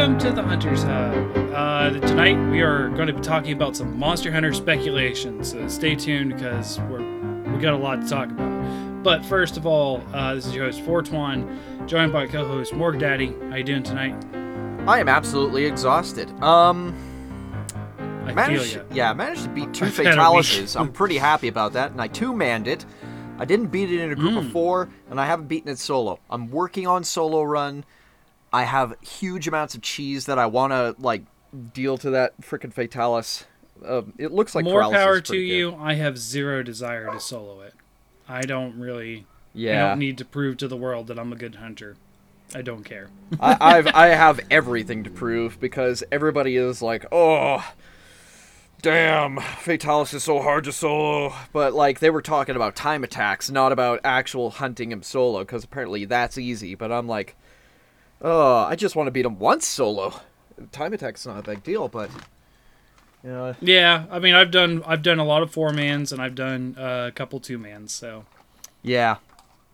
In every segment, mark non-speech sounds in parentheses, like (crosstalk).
Welcome to the Hunter's Hub. Uh, tonight we are going to be talking about some Monster Hunter speculation, so stay tuned because we're we got a lot to talk about. But first of all, uh, this is your host Fortwan, joined by co-host Morg Daddy. How you doing tonight? I am absolutely exhausted. Um, I managed, feel ya. yeah, I managed to beat (laughs) two I've had a week. Fatalis. I'm pretty happy about that, and I two-manned it. I didn't beat it in a group Mm. of four, and I haven't beaten it solo. I'm working on solo run. I have huge amounts of cheese that I want to like deal to that freaking fatalis. Um, it looks like More power to pretty you. I have zero desire to solo it. I don't really. I Yeah, don't need to prove to the world that I'm a good hunter. I don't care. (laughs) I, I've I have everything to prove because everybody is like, oh, damn, Fatalis is so hard to solo. But like they were talking about time attacks, not about actual hunting him solo, because apparently that's easy. But I'm like, oh, I just want to beat him once solo. Time attack's not a big deal, but you know, Yeah, I mean, I've done I've done a lot of four mans and I've done uh, a couple two mans. So, yeah,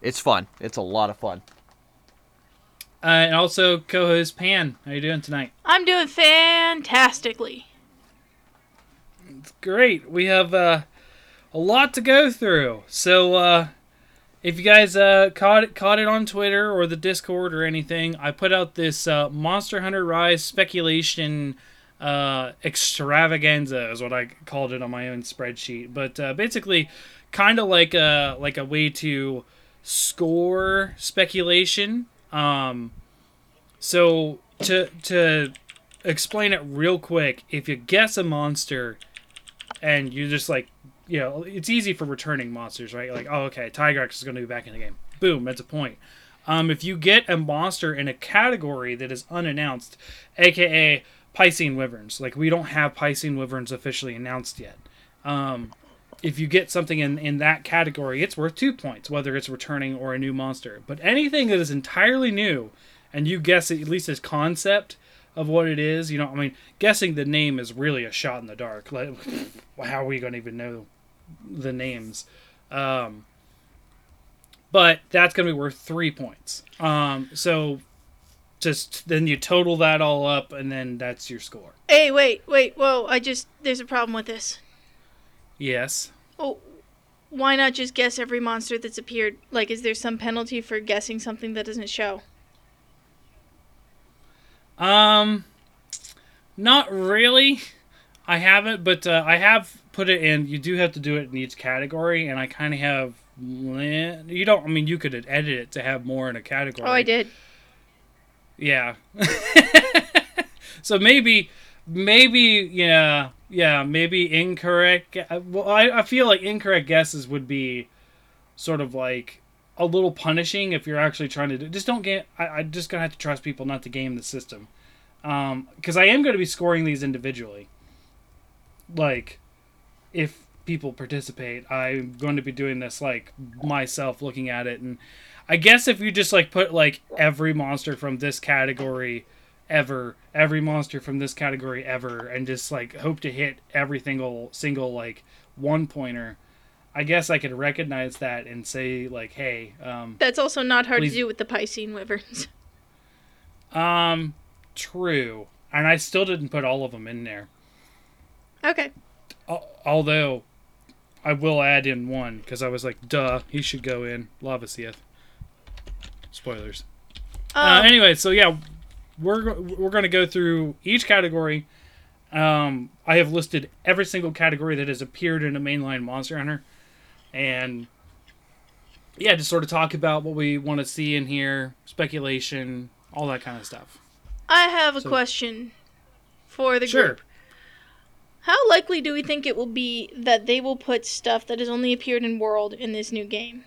it's fun. It's a lot of fun. uh, and also co-host Pan. How are you doing tonight? I'm doing fantastically. It's great. We have uh, a lot to go through. So, uh, if you guys uh, caught it caught it on Twitter or the Discord or anything, I put out this uh, Monster Hunter Rise speculation uh, extravaganza is what I called it on my own spreadsheet. But uh, basically, kind of like a like a way to score speculation. Um, so to to explain it real quick, if you guess a monster and you just like you know it's easy for returning monsters right like oh okay tigrex is going to be back in the game boom that's a point um, if you get a monster in a category that is unannounced aka piscine wyverns like we don't have piscine wyverns officially announced yet um, if you get something in, in that category it's worth two points whether it's returning or a new monster but anything that is entirely new and you guess at least as concept of what it is. You know, I mean, guessing the name is really a shot in the dark. Like, (laughs) how are we going to even know the names? Um, but that's going to be worth three points. Um, so just then you total that all up, and then that's your score. Hey, wait, wait, whoa! I just there's a problem with this. Yes. Oh, why not just guess every monster that's appeared? Like, is there some penalty for guessing something that doesn't show? Um, not really. I haven't, but uh, I have put it in. You do have to do it in each category, and I kind of have. You don't. I mean, you could edit it to have more in a category. Oh, I did. Yeah. (laughs) so maybe, maybe, yeah, yeah, maybe incorrect. Well, I, I feel like incorrect guesses would be sort of like a little punishing if you're actually trying to do. Just don't get. I, I just gonna have to trust people not to game the system, because I am going to be scoring these individually. Like, if people participate, I'm going to be doing this like myself, looking at it and. I guess if you just like put like every monster from this category ever, every monster from this category ever, and just like hope to hit every single single like one pointer, I guess I could recognize that and say like, hey, um, That's also not hard Please- to do with the Piscine wyverns. um, true, and I still didn't put all of them in there. Okay. Although, I will add in one because I was like, duh, he should go in Lavasioth. Spoilers. Uh, Um, anyway, so yeah, we're we're going to go through each category. Um, I have listed every single category that has appeared in a mainline Monster Hunter, and yeah, just sort of talk about what we want to see in here, speculation, all that kind of stuff. I have a so- question for the Sure. group. How likely do we think it will be that they will put stuff that has only appeared in World in this new game?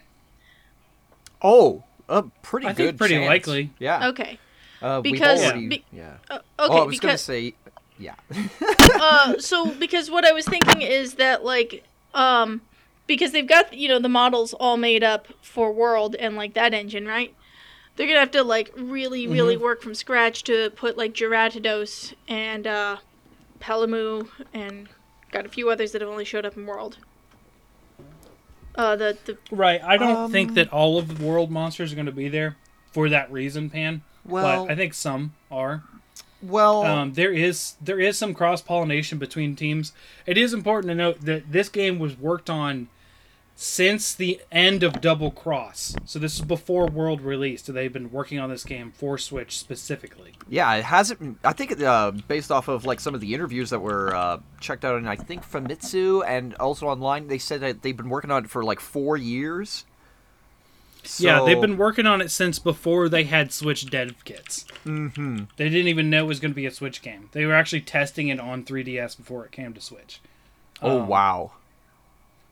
Oh, a pretty I good. think pretty chance. likely. Yeah. Okay. Uh, Because- already- be- yeah. Uh, okay. oh, I was gonna because say, yeah. (laughs) uh, so because what I was thinking is that like um because they've got you know the models all made up for World and like that engine, right? They're gonna have to like really really work from scratch to put like Jyuratodus and uh, Paolumu and got a few others that have only showed up in World. Uh, the the Right. I don't Um, think that all of the world monsters are going to be there for that reason, Pan. Well- but I think some are. Well, Um, there is there is some cross pollination between teams. It is important to note that this game was worked on since the end of Double Cross. So this is before World release. So they've been working on this game for Switch specifically. yeah, it hasn't. I think uh, based off of like some of the interviews that were uh, checked out, and I think Famitsu and also online, they said that they've been working on it for like four years. yeah, they've been working on it since before they had Switch dev kits. Mm-hmm. They didn't even know it was going to be a Switch game. They were actually testing it on 3DS before it came to Switch. Oh um, wow.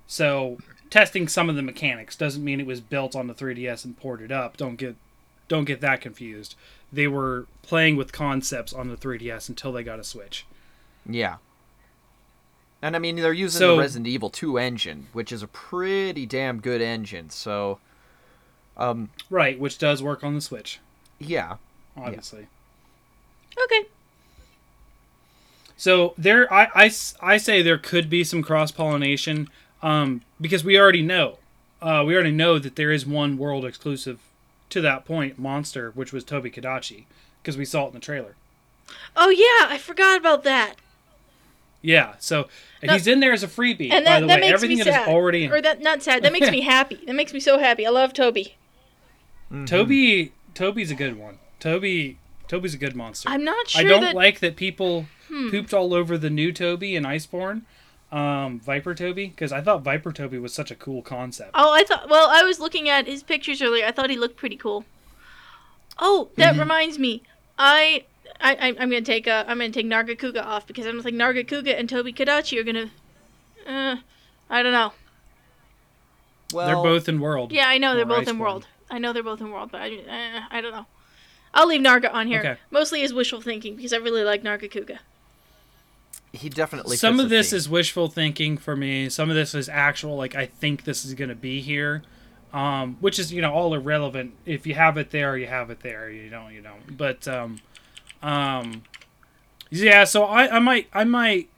So testing some of the mechanics doesn't mean it was built on the 3DS and ported up. Don't get don't get that confused. They were playing with concepts on the 3DS until they got a Switch. Yeah. And I mean, they're using So- the Resident Evil 2 engine, which is a pretty damn good engine. So, um, Right, which does work on the Switch, yeah. obviously. Okay. So there, I, I, I say there could be some cross pollination, um, because we already know, uh, we already know that there is one world exclusive to that point, Monster, which was Tobi-Kadachi, because we saw it in the trailer. Oh yeah, I forgot about that. Yeah, so and No- he's in there as a freebie. And by that, the that way, makes everything me that is sad. already in. Or that not sad. That makes me (laughs) happy. That makes me so happy. I love Toby. Toby, Toby's a good one. Toby, Toby's a good monster. I'm not sure I don't that Hmm. like that people pooped all over the new Toby in Iceborne, um, Viper Toby, because I thought Viper Toby was such a cool concept. Oh, I thought. Well, I was looking at his pictures earlier. I thought he looked pretty cool. Oh, that Mm-hmm. reminds me. I, I, I- I'm gonna take uh, I'm gonna take Nargacuga off because I don't think Nargacuga and Tobi-Kadachi are gonna. Uh, I don't know. Well, They're both in World. Yeah, I know they're both in Iceborne. World. I know they're both in World, but I, uh, I don't know. I'll leave Narga on here. Okay. Mostly as wishful thinking because I really like Nargacuga. He definitely. Some of this theme. is wishful thinking for me. Some of this is actual, like I think this is going to be here, um, which is you know all irrelevant. If you have it there, you have it there. You don't, you don't. But um, um, yeah. So I, I might, I might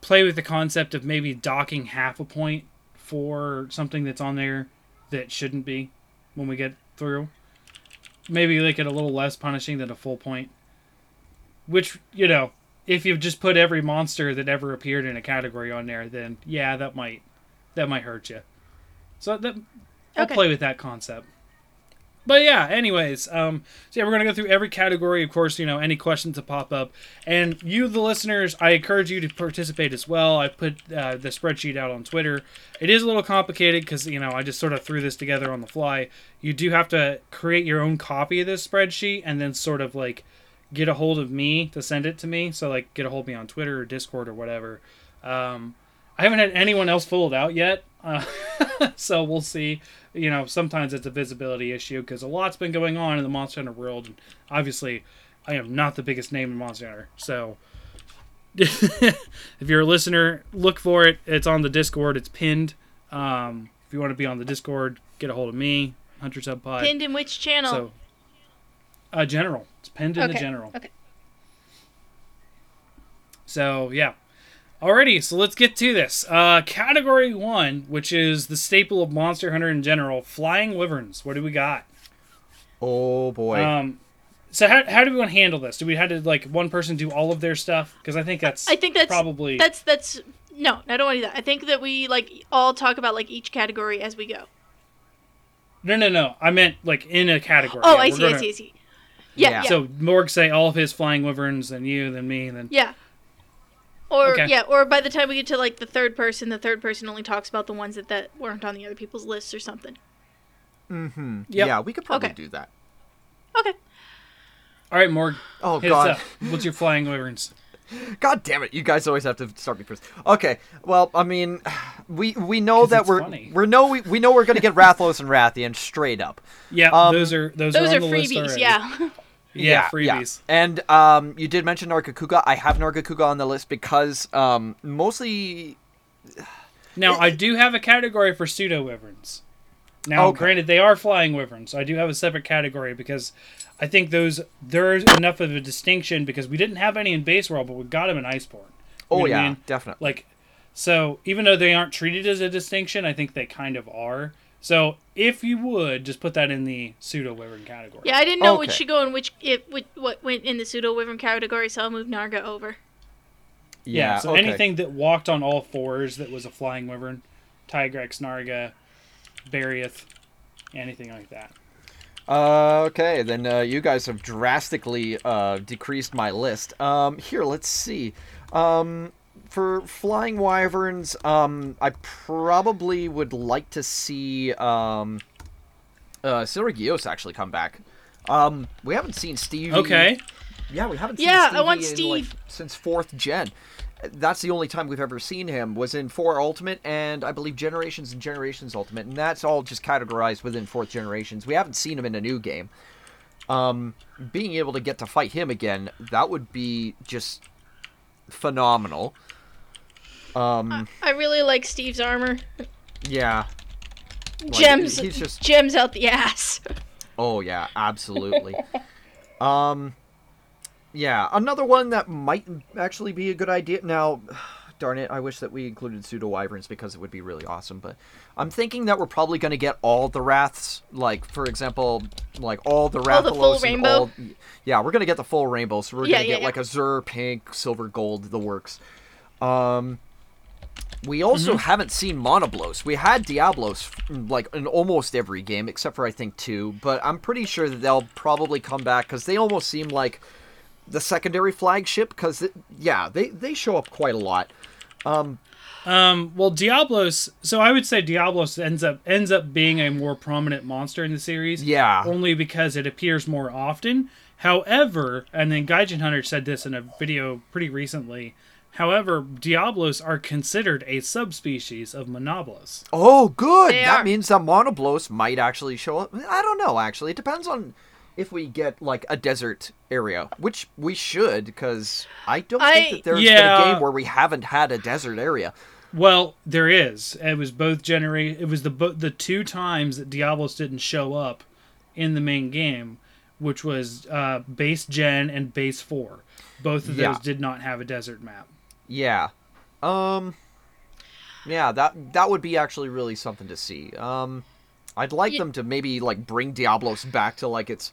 play with the concept of maybe docking half a point for something that's on there that shouldn't be when we get through. Maybe make it a little less punishing than a full point. Which you know, if you've just put every monster that ever appeared in a category on there, then yeah, that might that might hurt you. So that I'll Okay. play with that concept. But yeah, anyways, um, so yeah, we're gonna go through every category. Of course, you know any questions that pop up, and you, the listeners, I encourage you to participate as well. I put uh, the spreadsheet out on Twitter. It is a little complicated because you know I just sort of threw this together on the fly. You do have to create your own copy of this spreadsheet and then sort of like get a hold of me to send it to me. So like get a hold of me on Twitter or Discord or whatever. Um, I haven't had anyone else fill it out yet, uh, (laughs) so we'll see. You know, sometimes it's a visibility issue because a lot's been going on in the Monster Hunter world, and obviously, I am not the biggest name in Monster Hunter. So, (laughs) if you're a listener, look for it. It's on the Discord. It's pinned. Um, if you want to be on the Discord, get a hold of me, Hunter's Hub Pod. Pinned in which channel? So, uh, general. It's pinned in the general. okay. So yeah. Alrighty, so let's get to this. Uh, category one, which is the staple of Monster Hunter in general, flying wyverns. What do we got? Oh boy. Um, so how, how do we want to handle this? Do we have to like one person do all of their stuff? Because I think that's I think that's probably that's that's no. I don't want to do that. I think that we like all talk about like each category as we go. no no no. I meant like in a category. Oh, Yeah, I we're see, I gonna- see, I see. Yeah, Yeah. yeah, So Morg say all of his flying wyverns, then you, then me, then yeah. Or Okay. yeah, or by the time we get to like the third person, the third person only talks about the ones that that weren't on the other people's lists or something. mm-hmm. Yep. Yeah, we could probably Okay. do that. Okay. all right, Morg, Oh god. up. What's your flying wyverns? (laughs) God damn it! You guys always have to start me first. Okay, well, I mean, (sighs) we we know 'Cause that we're funny. we know we, we know we're gonna get (laughs) Rathalos and Rathian straight up. Yeah, Um, those are those, Those are, are the freebies, already. (laughs) yeah. Yeah, freebies. And um, you did mention Nargacuga. I have Nargacuga on the list because um, mostly Now (sighs) I do have a category for pseudo wyverns. Now, Okay. granted, they are flying wyverns. So I do have a separate category because I think those there's enough of a distinction because we didn't have any in base world, but we got them in Iceborne. You oh know what I yeah, mean? definitely. Like, so even though they aren't treated as a distinction, I think they kind of are. So if you would just put that in the pseudo wyvern category. Yeah, I didn't know which should go in which if which, what went in the pseudo wyvern category, so I'll move Narga over. Yeah, so okay. anything that walked on all fours that was a flying wyvern, Tigrex, Narga, Barioth, anything like that. Uh, okay, then uh, you guys have drastically uh, decreased my list. Um, here, let's see. Um, for flying wyverns, um, I probably would like to see um, uh, Seregios actually come back. Um, we haven't seen Steve. Okay. Yeah, we haven't seen Yeah, I Stevie want in, like, Steve. since fourth gen. That's the only time we've ever seen him was in four Ultimate and I believe Generations and Generations Ultimate, and that's all just categorized within fourth generations. We haven't seen him in a new game. Um, being able to get to fight him again, that would be just phenomenal. Um, I really like Steve's armor. yeah. Like, gems, he's just gems out the ass. Oh yeah, absolutely. (laughs) um, yeah, another one that might actually be a good idea. Now, darn it, I wish that we included pseudo wyverns because it would be really awesome. But I'm thinking that we're probably going to get all the wraths, like for example, like all the All Rathalos. the full and rainbow? all- yeah, we're going to get the full rainbow. So we're Yeah, going to yeah, get yeah. like azure, pink, silver, gold, the works. Um. We also haven't seen Monoblos. We had Diablos like in almost every game except for I think two, but I'm pretty sure that they'll probably come back because they almost seem like the secondary flagship. Because yeah, they they show up quite a lot. Um, well, Diablos. So I would say Diablos ends up ends up being a more prominent monster in the series. Yeah. Only because it appears more often. However, and then Gaijin Hunter said this in a video pretty recently. However, Diablos are considered a subspecies of Monoblos. Oh, good. They that are. means that Monoblos might actually show up. I don't know. Actually, it depends on if we get like a desert area, which we should, because I don't I- think that there's been a game where we haven't had a desert area. Well, there is. It was both generate. It was the bo- the two times that Diablos didn't show up in the main game, which was uh, base gen and base four. Both of Yeah. those did not have a desert map. Yeah. Um Yeah, that that would be actually really something to see. Um I'd like Ye- them to maybe like bring Diablos back to like its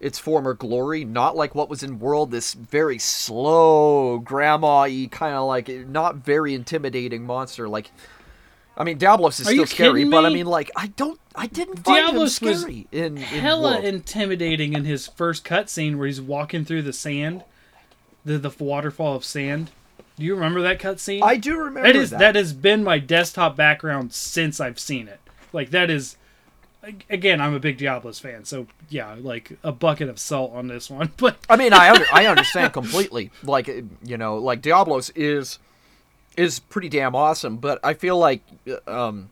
its former glory, not like what was in World this very slow grandma-y kind of like not very intimidating monster like I mean Diablos is Are still scary, but I mean like I don't I didn't find Diablos him was scary in, in Hella World. intimidating in his first cutscene where he's walking through the sand, the the waterfall of sand. Do you remember that cutscene? I do remember That is that. that has been my desktop background since I've seen it. Like that is again, I'm a big Diablos fan, so yeah, like a bucket of salt on this one. (laughs) But I mean, I under, I understand completely. Like you know, like Diablos is is pretty damn awesome, but I feel like um,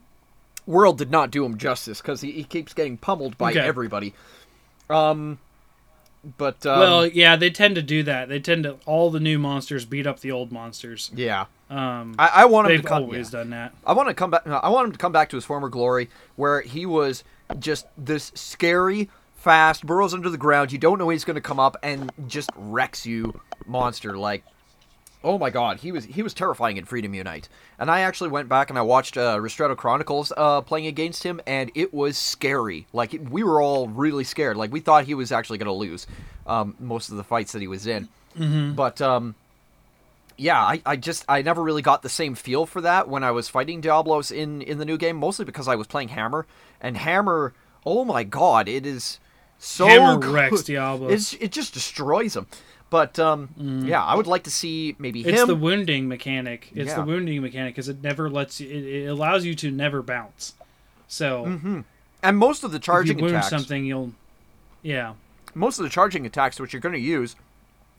World did not do him justice because he, he keeps getting pummeled by Okay. everybody. Um, but um, well, yeah, they tend to do that. They tend to all the new monsters beat up the old monsters. yeah, Um, I, I want him to come. always yeah. done that. I want to come back. I want him to come back to his former glory, where he was just this scary, fast, burrows under the ground. You don't know he's going to come up and just wrecks you, monster. Like, oh my god, he was he was terrifying in Freedom Unite. And I actually went back and I watched uh, Ristretto Chronicles uh, playing against him, and it was scary. Like it, we were all really scared. Like we thought he was actually going to lose um, most of the fights that he was in. But um, yeah, I, I just I never really got the same feel for that when I was fighting Diablos in in the new game, mostly because I was playing Hammer and Hammer. Oh my god, it is so Hammer good. wrecks (laughs) Diablos. It's it just destroys him. But um, yeah, I would like to see maybe him. It's the wounding mechanic. It's Yeah. the wounding mechanic because it never lets you. It, it allows you to never bounce. So and most of the if you charging wound attacks, something, you'll. Yeah. most of the charging attacks which you're going to use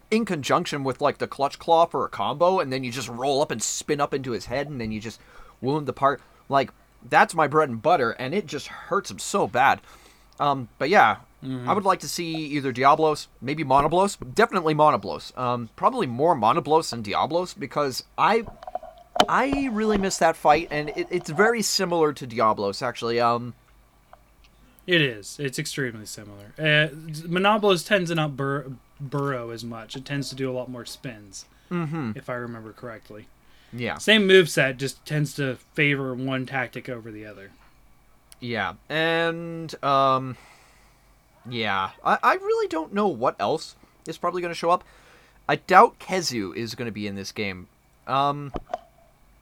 in conjunction with like the clutch claw for a combo and then you just roll up and spin up into his head and then you just wound the part like that's my bread and butter and it just hurts him so bad um but yeah i would like to see either diablos maybe monoblos definitely monoblos um probably more monoblos than diablos because i i really miss that fight and it, it's very similar to diablos actually um It is. It's extremely similar. Uh, Monoblos tends to not bur- burrow as much. It tends to do a lot more spins, mm-hmm. if I remember correctly. Yeah Same move set, just tends to favor one tactic over the other. Yeah, and um, yeah, I, I really don't know what else is probably going to show up. I doubt Khezu is going to be in this game. Um,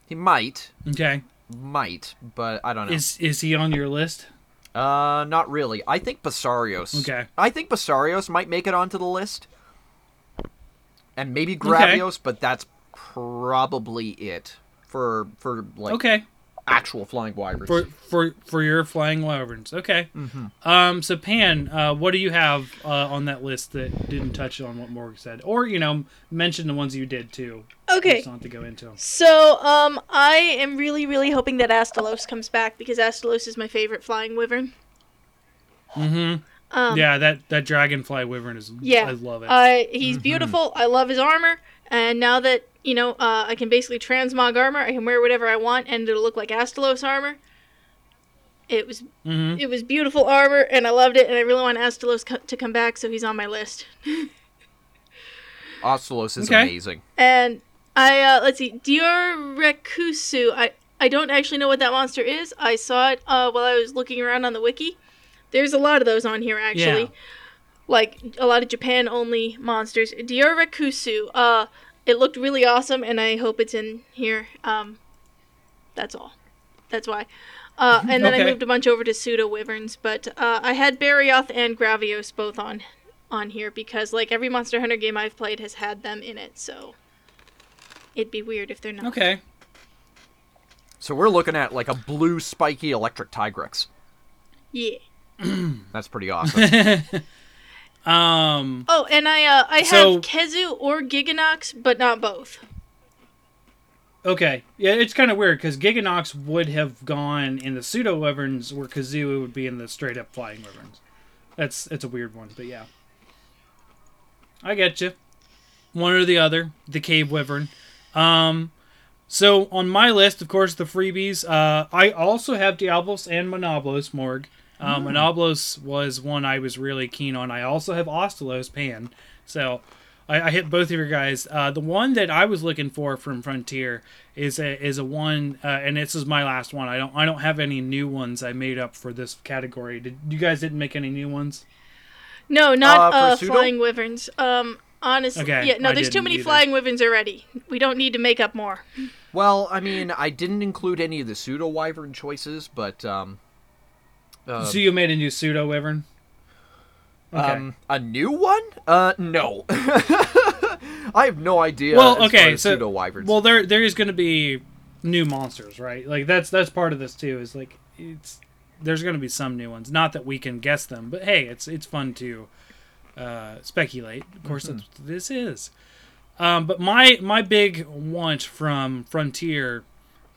he might, Okay. might, but I don't know. Is is he on your list? Uh, not really. I think Basarios. Okay. I think Basarios might make it onto the list, and maybe Gravios, but that's probably it for for like Okay. actual flying wyverns. For for for your flying wyverns. Okay. Mm-hmm. Um. So Pan, uh, what do you have uh, on that list that didn't touch on what Morgan said, or you know, mention the ones you did too? Okay. Just not to go into 'em. So, um, I am really, really hoping that Astalos comes back because Astalos is my favorite flying wyvern. Mm-hmm. Um, yeah, that that dragonfly wyvern is. Yeah. I love it. Uh, he's beautiful. I love his armor, and now that you know, uh, I can basically transmog armor. I can wear whatever I want, and it'll look like Astalos armor. It was hmm it was beautiful armor, and I loved it, and I really want Astalos co- to come back, so he's on my list. (laughs) Astalos is Okay. amazing. And I uh, let's see, Diorekusu. I I don't actually know what that monster is. I saw it uh, while I was looking around on the wiki. There's a lot of those on here actually. Yeah. Like a lot of Japan only monsters. Diorekusu. Uh, it looked really awesome, and I hope it's in here. Um, that's all. That's why. Uh, and then I moved a bunch over to pseudo wyverns, but uh, I had Barioth and Gravios both on on here because like every Monster Hunter game I've played has had them in it, so it'd be weird if they're not. Okay. So we're looking at like a blue spiky electric Tigrex. Yeah. (clears throat) That's pretty awesome. (laughs) Um. Oh, and I uh, I So- have Khezu or Gigginox, but not both. Okay. Yeah, it's kind of weird because Gigginox would have gone in the pseudo wyverns, where Khezu would be in the straight up flying wyverns. That's it's a weird one, but yeah. I get you. One or the other, the cave wyvern. Um, so on my list, of course, the freebies. Uh, I also have Diablos and Monoblos Morg. Um, Monoblos was one I was really keen on. I also have Astalos Pan. So I, I hit both of your guys. Uh, the one that I was looking for from Frontier is a is a one, uh, and this is my last one. I don't I don't have any new ones I made up for this category. Did you guys didn't make any new ones? No, not Uh, uh, flying wyverns. Um, honestly, Okay, yeah, no, I there's too many either. flying wyverns already. We don't need to make up more. well, I mean, I didn't include any of the pseudo wyvern choices, but um, uh, so you made a new pseudo wyvern. Okay. um, a new one? Uh, no. (laughs) I have no idea. well, okay, so pseudo wyverns. well, there there is going to be new monsters, right? Like that's that's part of this too. Is like it's there's going to be some new ones. Not that we can guess them, but hey, it's it's fun to uh, speculate. Of course, that's what this is. Um, but my my big want from Frontier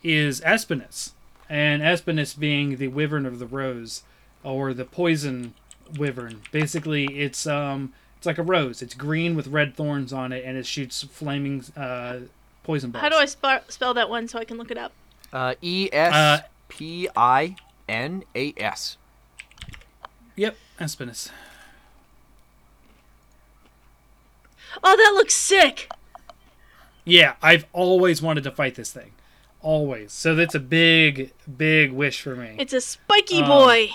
is Espinas, and Espinas being the Wyvern of the Rose, or the Poison Wyvern. Basically, it's um it's like a rose. It's green with red thorns on it, and it shoots flaming uh, poison balls. How do I sp- spell that one so I can look it up? uh, E S P I N A S. Yep, Espinas. Oh, that looks sick. Yeah, I've always wanted to fight this thing. Always. So that's a big, big wish for me. It's a spiky Um, boy.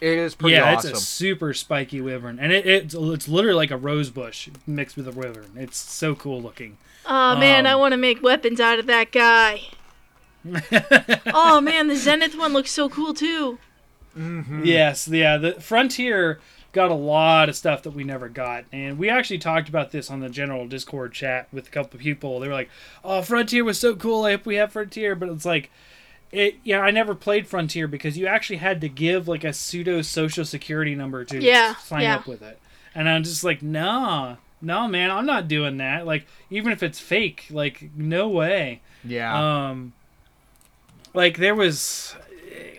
It is pretty awesome. yeah, awesome. it's a super spiky wyvern, and it, it's it's literally like a rose bush mixed with a wyvern. It's so cool looking. Oh man, I um, want to make weapons out of that guy. (laughs) oh man, the Zenith one looks so cool too. Yes, yeah. The Frontier got a lot of stuff that we never got, and we actually talked about this on the general Discord chat with a couple of people. They were like, "Oh, Frontier was so cool. I hope we have Frontier," but it's like. It, yeah, I never played Frontier because you actually had to give like a pseudo social security number to Yeah, sign yeah. up with it, and I'm just like, nah, no, man, I'm not doing that. Like, even if it's fake, like, no way. yeah. Um, like there was,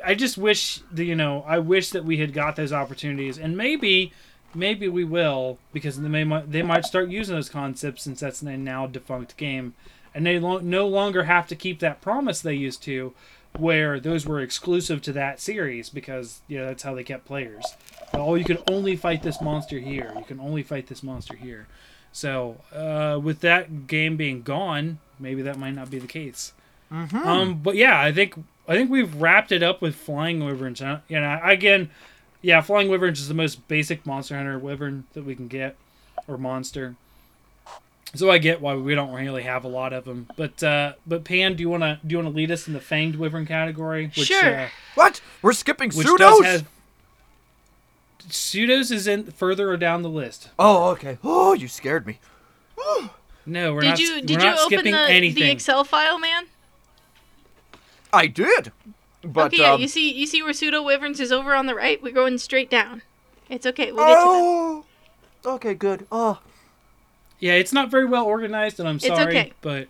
I just wish that you know, I wish that we had got those opportunities, and maybe, maybe we will because they may they might start using those concepts since that's a now defunct game, and they lo- no longer have to keep that promise they used to, where those were exclusive to that series because you know that's how they kept players. Oh, you can only fight this monster here. You can only fight this monster here. So, uh, with that game being gone, maybe that might not be the case. Um, but yeah, I think I think we've wrapped it up with flying wyverns. Uh, You know, again, yeah, flying wyverns is the most basic monster hunter wyvern that we can get, or monster. So I get why we don't really have a lot of them. But uh, but Pan, do you wanna do you wanna lead us in the fanged wyvern category? Which, Sure. Uh, What? We're skipping which pseudos? have pseudos is in further down the list. Oh, okay. Oh, you scared me. No, we're Did not. you we're did you not open skipping the, anything. the Excel file, man? I did. But okay, yeah, um, you see you see where pseudo wyverns is over on the right. We're going straight down. It's okay. We'll get to oh, okay, good. Oh, Yeah, it's not very well organized, and I'm It's sorry, okay. but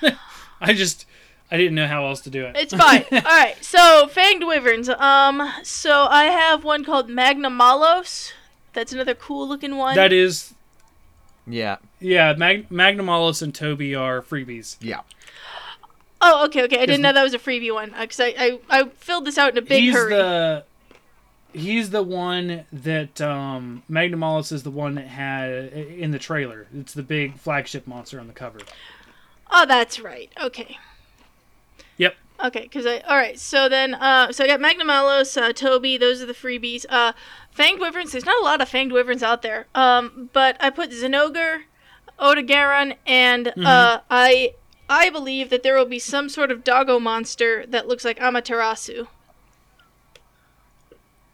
(laughs) I just I didn't know how else to do it. It's fine. (laughs) All right. So fanged wyverns. Um. So I have one called Magnamalos. That's another cool looking one. that is, yeah, yeah. Mag- Magnamalos and Toby are freebies. yeah. Oh, okay, okay. I didn't know that was a freebie one because I, I I filled this out in a big he's hurry. the he's the one that um, Magnamalos is the one that had in the trailer. It's the big flagship monster on the cover. Oh, that's right. Okay. Yep. Okay, because I all right. So then, uh, so I got Magnamalos, uh, Toby. Those are the freebies. Uh, fanged wyverns. There's not a lot of fanged wyverns out there. Um, but I put Zinogre, Odogaron, and Mm-hmm. uh, I I believe that there will be some sort of doggo monster that looks like Amaterasu.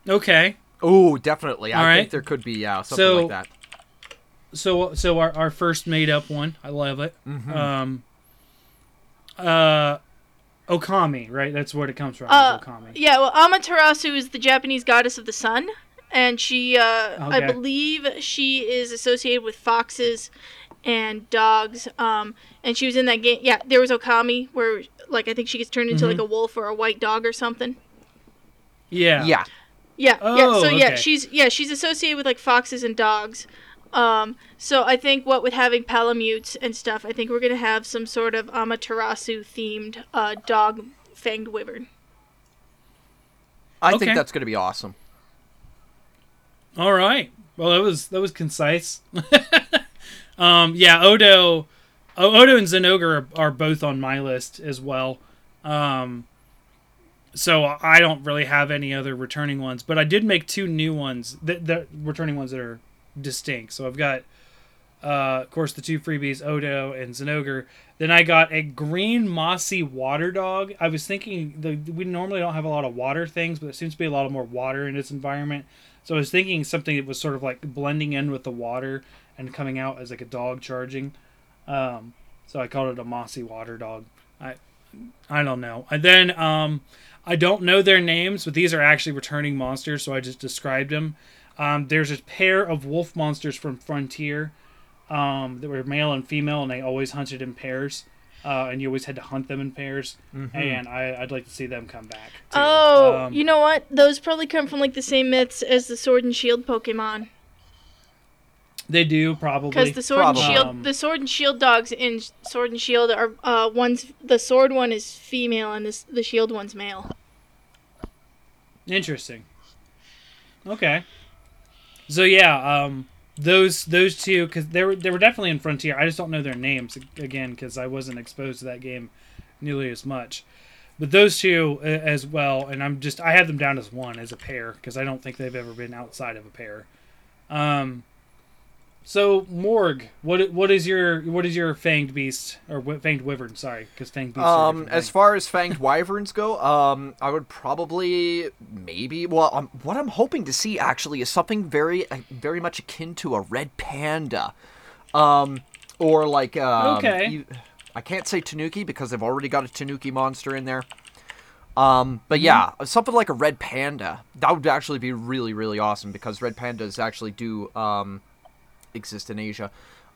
Okay, Oh, definitely. I All think there could be yeah something So- like that. so so our, our first made up one. I love it. Mm-hmm. Um, uh, Okami, right? That's where it comes from. Uh, Okami. Yeah, well, Amaterasu is the Japanese goddess of the sun, and she, uh, I believe, she is associated with foxes and dogs. Um, and she was in that game. Yeah, there was Okami, where like I think she gets turned into like Mhm. a wolf or a white dog or something. Yeah. Yeah. Yeah, yeah. Oh, So yeah, okay. she's yeah she's associated with like foxes and dogs. Um, so I think what with having palamutes and stuff, I think we're gonna have some sort of Amaterasu themed uh, dog fanged wyvern. I Okay. think that's going to be awesome. All right. Well, that was that was concise. (laughs) um, yeah, Odo, Odo and Zinogre are, are both on my list as well. Um, so I don't really have any other returning ones, but I did make two new ones. That, that returning ones that are distinct. So I've got, uh, of course, the two freebies, Odo and Zinogre. Then I got a green mossy water dog. I was thinking the we normally don't have a lot of water things, but there seems to be a lot of more water in its environment. So I was thinking something that was sort of like blending in with the water and coming out as like a dog charging. Um, so I called it a mossy water dog. I I don't know. And then um, I don't know their names, but these are actually returning monsters, so I just described them. Um, there's a pair of wolf monsters from Frontier um, that were male and female, and they always hunted in pairs. Uh, and you always had to hunt them in pairs, and I, I'd like to see them come back. too. Oh, Um, you know what? Those probably come from like the same myths as the Sword and Shield Pokemon. They do probably. Because the Sword Probably. and Shield, Um, the Sword and Shield dogs in Sword and Shield are uh one's the Sword one is female and this the Shield one's male. Interesting. Okay. So yeah, um, those those two because they were they were definitely in Frontier. I just don't know their names again because I wasn't exposed to that game nearly as much. But those two uh, as well, and I'm just I have them down as one as a pair because I don't think they've ever been outside of a pair. Um. So Morg, what what is your what is your fanged beast or fanged wyvern? Sorry, because fanged beast. Um, as far as fanged wyverns go, um, I would probably maybe. Well, um, what I'm hoping to see actually is something very, uh, very much akin to a red panda, um, or like um, Okay. you- I can't say tanuki because they've already got a tanuki monster in there. Um, but yeah, something like a red panda that would actually be really, really awesome because red pandas actually do um, exist in Asia.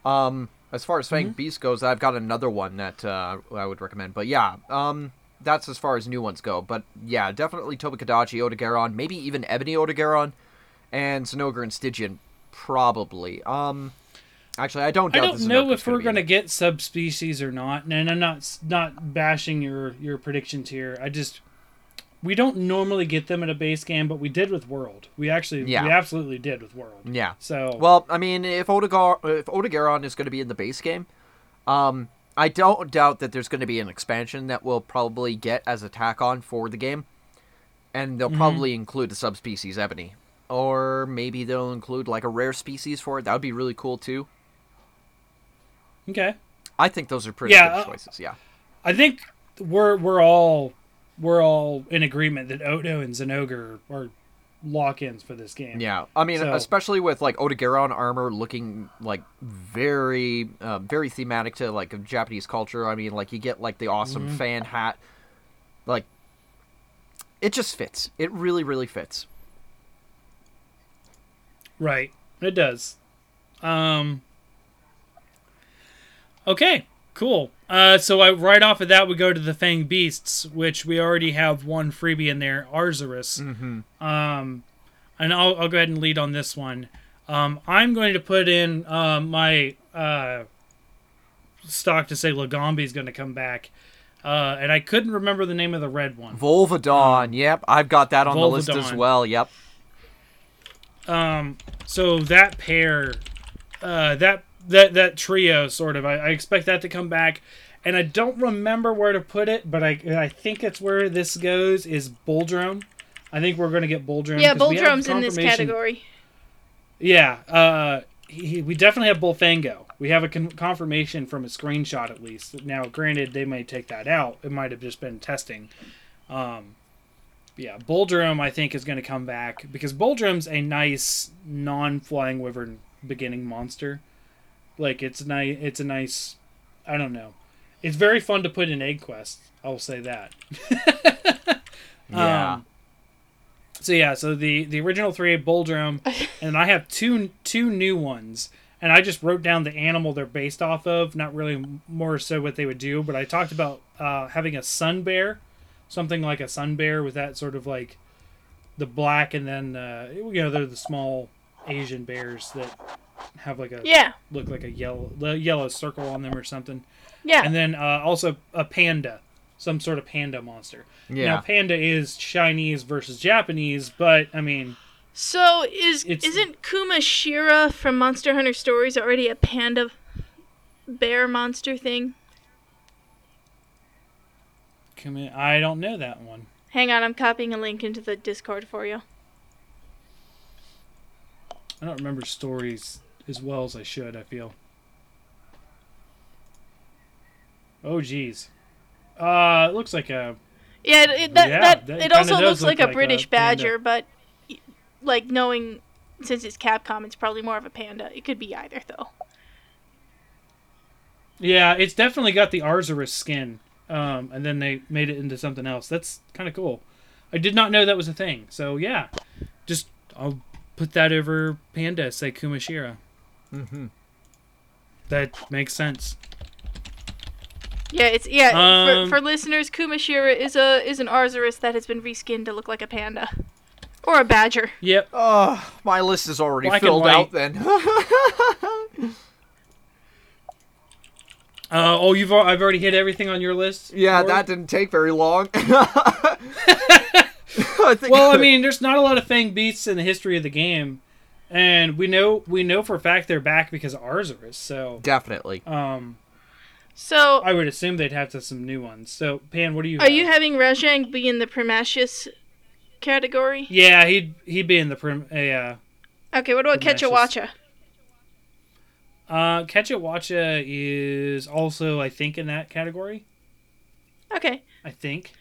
Um, as far as Fanged Beast goes, I've got another one that uh, I would recommend. But yeah, um, that's as far as new ones go. But yeah, definitely Tobi-Kadachi, Odogaron, maybe even Ebony Odogaron, and Zinogre and Stygian, probably. Um, actually, I don't. I don't know if we're gonna in it. get subspecies or not, and I'm not not bashing your your predictions here. I just we don't normally get them in a base game, but we did with World. We actually Yeah. we absolutely did with World. Yeah. So Well, I mean, if Odogar, if Odogaron is going to be in the base game, um, I don't doubt that there's going to be an expansion that we'll probably get as a tack on for the game, and they'll probably include the subspecies ebony, or maybe they'll include like a rare species for it. That would be really cool too. Okay. I think those are pretty Yeah, good uh, choices. Yeah. I think we're we're all we're all in agreement that Odo and Zinogre are lock-ins for this game. Yeah, I mean, So- especially with like Odogaron armor looking like very, uh, very thematic to like Japanese culture. I mean, like you get like the awesome Mm-hmm. fan hat, like it just fits. It really, really fits. Right. It does. Um Okay, cool. Uh so I right off of that we go to the Fang Beasts, which we already have one freebie in there, Arzuros. Mm-hmm. Um and I'll I'll go ahead and lead on this one. Um I'm going to put in um my uh stock to say Lagombi is going to come back. Uh and I couldn't remember the name of the red one. Volvidon. yep, I've got that on the list as well. Yep. Um, so that pair, uh, that that that trio, sort of, I, I expect that to come back, and I don't remember where to put it, but I I think it's where this goes is Bulldrome. I think we're gonna get Bulldrome. Yeah, 'cause we have Bulldrome's in this category. Yeah, uh, he, we definitely have Bullfango. We have a con- confirmation from a screenshot at least. Now, granted, they may take that out. It might have just been testing. Um, yeah, Bulldrome I think is going to come back because Bulldrome's a nice non-flying wyvern beginning monster. Like it's nice. It's a nice. I don't know. It's very fun to put in Egg Quest. I'll say that. (laughs) Yeah. Um, so yeah, so the the original three Bulldrome, (laughs) and I have two two new ones, and I just wrote down the animal they're based off of. Not really more so what they would do, but I talked about uh, having a sun bear, something like a sun bear with that sort of like the black, and then uh, you know they're the small Asian bears that have like a Yeah, look like a yellow yellow circle on them or something, yeah. and then uh, also a panda, some sort of panda monster. Now, yeah. panda is Chinese versus Japanese, but I mean, so is It's- isn't Kumashira from Monster Hunter Stories already a panda bear monster thing? come in, I don't know that one. Hang on, I'm copying a link into the Discord for you. I don't remember stories as well as I should. I feel. Oh, geez. Uh, it looks like a Yeah, it, that, Yeah, that, that it also looks look like a like a British panda. badger, but like knowing since it's Capcom, it's probably more of a panda. It could be either though. yeah. It's definitely got the Arzuros skin, um, and then they made it into something else. That's kind of cool. I did not know that was a thing. So yeah, just I'll put that over panda. Say Kumashira. Mm-hmm. That makes sense. Yeah, it's yeah. Um, for, for listeners, Kumashira is a is an Arzuros that has been reskinned to look like a panda or a badger. Yep. Oh, my list is already Black filled out. Then. (laughs) Uh, oh, you've al- I've already hit everything on your list. yeah, Lord? that didn't take very long. (laughs) (laughs) I think. well, I mean, there's not a lot of Fang beasts in the history of the game, and we know we know for a fact they're back because of Arzuros. So, definitely. um, So, I would assume they'd have to some new ones. So, Pan, what do you? are you having Rajang be in the Primatius category? yeah, he'd he'd be in the prim. Uh, Okay, what about Primatius. Kecha Wacha? uh, Kecha Wacha is also, I think, in that category. Okay. I think.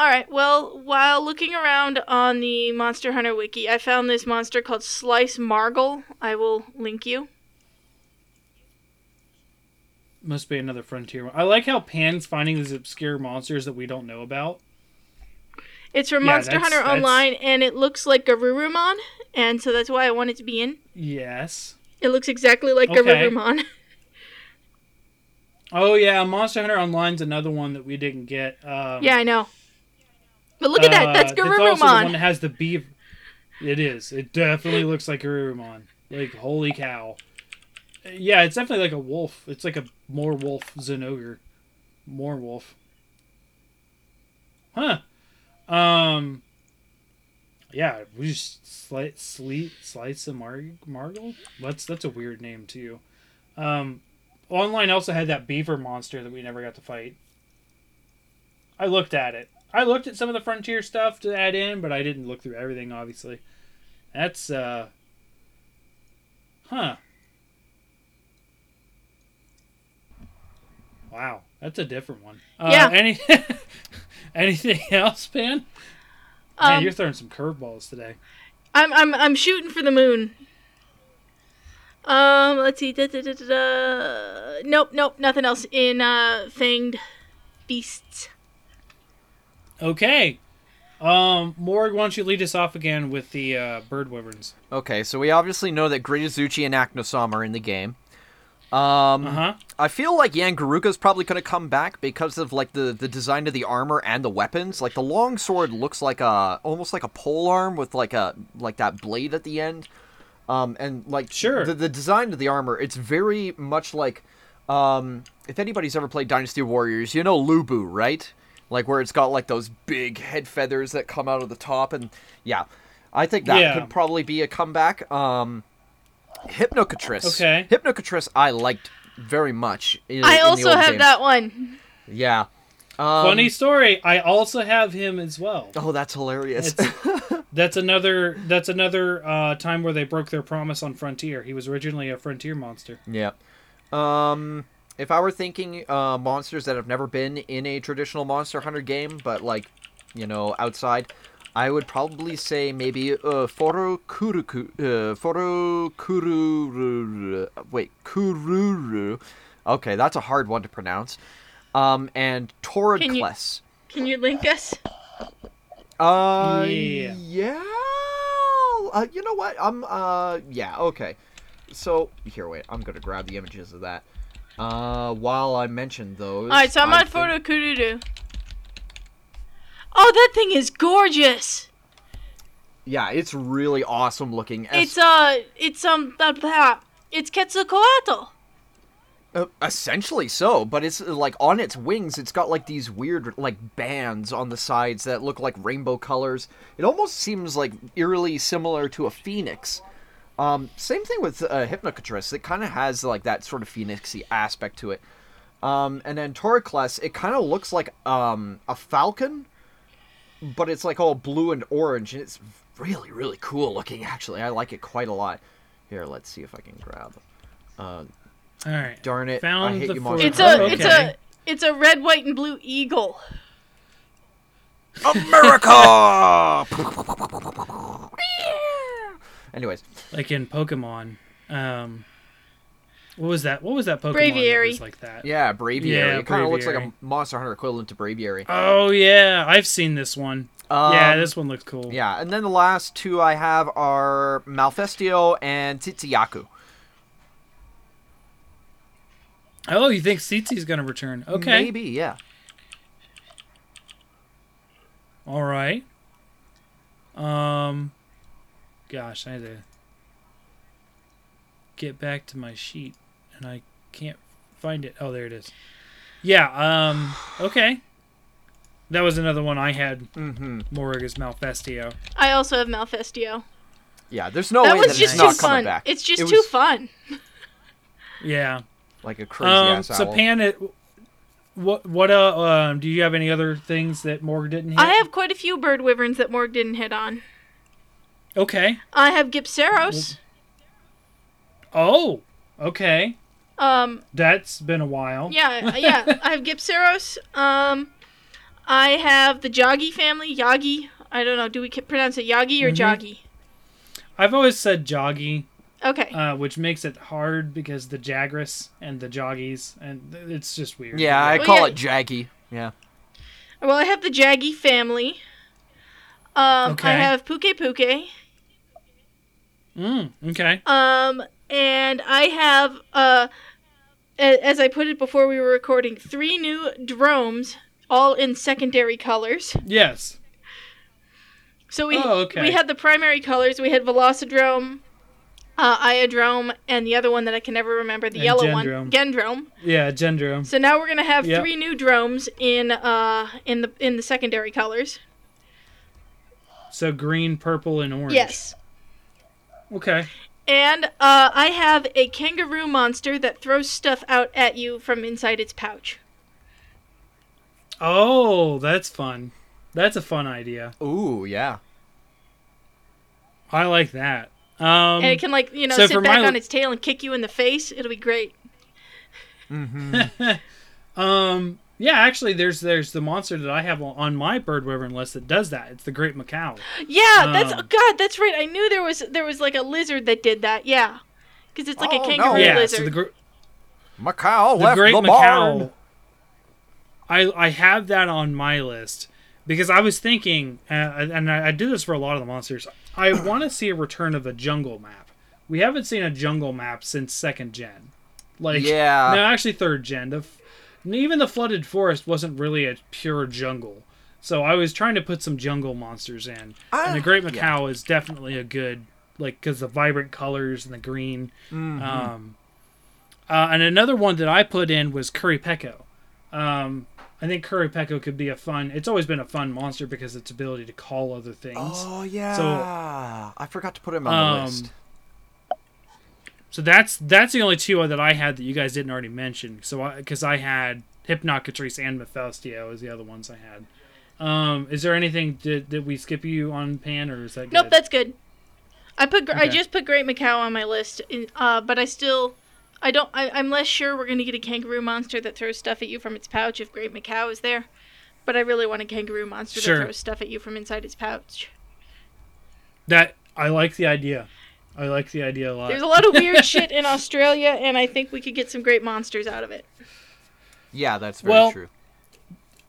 All right. Well, while looking around on the Monster Hunter wiki, I found this monster called Slice Margle. I will link you. Must be another frontier one. I like how Pan's finding these obscure monsters that we don't know about. It's from Yeah, Monster that's- Hunter that's- Online, and it looks like a Garurumon, and so that's why I want it to be in. Yes. It looks exactly like Okay. Garurumon. (laughs) Oh yeah, Monster Hunter Online's another one that we didn't get. Um, yeah, I know. But look at that. That's Uh, also the one Garurumon. that has the beaver. It is. It definitely looks like Garurumon. Like holy cow. Yeah, it's definitely like a wolf. It's like a more wolf Zinogre. More wolf. Huh. Um. Yeah, we just slice, sleet, slice of Mar- Margle. That's that's a weird name too. Um, online also had that beaver monster that we never got to fight. I looked at it. I looked at some of the frontier stuff to add in, but I didn't look through everything. Obviously, that's uh, huh. Wow, that's a different one. Uh, Yeah. Any (laughs) anything else, Ben? Man, Um, you're throwing some curveballs today. I'm I'm I'm shooting for the moon. Um, let's see. Da, da, da, da, da. Nope, nope, nothing else in uh fanged beasts. Okay. Um, Morg, why don't you lead us off again with the uh, bird wyverns? Okay, so we obviously know that Great Izuchi and Aknosom are in the game. Um, Uh huh. I feel like Yian Garuga's probably going to come back because of like the, the design of the armor and the weapons. Like the long sword looks like a almost like a pole arm with like a like that blade at the end. Um, and like Sure. the, the design of the armor, it's very much like um, if anybody's ever played Dynasty Warriors, you know Lu Bu, right? Like where it's got like those big head feathers that come out of the top, and yeah, I think that Yeah. could probably be a comeback. Um, Hypnocatrice. Okay. Hypnocatrice, I liked very much. In, I in the also have games. that one. Yeah. Um, Funny story. I also have him as well. Oh, that's hilarious. (laughs) That's another. That's another uh, time where they broke their promise on Frontier. He was originally a Frontier monster. yeah. Um, if I were thinking uh, monsters that have never been in a traditional Monster Hunter game, but like, you know, outside, I would probably say maybe uh, Forokuruku, uh, Foro Kururu. Wait, Kururu. Okay, that's a hard one to pronounce. Um, and Can you- Can you link us? Uh, Yeah. yeah. Uh, you know what? I'm. Uh, yeah. Okay. So here, wait. I'm gonna grab the images of that. Uh, while I mentioned those. All right, so I'm I on Photo Kurudu. Oh, that thing is gorgeous. Yeah, it's really awesome looking. It's uh, it's um, blah, blah. it's Quetzalcoatl. Uh, essentially so, but it's uh, like on its wings, it's got like these weird like bands on the sides that look like rainbow colors. It almost seems like eerily similar to a phoenix. Um, same thing with uh, Hypnocatrice. It kind of has like that sort of phoenixy aspect to it. Um, and then Toridcless, it kind of looks like um, a falcon, but it's like all blue and orange, and it's really really cool looking. Actually, I like it quite a lot. Here, let's see if I can grab. Uh, All right. Darn it! I Found hate the you, for- Monster It's a, Hunter. it's a, it's a red, white, and blue eagle. America. (laughs) Anyways, Like in Pokemon. Um, what was that? What was that Pokemon? that Braviary. was like that. yeah, Braviary. Yeah, it kind of looks like a Monster Hunter equivalent to Braviary. Oh yeah, I've seen this one. yeah, Um, this one looks cool. Yeah, and then the last two I have are Malfestio and Tsitsi-Ya-Ku. Oh, you think Tsitsi's gonna return? Okay. Maybe, yeah. All right. Um, gosh, I had to get back to my sheet, and I can't find it. Oh, there it is. Yeah. Um. (sighs) Okay. That was another one I had. Mm-hmm. Morriga's Malfestio. I also have Malfestio. Yeah, there's no that way was that just it's too not coming fun. back. It's just It too was fun. Yeah. Like a crazy Um. ass So owl. Pan, it. What? What? Uh. Um. Do you have any other things that Morg didn't hit? I have quite a few bird wyverns that Morg didn't hit on. Okay. I have Gypceros. Oh. Okay. Um, That's been a while. yeah, yeah. (laughs) I have Gypceros. Um, I have the Joggy family. Yagi. I don't know. Do we pronounce it Yagi or Mhm. Joggy? I've always said Joggy. Okay. uh, which makes it hard because the Jagras and the Joggies, and it's just weird. Yeah, I Well, call yeah. it Jaggi. Yeah. well, I have the Jaggi family. Um, Okay. I have Pukei-Pukei. Mm, okay. Um, and I have, uh, as I put it before we were recording, three new dromes, all in secondary colors. Yes. So we Oh, okay. we had the primary colors. We had Velocidrome, uh, Iodrome, and the other one that I can never remember, the And yellow Gendrome. one, Gendrome. Yeah, Gendrome. So now we're gonna have Yep. three new dromes in uh in the in the secondary colors. So green, purple, and orange. Yes. Okay. And uh, I have a kangaroo monster that throws stuff out at you from inside its pouch. Oh, that's fun. That's a fun idea. Ooh, yeah. I like that. Um, and it can, like, you know, so sit back my- on its tail and kick you in the face. It'll be great. (laughs) (laughs) um, yeah, actually, there's there's the monster that I have on my bird wyvern list that does that. It's the Great Maccao. Yeah, that's Um, God. That's right. I knew there was there was like a lizard that did that. Yeah, because it's like Oh, a no. kangaroo yeah, lizard. so the, gr- Maccao the left Great the Maccao. barn. I I have that on my list because I was thinking, uh, and I, I do this for a lot of the monsters. I (coughs) want to see a return of a jungle map. We haven't seen a jungle map since second gen. Like Yeah. no, actually third gen. The even the flooded forest wasn't really a pure jungle. So I was trying to put some jungle monsters in, and Ah, the Great yeah. Maccao is definitely a good like because the vibrant colors and the green. Mm-hmm. Um, uh, and another one that I put in was Qurupeco. Um, I think Qurupeco could be a fun. It's always been a fun monster because its ability to call other things. Oh yeah. So I forgot to put him on the Um, list. So that's that's the only two that I had that you guys didn't already mention. So because I, had Hypnocatrice and Mephisto as the other ones I had. Um, is there anything did, did we skip you on Pan or is that good? Nope, that's good. I put gr I just put Great Maccao on my list, in, uh, but I still, I don't. I, I'm less sure we're gonna get a kangaroo monster that throws stuff at you from its pouch if Great Maccao is there. But I really want a kangaroo monster Sure. that throws stuff at you from inside its pouch. that I like the idea. I like the idea a lot. There's a lot of weird (laughs) shit in Australia, and I think we could get some great monsters out of it. Yeah, that's very well, true.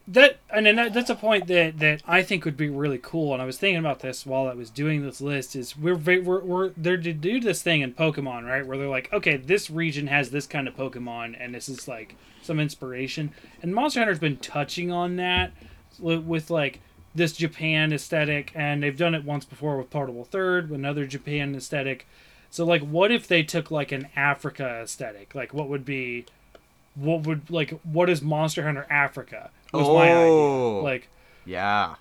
that and then that, that's a point that that I think would be really cool. And I was thinking about this while I was doing this list. Is we're ve- we're, we're they're to do this thing in Pokemon, right? Where they're like, okay, this region has this kind of Pokemon, and this is like some inspiration. And Monster Hunter's been touching on that with like this Japan aesthetic, and they've done it once before with Portable Third, another Japan aesthetic. So like, what if they took like an Africa aesthetic? Like, what would be what would like what is Monster Hunter Africa? Was my Oh. idea. Like Yeah.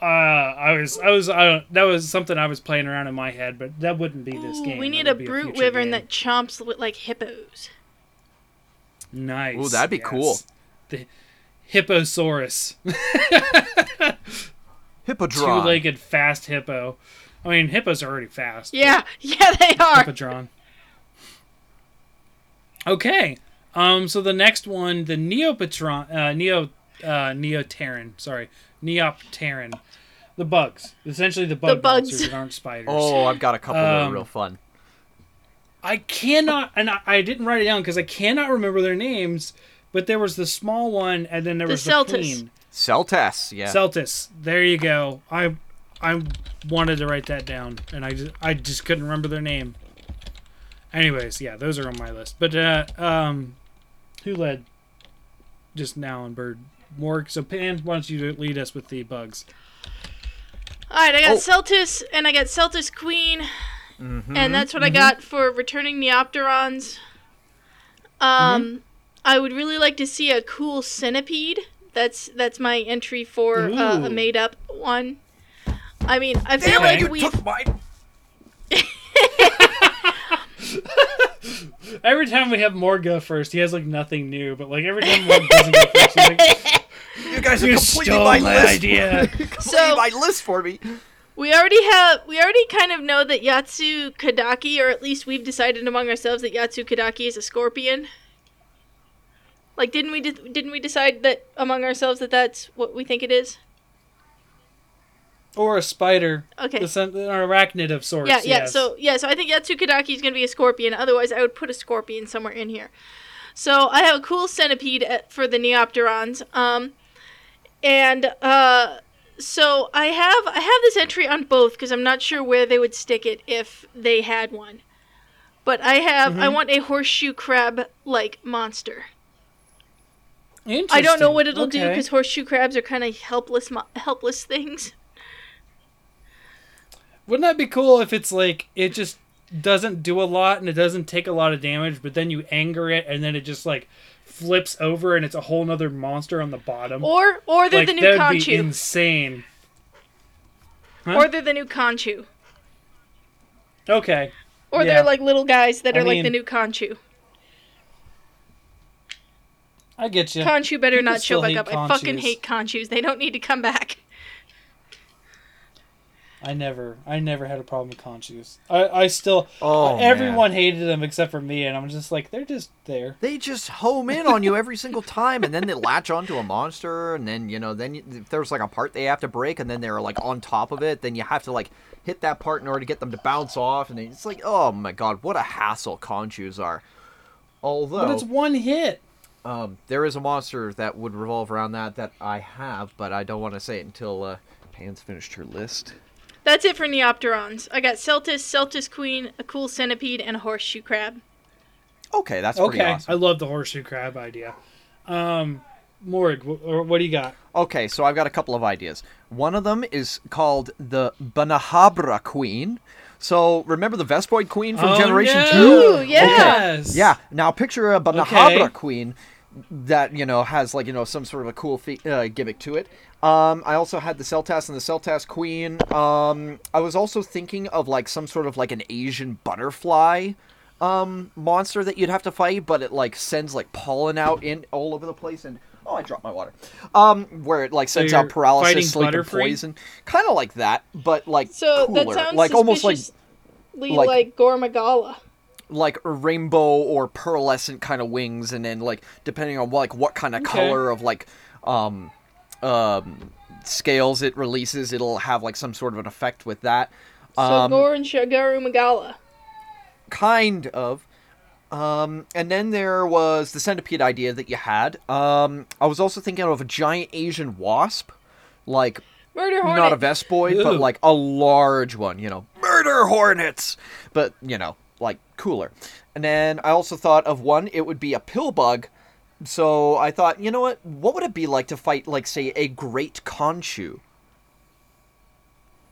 uh I was I was I don't, that was something I was playing around in my head, but that wouldn't be this Ooh, game. we need a brute future wyvern game. that chomps with like hippos. nice. Ooh, that'd be yes. cool. The Hipposaurus, (laughs) Hippodron. two-legged fast hippo. I mean, hippos are already fast. Yeah, (laughs) yeah, they are. Hippodron. Okay. Um. So the next one, the Neopatron, uh, Neo, uh, Neoterran. Sorry, Neopteran. The bugs. Essentially, the bug bugs. monsters that aren't spiders. Oh, I've got a couple that Um, are real fun. I cannot, and I, I didn't write it down because I cannot remember their names. But there was the small one, and then there The was the Seltas. queen. Seltas, yeah. Seltas. There you go. I I wanted to write that down, and I just I just couldn't remember their name. Anyways, yeah, those are on my list. But uh, um, who led just now on Bird? Morg. So Pan, why don't you lead us with the bugs? All right, I got Oh. Seltas and I got Seltas Queen, Mhm. and that's what I got for returning Neopterons. Um, I would really like to see a cool centipede. That's that's my entry for uh, a made up one. I mean, I feel Damn like you we took mine. (laughs) Every time we have Morg go first, he has like nothing new. But like every time Morg doesn't go first, he's like, (laughs) You guys are "You completing stole my my list. idea." (laughs) completing So- my list for me. we already have we already kind of know that Yatsu Kadaki, or at least we've decided among ourselves that Yatsu Kadaki is a scorpion. Like, didn't we de- didn't we decide that among ourselves that that's what we think it is? or a spider, Okay. the sen- an arachnid of sorts. Yeah, yeah. yes. So yeah, so I think Yatsukadaki is gonna be a scorpion. Otherwise, I would put a scorpion somewhere in here. So I have a cool centipede at, for the Neopterons. Um, and uh, so I have I have this entry on both because I'm not sure where they would stick it if they had one. But I have I Mhm. want a horseshoe crab like monster. I don't know what it'll do because horseshoe crabs are kind of helpless mo- helpless things. Wouldn't that be cool if it's like it just doesn't do a lot and it doesn't take a lot of damage, but then you anger it and then it just like flips over and it's a whole nother monster on the bottom. Or or they're like the new that would be insane. huh? Or they're the new Konchu. Okay. Or Yeah. they're like little guys that I are like the new Konchu. I get you. Konchu better People not show back hate up. I fucking hate Konchus. They don't need to come back. I never, I never had a problem with Konchus. I, I still, Oh, man. everyone hated them except for me, and I'm just like, they're just there. They just home in on you every single time, and then they latch onto a monster, and then you know, then you, if there's like a part they have to break, and then they're like on top of it, then you have to like hit that part in order to get them to bounce off, and it's like, oh my god, what a hassle Konchus are. Although But it's one hit. Um, there is a monster that would revolve around that that I have, but I don't want to say it until uh, Pan's finished her list. That's it for Neopterons. I got Seltas, Seltas Queen, a cool centipede, and a horseshoe crab. Okay, that's pretty Okay, awesome. I love the horseshoe crab idea. Um, Morg, wh- what do you got? Okay, so I've got a couple of ideas. One of them is called the Bnahabra Queen. So remember the Vespoid Queen from Oh, Generation no. Two? Ooh, yeah. Yes. Yeah. Now picture a Bnahabra Okay. Queen that you know has like you know some sort of a cool fe- uh, gimmick to it. Um, I also had the Seltas and the Seltas Queen. Um, I was also thinking of like some sort of like an Asian butterfly um monster that you'd have to fight, but it like sends like pollen out in all over the place and oh I dropped my water. Um where it like sends you're out paralysis, fighting sleep and poison. Kinda like that, but like So cooler. that sounds like almost like like- like, Gore Magala. Like rainbow or pearlescent kind of wings and then like depending on like what kind of Okay. color of like um um scales it releases it'll have like some sort of an effect with that. So um Gore and Shagaru Magala. kind of. Um and then there was the centipede idea that you had. Um i was also thinking of a giant asian wasp like Murder Hornet. not a vespoid but like a large one you know. Murder hornets! But you know like cooler. And then i also thought of one it would be a pill bug. So i thought you know what? What would it be like to fight like say a great konchu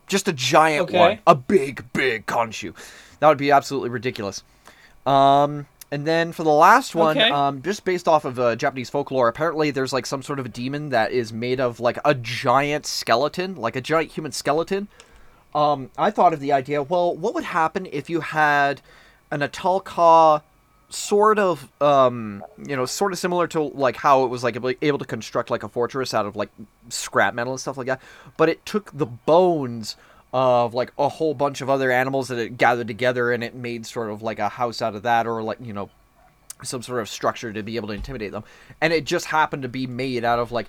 just a giant Okay. one. A big big konchu that would be absolutely ridiculous. Um and then for the last one, Okay. um, just based off of uh, Japanese folklore, apparently there's like some sort of a demon that is made of like a giant skeleton, like a giant human skeleton. Um, I thought of the idea. Well, what would happen if you had an Ahtal-Ka, sort of, um, you know, sort of similar to like how it was like able, able to construct like a fortress out of like scrap metal and stuff like that, but it took the bones of like a whole bunch of other animals that it gathered together and it made sort of like a house out of that or like you know some sort of structure to be able to intimidate them and it just happened to be made out of like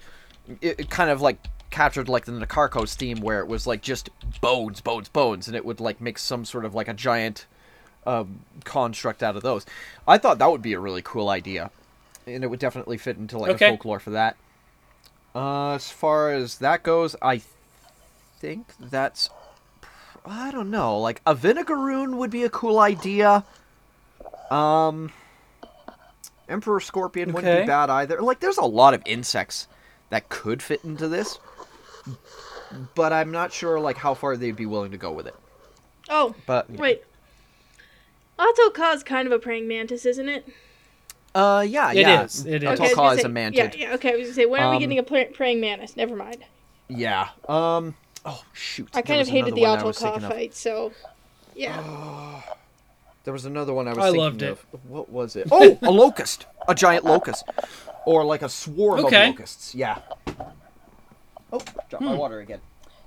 it, it kind of like captured like the Nakarkos theme where it was like just bones bones bones and it would like make some sort of like a giant um, construct out of those i thought that would be a really cool idea and it would definitely fit into like Okay. a folklore for that uh, as far as that goes i think that's I don't know. Like a vinegaroon would be a cool idea. Um, Emperor Scorpion wouldn't be bad either. Like, there's a lot of insects that could fit into this, but I'm not sure like how far they'd be willing to go with it. Oh, But wait. Ahtal-Ka's kind of a praying mantis, isn't it? uh, yeah, It yeah. is, it is. I was Ahtal-Ka is say- a mantid. Yeah, yeah. Okay, I was gonna say, when are we Um, getting a pray- praying mantis? Never mind. Yeah. Um. Oh shoot. I kind of hated the another one I Ahtal-Ka thinking of. fight, so yeah. There was another one I was I thinking loved it. of. What was it? Oh, a locust, a giant locust, or like a swarm Okay. of locusts. Yeah. Oh, drop Hmm. my water again.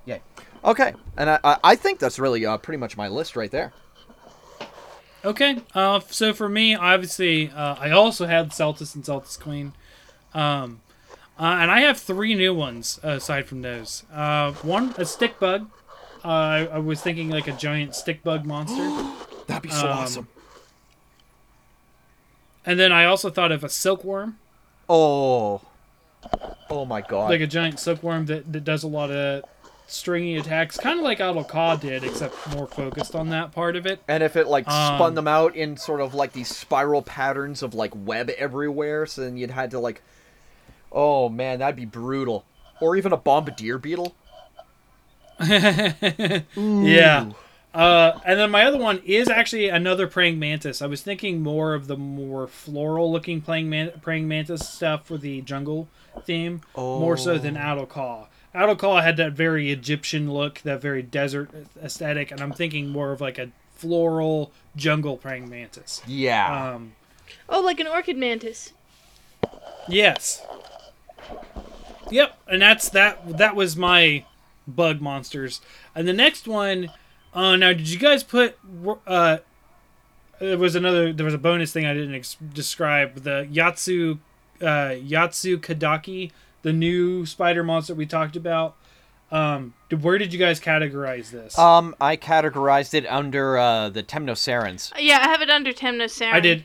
Yay. Okay, and I, I, I think that's really uh, pretty much my list right there. Okay. Uh, so for me, obviously, uh, I also had Seltas and Seltas Queen. Um, uh, and I have three new ones uh, aside from those. Uh, one, a stick bug. Uh, I, I was thinking like a giant stick bug monster. (gasps) That'd be so Um, awesome. And then I also thought of a silkworm, Oh. Oh my god. like a giant silkworm that, that does a lot of stringy attacks, kind of like Ahtal-Ka did, except more focused on that part of it. and if it like spun um, them out in sort of like these spiral patterns of like web everywhere, so then you'd had to like, oh man, that'd be brutal. Or even a bombardier beetle. (laughs) Yeah. Uh, and then my other one is actually another praying mantis. I was thinking more of the more floral looking praying, man- praying mantis stuff for the jungle theme, more so than Ahtal-Ka. Ahtal-Ka had that very Egyptian look, that very desert aesthetic, and I'm thinking more of like a floral jungle praying mantis. Yeah. Um, Oh, like an orchid mantis. yes. Yep, and that's that. That was my bug monsters. And the next one. Uh, now, did you guys put? Uh, there was another. There was a bonus thing I didn't ex- describe. The Yatsu, uh, Yatsu Kadaki, the new spider monster we talked about. Um, did- where did you guys categorize this? um, I categorized it under uh, the Temnocerans. Yeah, I have it under Temnoceran. I did.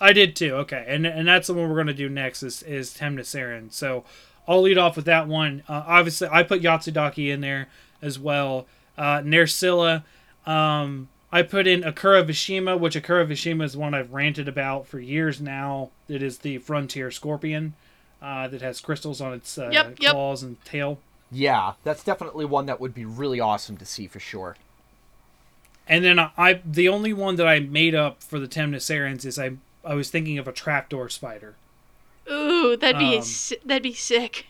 I did too. Okay, and and that's the one we're going to do next is is Temnoceran. So I'll lead off with that one. Uh, obviously, I put Yatsudaki in there as well. Uh, Nerscylla. Um, I put in Akura Vashimu, which Akura Vashimu is one I've ranted about for years now. It is the frontier scorpion uh, that has crystals on its uh, Yep, yep. claws and tail. Yeah, that's definitely one that would be really awesome to see for sure. And then I, I the only one that I made up for the Temnocerans is I I was thinking of a trapdoor spider. Ooh, that'd be Um, that'd be sick.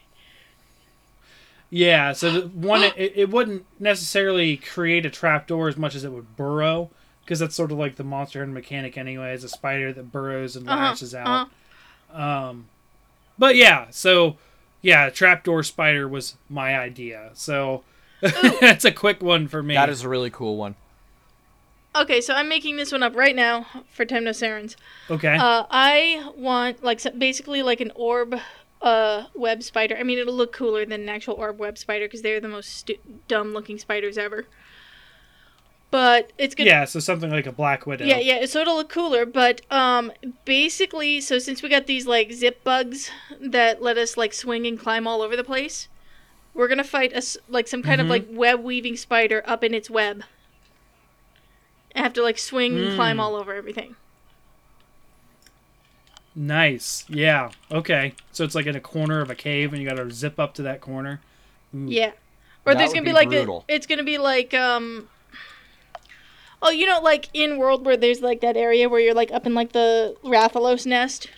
Yeah, so the (gasps) one it, it wouldn't necessarily create a trapdoor as much as it would burrow, because that's sort of like the monster and mechanic anyway, is a spider that burrows and Uh-huh, lashes out. Um, but yeah, so yeah, trapdoor spider was my idea. So (laughs) that's a quick one for me. That is a really cool one. Okay, so I'm making this one up right now for Temnocerans. okay. Uh, I want like basically like an orb uh web spider. I mean, it'll look cooler than an actual orb web spider because they're the most stu- dumb looking spiders ever. But it's gonna yeah, so something like a black widow. Yeah, yeah, so it'll look cooler, but um basically so since we got these like zip bugs that let us like swing and climb all over the place, we're going to fight a like some kind Mhm. of like web weaving spider up in its web. I have to like swing and climb Mm. all over everything. Nice. Yeah. Okay. So it's like in a corner of a cave, and you got to zip up to that corner. Ooh. Yeah. Or That there's going to be be like a, it's going to be like um Oh, you know like in World where there's like that area where you're like up in like the Rathalos nest?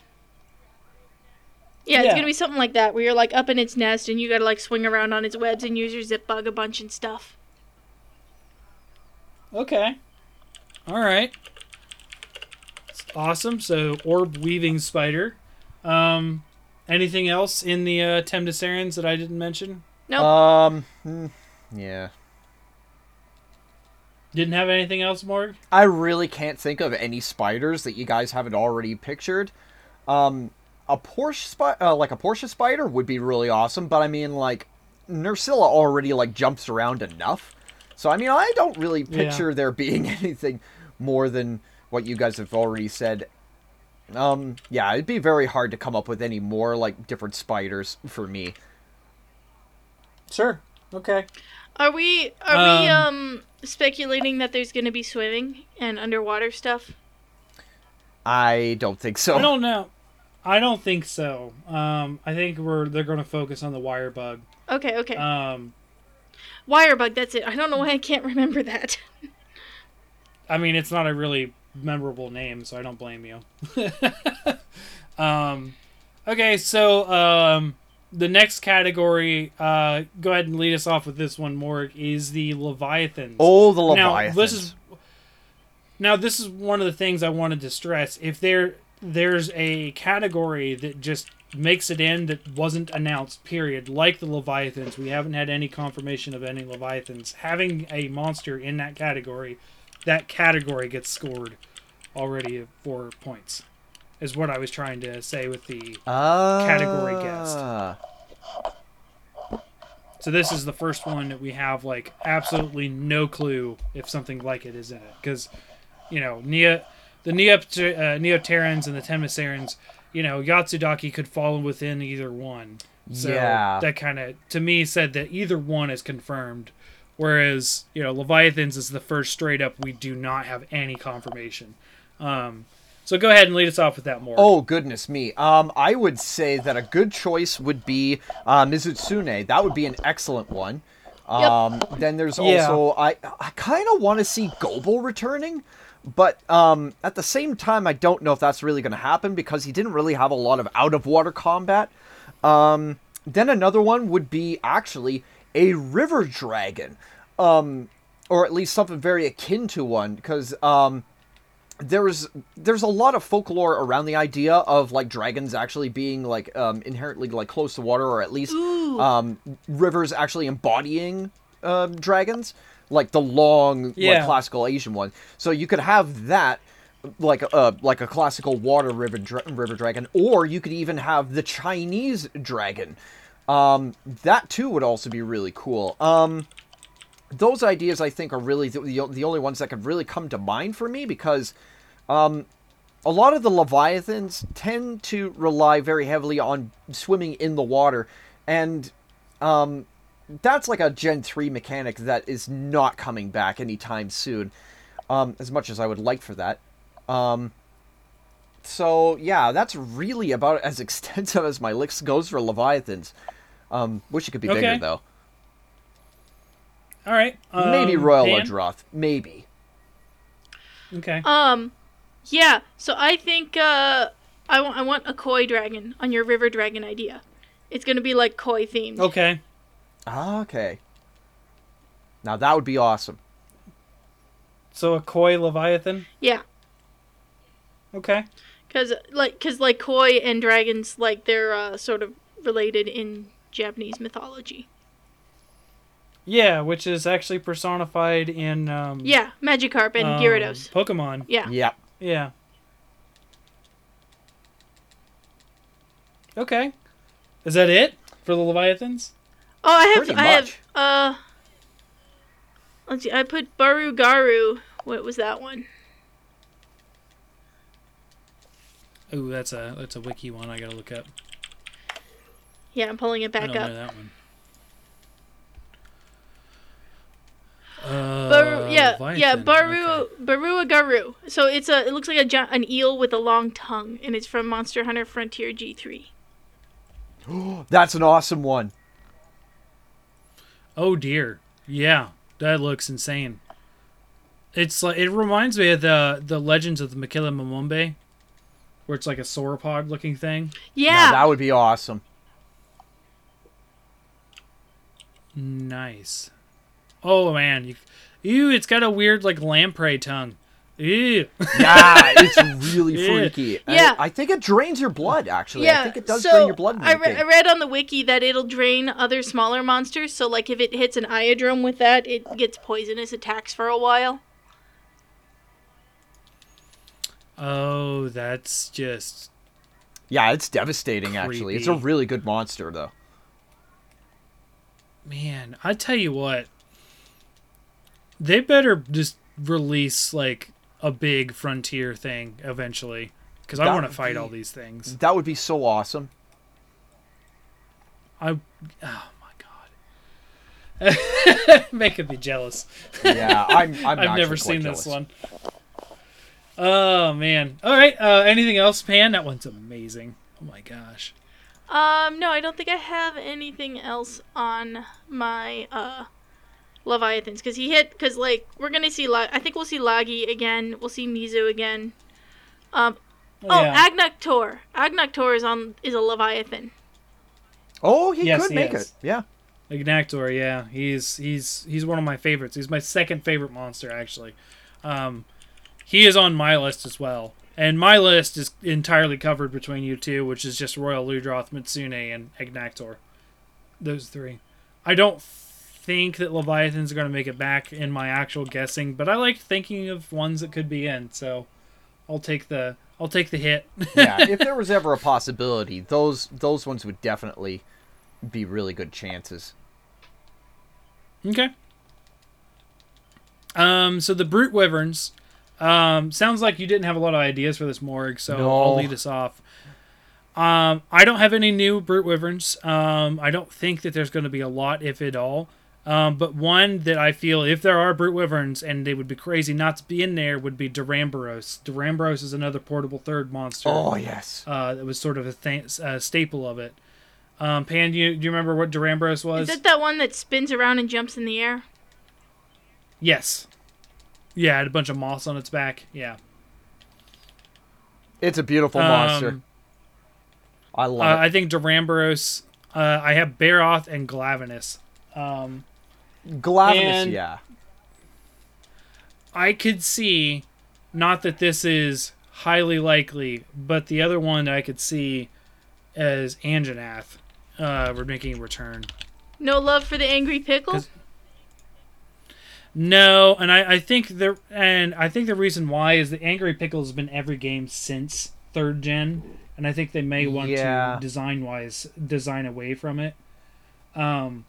Yeah, it's Yeah. gonna be something like that, where you're like up in its nest and you gotta like swing around on its webs and use your zip bug a bunch and stuff. Okay. All right. It's awesome. So orb weaving spider. Um, anything else in the uh, Temnocerans that I didn't mention? Nope. Um, hmm, yeah. Didn't have anything else, Morg? I really can't think of any spiders that you guys haven't already pictured. Um, a Portia spi- uh, like a Portia spider would be really awesome, but I mean, like, Nerscylla already like jumps around enough, so I mean, I don't really Yeah. picture there being (laughs) anything more than what you guys have already said. Um, yeah, it'd be very hard to come up with any more like different spiders for me. Sure. Okay. Are we are we Um, um speculating that there's gonna be swimming and underwater stuff? I don't think so. I don't know. I don't think so. Um, I think we're they're going to focus on the wire bug. Okay, okay. Um, wire bug. that's it. I don't know why I can't remember that. (laughs) I mean, it's not a really memorable name, so I don't blame you. (laughs) um, okay, so um, the next category, uh, go ahead and lead us off with this one, Morg, is the Leviathans. Oh, the Now, this is now this is one of the things I wanted to stress. If there there's a category that just makes it in that wasn't announced, period, like the Leviathans, we haven't had any confirmation of any Leviathans. Having a monster in that category, that category gets scored already four points. Is what I was trying to say with the category guest. Ah. So this is the first one that we have like absolutely no clue if something like it is in it because you know Neo, the Neopter, uh, Neoterrans and the Temnocerans, you know Yatsudaki could fall within either one. So Yeah. that kind of to me said that either one is confirmed, whereas you know Leviathans is the first straight up we do not have any confirmation. Um, so go ahead and lead us off with that more. Oh goodness me. Um, I would say that a good choice would be uh, Mizutsune. That would be an excellent one. Um, then there's Yeah. also I I kind of want to see Gobul returning, but um, at the same time I don't know if that's really going to happen because he didn't really have a lot of out of water combat. Um, then another one would be actually a river dragon. Um, or at least something very akin to one, because um, there's there's a lot of folklore around the idea of like dragons actually being like um, inherently like close to water, or at least um, rivers actually embodying um, dragons, like the long Yeah. like classical Asian one. So you could have that like a like a classical water river dra- river dragon, or you could even have the Chinese dragon. Um, that too would also be really cool. Um, those ideas I think are really the, the, only ones that could really come to mind for me because um, a lot of the leviathans tend to rely very heavily on swimming in the water. And um, that's like a gen 3 mechanic that is not coming back anytime soon um, as much as i would like for that. Um, so yeah that's really about (laughs) as extensive as my list goes for leviathans um, wish it could be bigger though All right. maybe um, royal Pan? Udroth. maybe Okay. Um, yeah. So I think uh, I want I want a koi dragon on your river dragon idea. It's gonna be like koi themed. Okay. Ah, okay now that would be awesome So a koi leviathan. Yeah, Okay. because like because like koi and dragons like they're uh, sort of related in Japanese mythology. Yeah, which is actually personified in um, Yeah, Magikarp and um, Gyarados. Pokemon. Yeah. Yeah. Yeah. Okay. Is that it for the Leviathans? Oh, I have Pretty I have uh. Let's see. I put Baru Garu. What was that one? Ooh, that's a that's a wiki one I gotta look up. Yeah, I'm pulling it I back don't up. that one. Uh, Baru, yeah, yeah, Leviathan, Baru, okay. Baruragaru. So it's a, it looks like a gi- an eel with a long tongue, and it's from Monster Hunter Frontier G3. (gasps) that's an awesome one Oh dear, yeah, that looks insane. It's like it reminds me of the the Legends of the Mokele-mbembe, where it's like a sauropod looking thing. Yeah, Now, that would be awesome Nice. Oh man, you, ew! It's got a weird like lamprey tongue. Ew. yeah, it's really (laughs) freaky. Yeah. I think it drains your blood. Actually, yeah. I think it does so drain your blood. I, re- I read on the wiki that it'll drain other smaller monsters. So like if it hits an iodrome with that, it gets poisonous attacks for a while. oh, that's just yeah, it's devastating. Actually, it's a really good monster, though. Man. I tell you what, they better just release like a big frontier thing eventually, because I want to fight be- all these things. That would be so awesome. I, oh my god, (laughs) making me be jealous. Yeah, I'm. I'm (laughs) I've actually never seen jealous. this one. Oh man! All right. Uh, anything else, Pan? That one's amazing. Oh my gosh. Um, no, I don't think I have anything else on my uh Leviathans because he hit because like we're gonna see La- I think we'll see Lagi again. We'll see Mizu again. Um, oh, yeah. Agnaktor. Agnaktor is on is a Leviathan. Oh, he Yes, could he make is. it. Yeah. Ignactor, yeah, he's he's he's one of my favorites. He's my second favorite monster actually. Um, he is on my list as well, and my list is entirely covered between you two, which is just Royal Ludroth, Mitsune, and Ignactor. Those three. I don't think that Leviathans are going to make it back in my actual guessing, but I like thinking of ones that could be in, so I'll take the I'll take the hit. Yeah. (laughs) if there was ever a possibility, those those ones would definitely be really good chances. Okay. Um, so the brute wyverns. Um, sounds like you didn't have a lot of ideas for this Morg, so No. I'll lead us off. Um, I don't have any new brute wyverns. Um, I don't think that there's going to be a lot, if at all. Um, but one that I feel, if there are brute wyverns, and they would be crazy not to be in there, would be Duramboros. Duramboros is another portable third monster. Oh yes. Uh, that was sort of a th- uh, staple of it. Um, Pan, do you, do you remember what Duramboros was? Is it that one that spins around and jumps in the air? Yes. Yeah, it had a bunch of moss on its back. Yeah. It's a beautiful monster. Um, I uh, it. I think Duramboros. Uh, I have Barroth and Glavenus. Um, it. Glavenus, and- yeah. I could see, not that this is highly likely, but the other one I could see as Anjanath uh, we're making a return. No love for the angry pickle. No, and I, I think the and I think the reason why is the Angry Pickle has been every game since third gen, and I think they may want Yeah. to design wise design away from it. Um,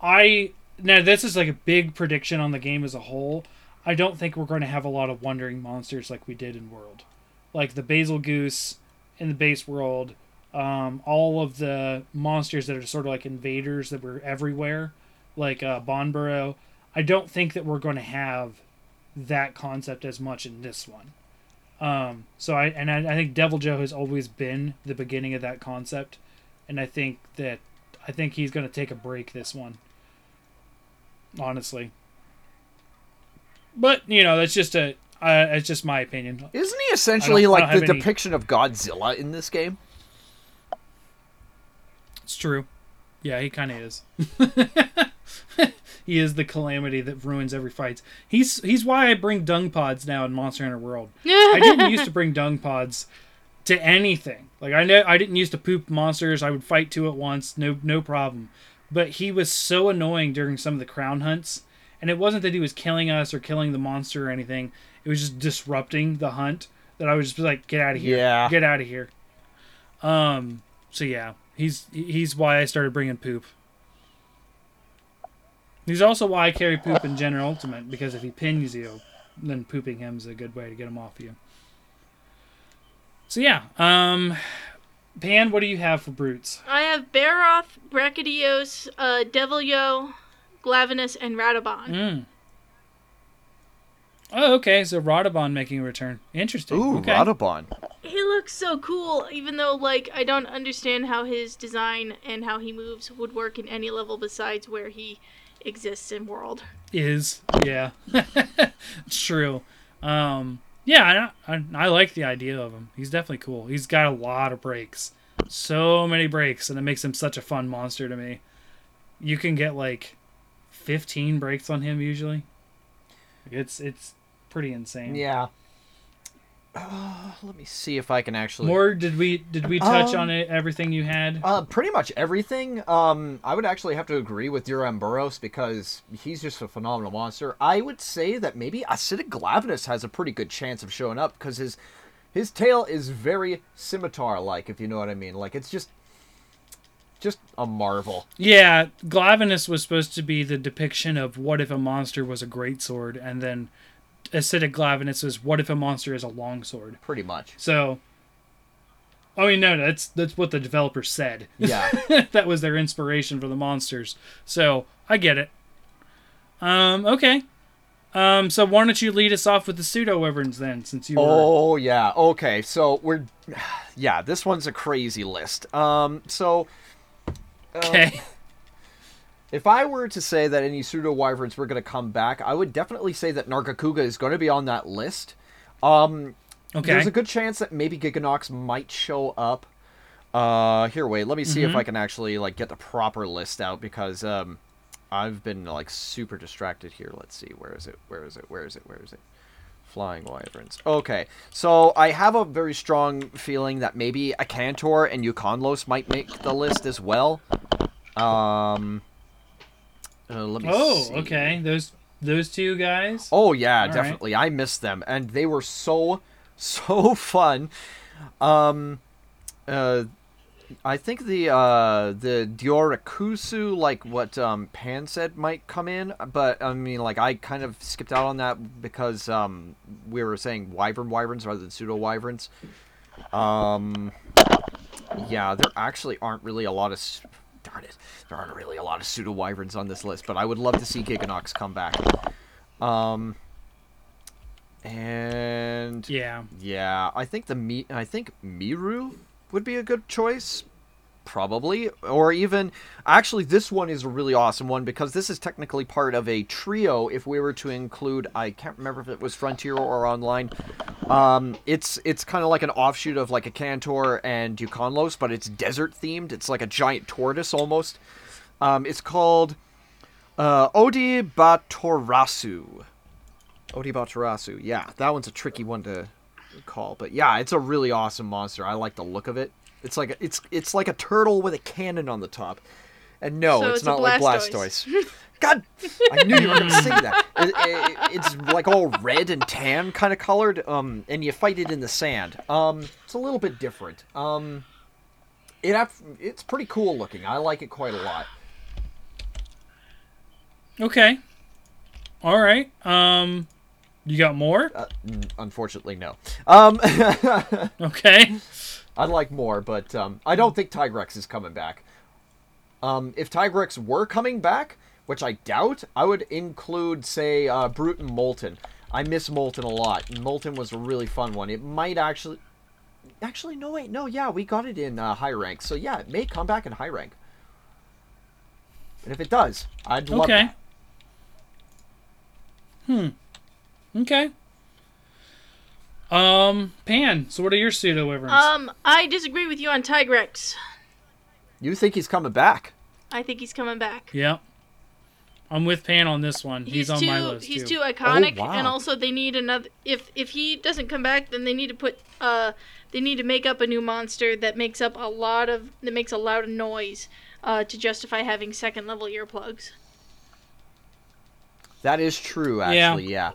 I now this is like a big prediction on the game as a whole. I don't think we're going to have a lot of wandering monsters like we did in World, like the Bazelgeuse in the base world. Um, all of the monsters that are sort of like invaders that were everywhere, like uh, Banbaro. I don't think that we're going to have that concept as much in this one. Um, so I and I, I think Deviljho has always been the beginning of that concept, and I think that I think he's going to take a break this one. Honestly, but you know that's just a uh, it's just my opinion. Isn't he essentially like the any- depiction of Godzilla in this game? It's true. Yeah, he kind of is. (laughs) he is the calamity that ruins every fight. He's he's why I bring dung pods now in Monster Hunter World. (laughs) I didn't used to bring dung pods to anything. Like I know I didn't used to poop monsters. I would fight two at once, no no problem. But he was so annoying during some of the crown hunts, and it wasn't that he was killing us or killing the monster or anything. It was just disrupting the hunt that I was just like, get out of here, Yeah. get out of here. Um. So yeah, he's he's why I started bringing poop. He's also why I carry poop in General Ultimate because if he pins you, then pooping him is a good way to get him off you. So yeah, um, Pan, what do you have for brutes? I have Barroth, Brachydios, uh, Deviljho, Glavenus, and Radobaan. Mm. Oh, okay. So Radobaan making a return. Interesting. Ooh, okay. Radobaan. He looks so cool, even though like I don't understand how his design and how he moves would work in any level besides where he exists in world. is yeah, (laughs) it's true. Um, yeah, I, I I like the idea of him. He's definitely cool. He's got a lot of breaks, so many breaks, and it makes him such a fun monster to me. You can get like fifteen breaks on him usually. It's it's pretty insane. Yeah. Uh, let me see if I can actually. More did we did we touch Um, on it? Everything you had? Uh, pretty much everything. Um, I would actually have to agree with Duramboros because he's just a phenomenal monster. I would say that maybe Acidic Glavenus has a pretty good chance of showing up because his his tail is very scimitar-like, if you know what I mean. Like it's just just a marvel. Yeah, Glavenus was supposed to be the depiction of what if a monster was a greatsword, and then acidic Glavenus was what if a monster is a longsword. Pretty much. So, I mean, no, that's that's what the developers said. Yeah. (laughs) that was their inspiration for the monsters. So I get it. Um, okay. Um, so why don't you lead us off with the pseudo wyverns then, since you were Oh yeah. Okay. So we're (sighs) yeah, this one's a crazy list. Um so uh, okay. If I were to say that any pseudo wyverns were going to come back, I would definitely say that Nargacuga is going to be on that list. Um, Okay. There's a good chance that maybe Gigginox might show up. Uh, here, wait. Let me see if I can actually like get the proper list out because um, I've been like super distracted here. Let's see. Where is it? Where is it? Where is it? Where is it? Flying wyverns. Okay, so I have a very strong feeling that maybe Akantor and Ukanlos might make the list as well. Um, uh, let me oh, see. okay. Those those two guys. Oh yeah, right. definitely. I missed them, and they were so (laughs) so fun. Um, uh, I think the uh the Diorikusu, like what um Pan said, might come in, but I mean, like I kind of skipped out on that because um we were saying wyvern wyverns rather than pseudo wyverns. Um, yeah, there actually aren't really a lot of. Darn it, there aren't really a lot of pseudo wyverns on this list, but I would love to see Gigginox come back. Um, and Yeah. yeah, I think the me, I think Miru would be a good choice. Probably. Or even actually this one is a really awesome one because this is technically part of a trio if we were to include I can't remember if it was Frontier or online. Um it's it's kind of like an offshoot of like Akantor and Ukanlos, but it's desert themed. It's like a giant tortoise almost. Um it's called uh Odi Batorasu. Odibatarasu. Yeah, that one's a tricky one to call, but yeah, it's a really awesome monster. I like the look of it. It's like a, it's it's like a turtle with a cannon on the top. And no, So it's, it's a not like Blastoise. Blastoise. (laughs) God, I knew you were gonna say that. It, it- it's like all red and tan kind of colored. Um, and you fight it in the sand. Um, it's a little bit different. Um, it have, it's pretty cool looking. I like it quite a lot. Okay. All right. Um, you got more? Uh, unfortunately, no. Um, (laughs) Okay. I'd like more, but um, I don't think Tigrex is coming back. Um, if Tigrex were coming back, which I doubt, I would include, say, uh, Brute and Molten. I miss Molten a lot. Molten was a really fun one. It might actually. Actually, no, wait, no, yeah, we got it in uh, high rank. So, yeah, it may come back in high rank. And if it does, I'd love Okay. that. Okay. Um, Pan. So, what are your pseudo wyverns? Um, I disagree with you on Tigrex. You think he's coming back? I think he's coming back. yeah. I'm with Pan on this one. He's, on too, my list He's too. too iconic, Oh, wow. and also they need another. If if he doesn't come back, then they need to put. Uh, they need to make up a new monster that makes up a lot of that makes a loud noise, uh, to justify having second level earplugs. That is true, Yeah. actually, yeah.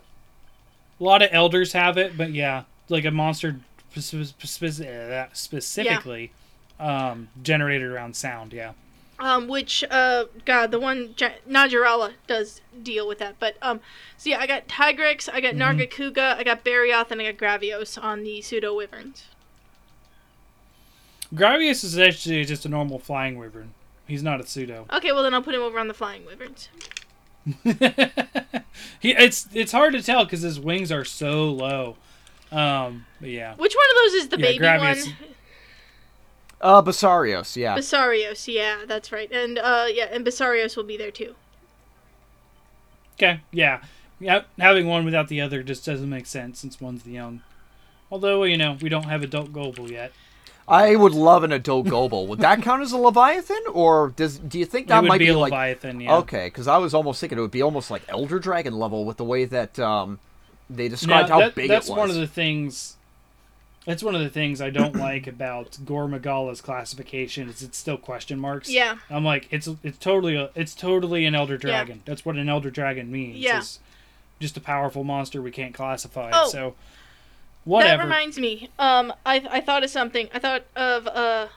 A lot of elders have it, but yeah, like a monster spe- spe- spe- specifically um, generated around sound. Yeah. Um, which uh, God, the one Najarala does deal with that. But um, so yeah, I got Tigrex, I got Mm-hmm. Nargacuga, I got Barioth, and I got Gravios on the pseudo wyverns. Gravios is actually just a normal flying wyvern. He's not a pseudo. Okay, well then I'll put him over on the flying wyverns. (laughs) he it's it's hard to tell because his wings are so low. Um, but yeah. Which one of those is the Yeah, baby one? Uh, Basarios, yeah. Basarios, yeah, that's right. And uh yeah, and Basarios will be there too. Okay. Yeah. Yeah. Having one without the other just doesn't make sense since one's the young. Although you know we don't have adult global yet. I would love an adult Gobul. Would that count as a Leviathan, or does do you think that it would might be, be, a like leviathan. Yeah. okay? Because I was almost thinking it would be almost like Elder Dragon level with the way that um, they described Now, how that- big that's it was. one of the things. That's one of the things I don't like about Gore Magala's classification is it's still question marks. Yeah. I'm like it's it's totally a, it's totally an elder dragon. That's what an elder dragon means. Yeah. just a powerful monster we can't classify. Oh. So whatever. That reminds me. Um, I I thought of something. I thought of uh,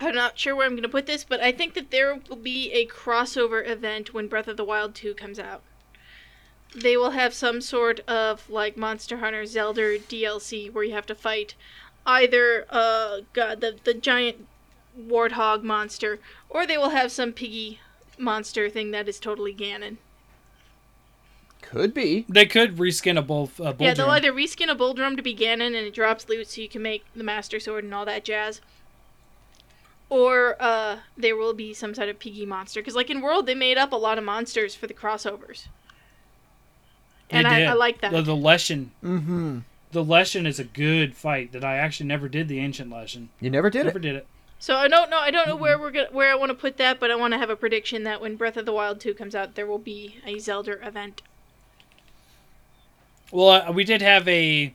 I'm not sure where I'm gonna put this, but I think that there will be a crossover event when Breath of the Wild 2 comes out. They will have some sort of like Monster Hunter Zelda DLC where you have to fight either uh god the the giant warthog monster, or they will have some piggy monster thing that is totally Ganon. Could be. they could reskin a bull. A bull Yeah, they'll drum. either reskin a Bulldrome to be Ganon and it drops loot so you can make the Master Sword and all that jazz. Or uh, there will be some sort of piggy monster. Because, like in World, they made up a lot of monsters for the crossovers. They And I, did. I like that. The, the Leshen. Mm-hmm. The Leshen is a good fight that I actually never did the ancient Leshen. You never did Never it. did it. So I don't know. I don't know where we're gonna, where I want to put that, but I want to have a prediction that when Breath of the Wild 2 comes out, there will be a Zelda event. Well, uh, we did have a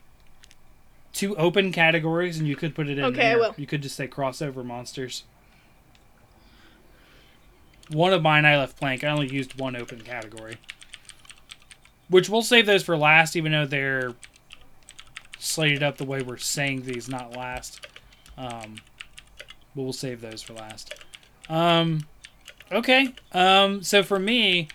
two open categories, and you could put it in Okay, I there. will. You could just say crossover monsters. One of mine I left blank. I only used one open category, which we'll save those for last, even though they're slated up the way we're saying these, not last. Um, but we'll save those for last. Um, okay. Um, so for me,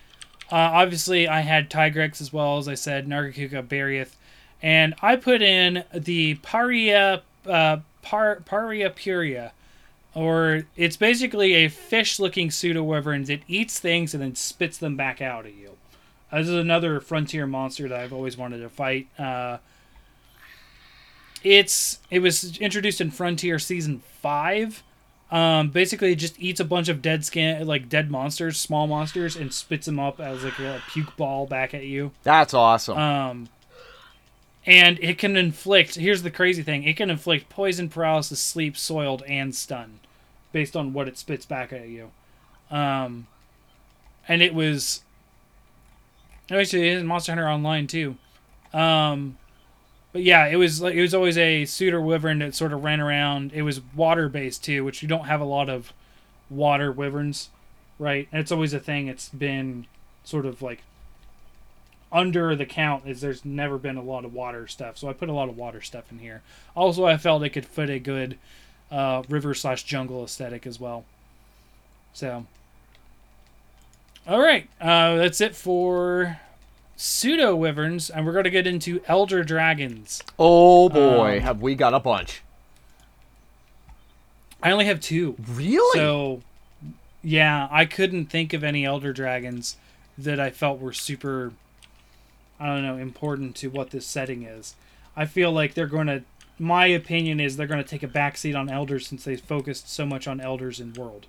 uh, obviously, I had Tigrex as well as I said, Nargacuga, Barioth, and I put in the Paria uh, Par, Paria Puria, or it's basically a fish-looking pseudo wyvern that eats things and then spits them back out at you. Uh, This is another frontier monster that I've always wanted to fight. Uh, it's it was introduced in Frontier season five. Um, basically, it just eats a bunch of dead skin, like dead monsters, small monsters, and spits them up as like a puke ball back at you. That's awesome. Um, and it can inflict. Here's the crazy thing: it can inflict poison, paralysis, sleep, soiled, and stun, based on what it spits back at you. Um, and it was actually in Monster Hunter Online too. Um, but yeah, it was like it was always a pseudo wyvern that sort of ran around. It was water based too, which you don't have a lot of water wyverns, right? And it's always a thing. It's been sort of like under the count is there's never been a lot of water stuff. So I put a lot of water stuff in here. Also, I felt it could fit a good uh, river slash jungle aesthetic as well. So, all right, uh, that's it for pseudo wyverns, and we're going to get into elder dragons. Oh boy, Um, have we got a bunch. I only have two. Really? So, yeah, I couldn't think of any elder dragons that I felt were super, I don't know, important to what this setting is. I feel like they're going to, my opinion is they're going to take a backseat on elders since they focused so much on elders in world.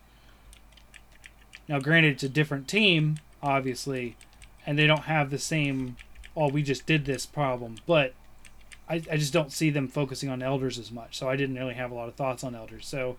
Now, granted, it's a different team, obviously, and they don't have the same, oh, we just did this problem, but I, I just don't see them focusing on elders as much. So I didn't really have a lot of thoughts on elders. So,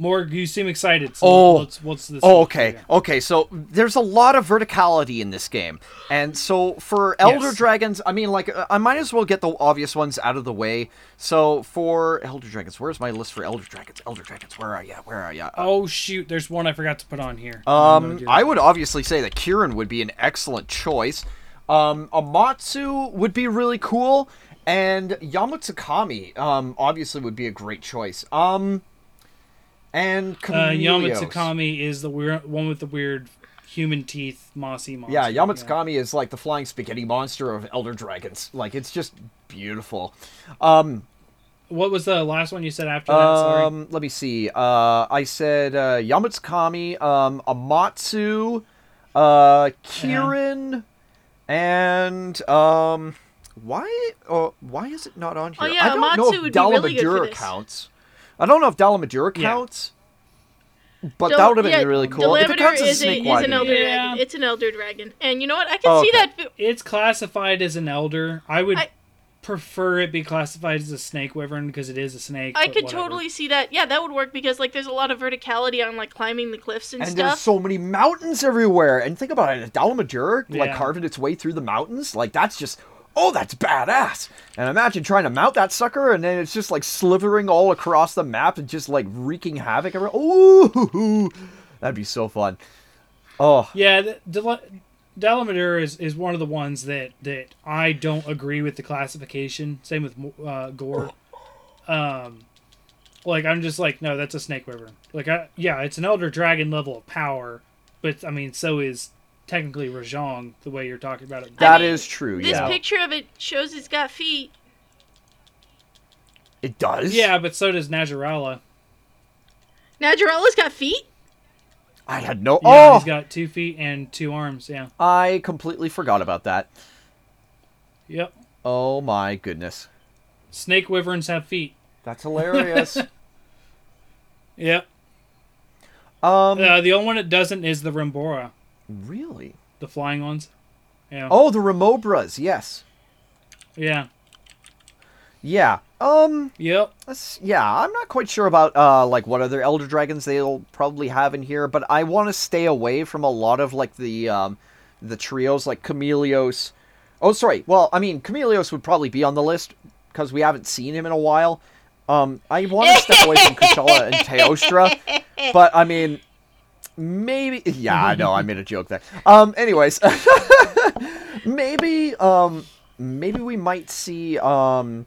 Morg, you seem excited. So Oh. what's, what's this? Oh, okay. Okay, so there's a lot of verticality in this game. And so for Elder Yes. Dragons, I mean, like, uh, I might as well get the obvious ones out of the way. So for Elder Dragons, where's my list for Elder Dragons? Elder Dragons, where are ya? Where are ya? Oh shoot! There's one I forgot to put on here. Um, I would obviously say that Kirin would be an excellent choice. Um, Amatsu would be really cool, and Yamatsukami, um, obviously would be a great choice. Um, and Uh, Yamatsukami is the weird one with the weird human teeth, mossy monster. Yeah, Yamatsukami is like the flying spaghetti monster of Elder Dragons. Like it's just beautiful. Um, What was the last one you said after that? Sorry. um, let me see. Uh, I said uh, Yamatsukami, um, Amatsu, uh, Kirin, and um, why? Uh, why is it not on here? Oh, yeah, I don't know Amatsu if would be really good for Dalamadura this. counts. I don't know if Dalamadura Yeah. counts. But Del- that would have been yeah, really cool. If it Delameter counts as a is, a, snake is an elder Yeah. dragon. It's an elder dragon, and you know what? I can Oh, see okay. that. It's classified as an elder. I would I- prefer it be classified as a snake wyvern because it is a snake. I could whatever. totally see that. Yeah, that would work because like there's a lot of verticality on like climbing the cliffs and, stuff. and there's so many mountains everywhere. And think about it, a Dalamadura like carving its way through the mountains, like that's just oh, that's badass. And imagine trying to mount that sucker, and then it's just like slithering all across the map and just like wreaking havoc. Everywhere. Ooh, that'd be so fun. Oh, Yeah, the, Del- Dalamadura is, is one of the ones that, that I don't agree with the classification. Same with uh, Gore. (laughs) Um, like I'm just like, no, that's a snake wyvern. Like, I, yeah, it's an elder dragon level of power, but I mean, so is technically Rajang the way you're talking about it. that I is true. this yeah, picture of it shows it's got feet. it does. yeah, but so does Najarala. Najarala's got feet. I had no. Yeah, oh, he's got two feet and two arms. Yeah. I completely forgot about that. Yep. Oh my goodness, Snake wyverns have feet. that's hilarious. (laughs) Yep. um, Uh, the only one that doesn't is the Remobra, really? the flying ones. Yeah. Oh, the Remobras. Yes. Yeah. Yeah. Um. Yep. Yeah, I'm not quite sure about uh like what other Elder Dragons they'll probably have in here, but I want to stay away from a lot of like the um the trios like Chameleos. Oh, sorry. Well, I mean Chameleos would probably be on the list because we haven't seen him in a while. Um, I want to step away from Kushala and (laughs) Teostra, but I mean, maybe. (laughs) Yeah, I know I made a joke there. Um, anyways, (laughs) maybe um maybe we might see um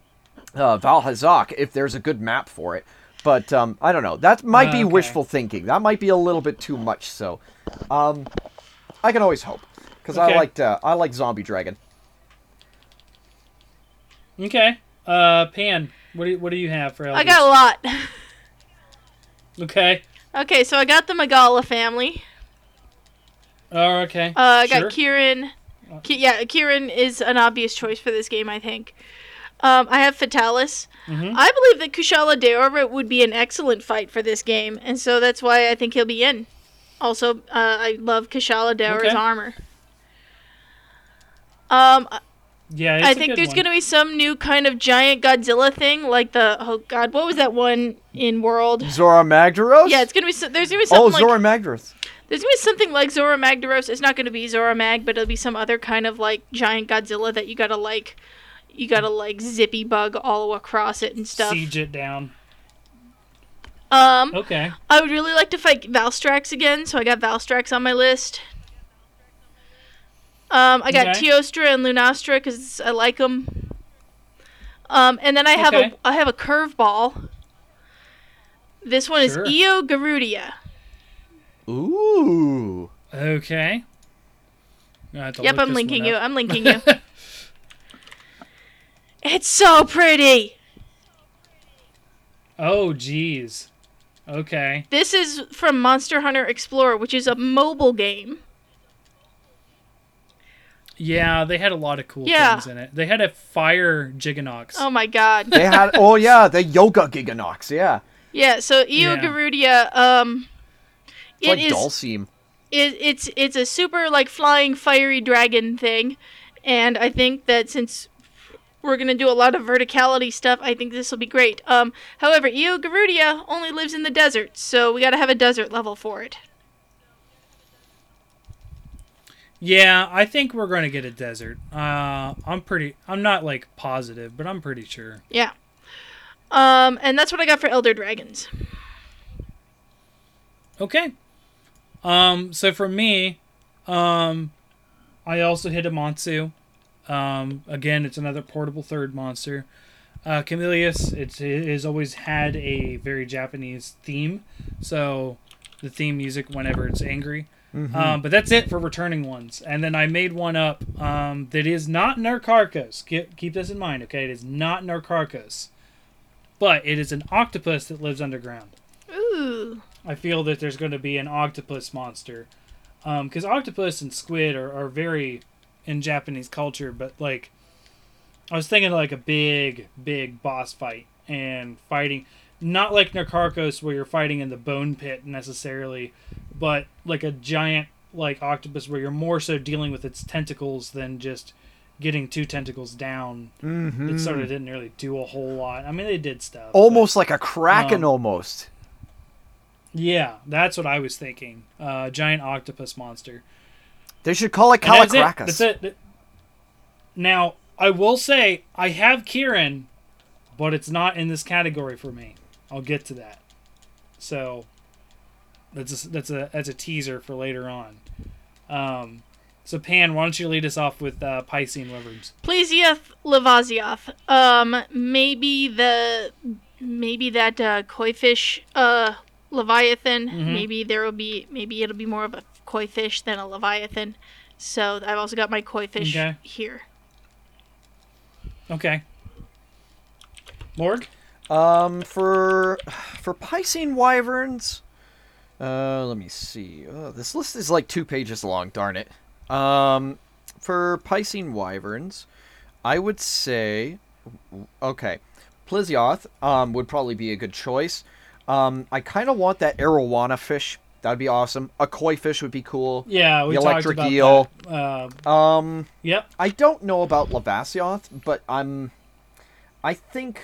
uh, Vaal Hazak if there's a good map for it. But um, I don't know. That might be Okay. wishful thinking. That might be a little bit too much. So, um, I can always hope because I Okay. liked uh, I like Zombie Dragon. Okay. Uh, Pan, what do you, what do you have for elders? I got a lot. Okay. Okay, so I got the Magala family. Oh, okay. Uh, I got Sure. Kirin. Ki- yeah, Kirin is an obvious choice for this game, I think. Um, I have Fatalis. Mhm. I believe that Kushala Daora would be an excellent fight for this game, and so that's why I think he'll be in. Also, uh, I love Kushala Daora's Okay. armor. Um, Yeah, it's I a think good there's one. gonna be some new kind of giant Godzilla thing, like the oh god, what was that one in World? Zora Magdaros. Yeah, it's gonna be so, there's gonna be oh something like Zora Magdaros. there's gonna be something like Zora Magdaros. It's not gonna be Zora Mag, but it'll be some other kind of like giant Godzilla that you gotta like you gotta like zippy bug all across it and stuff. Siege it down. Um, Okay. I would really like to fight Valstrax again, so I got Valstrax on my list. Um, I got Okay. Teostra and Lunastra because I like them. Um, and then I have Okay. a I have a curveball. This one Sure. is Eo Garudia. Ooh. Okay. I have to Yep, look I'm linking you. I'm linking you. (laughs) It's so pretty. oh, jeez. Okay. This is from Monster Hunter Explorer, which is a mobile game. Yeah, they had a lot of cool Yeah. things in it. They had a fire Gigginox. Oh my god. They had (laughs) oh yeah, the yoga Gigginox, yeah. Yeah, so Eo Yeah. Garudia, um It's it like is Dulcim. it, it's it's a super like flying fiery dragon thing, and I think that since we're gonna do a lot of verticality stuff, I think this will be great. Um, however, Eo Garudia only lives in the desert, so we gotta have a desert level for it. Yeah, I think we're going to get a desert. Uh, I'm pretty. I'm not like positive, but I'm pretty sure. Yeah. Um, and that's what I got for Elder Dragons. Okay. Um, so for me, um, I also hit Amatsu. Um, again, it's another portable third monster. Uh, Camillus, it's, it has always had a very Japanese theme. So the theme music whenever it's angry. Um, but that's it for returning ones. And then I made one up um, that is not Nakarkos. Keep, keep this in mind, okay? It is not Nakarkos. But it is an octopus that lives underground. Ooh. I feel that there's going to be an octopus monster. Because octopus and squid are, are very in Japanese culture, but like, I was thinking like a big, big boss fight and fighting. Not like Nakarkos where you're fighting in the bone pit necessarily, but like a giant like octopus where you're more so dealing with its tentacles than just getting two tentacles down. Mm-hmm. It sort of didn't really do a whole lot. I mean, they did stuff. but- Almost like a kraken Um, almost. Yeah, that's what I was thinking. Uh, giant octopus monster. They should call it And that's it. That's it. Now, I will say I have Kirin, but it's not in this category for me. I'll get to that. So that's a, that's a that's a teaser for later on. Um, so Pan, why don't you lead us off with uh, Piscean wyverns? Plesioth Lavasioth. Um, maybe the maybe that uh, koi fish uh leviathan. Mhm. Maybe there will be maybe it'll be more of a koi fish than a leviathan. So I've also got my koi fish Okay. here. Okay. Morg. Um, for for Piscine wyverns, uh, let me see. Oh, this list is like two pages long. Darn it. Um, for Piscine wyverns, I would say, okay, Plesioth um would probably be a good choice. Um, I kind of want that arowana fish. That'd be awesome. A koi fish would be cool. Yeah, we The talked electric about eel. that. Uh, Um, yep. I don't know about Lavasioth, but I'm. I think.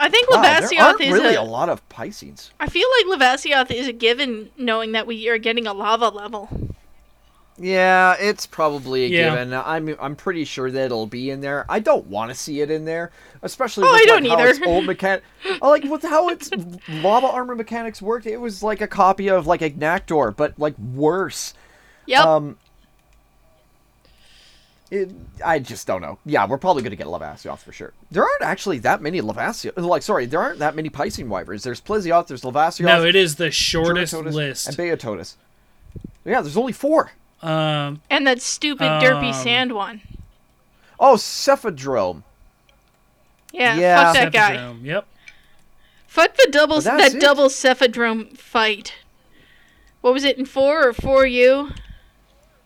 I think Wow, there Lavasioth aren't is really a. a lot of Pisces. I feel like Lavasioth is a given, knowing that we are getting a lava level. Yeah, it's probably a Yeah. given. I'm I'm pretty sure that it'll be in there. I don't want to see it in there, especially Oh, with I don't like, how either. its old mechan- I like with how its lava armor mechanics worked. It was like a copy of like Agnaktor, but like worse. Yep. Um, it, I just don't know. Yeah, we're probably gonna get Lavasioth for sure. There aren't actually that many Lavasioth. Like, sorry, there aren't that many Piscine wyverns. There's Plesioth, there's Lavasioth, No, it is the shortest Jyuratodus, list. and Beotodus. Yeah, there's only four. Um, and that stupid derpy um, sand one. Oh, Cephadrome. Yeah, yeah. fuck that guy. Yep. Fuck the double But that it. double cephadrome fight. What was it in four or four U?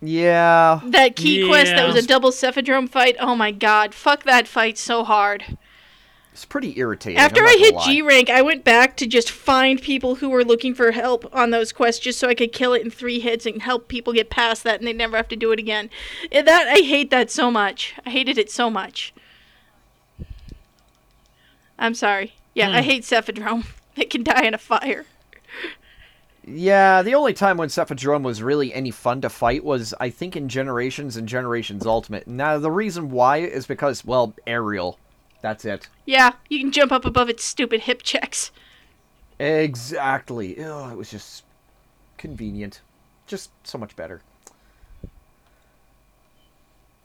Yeah. That key quest that was a double cephadrome fight. Oh my god, fuck that fight so hard. It's pretty irritating. After I'm I not hit. G rank, I went back to just find people who were looking for help on those quests just so I could kill it in three hits and help people get past that and they never have to do it again. Eh, That I hate that so much. I hated it so much. I'm sorry. Yeah, I Hmm. hate cephadrome. (laughs) It can die in a fire. Yeah, the only time when Cephadrome was really any fun to fight was, I think, in Generations and Generations Ultimate. Now, the reason why is because, well, aerial. That's it. Yeah, you can jump up above its stupid hip checks. Exactly. Ugh, it was just convenient. Just so much better.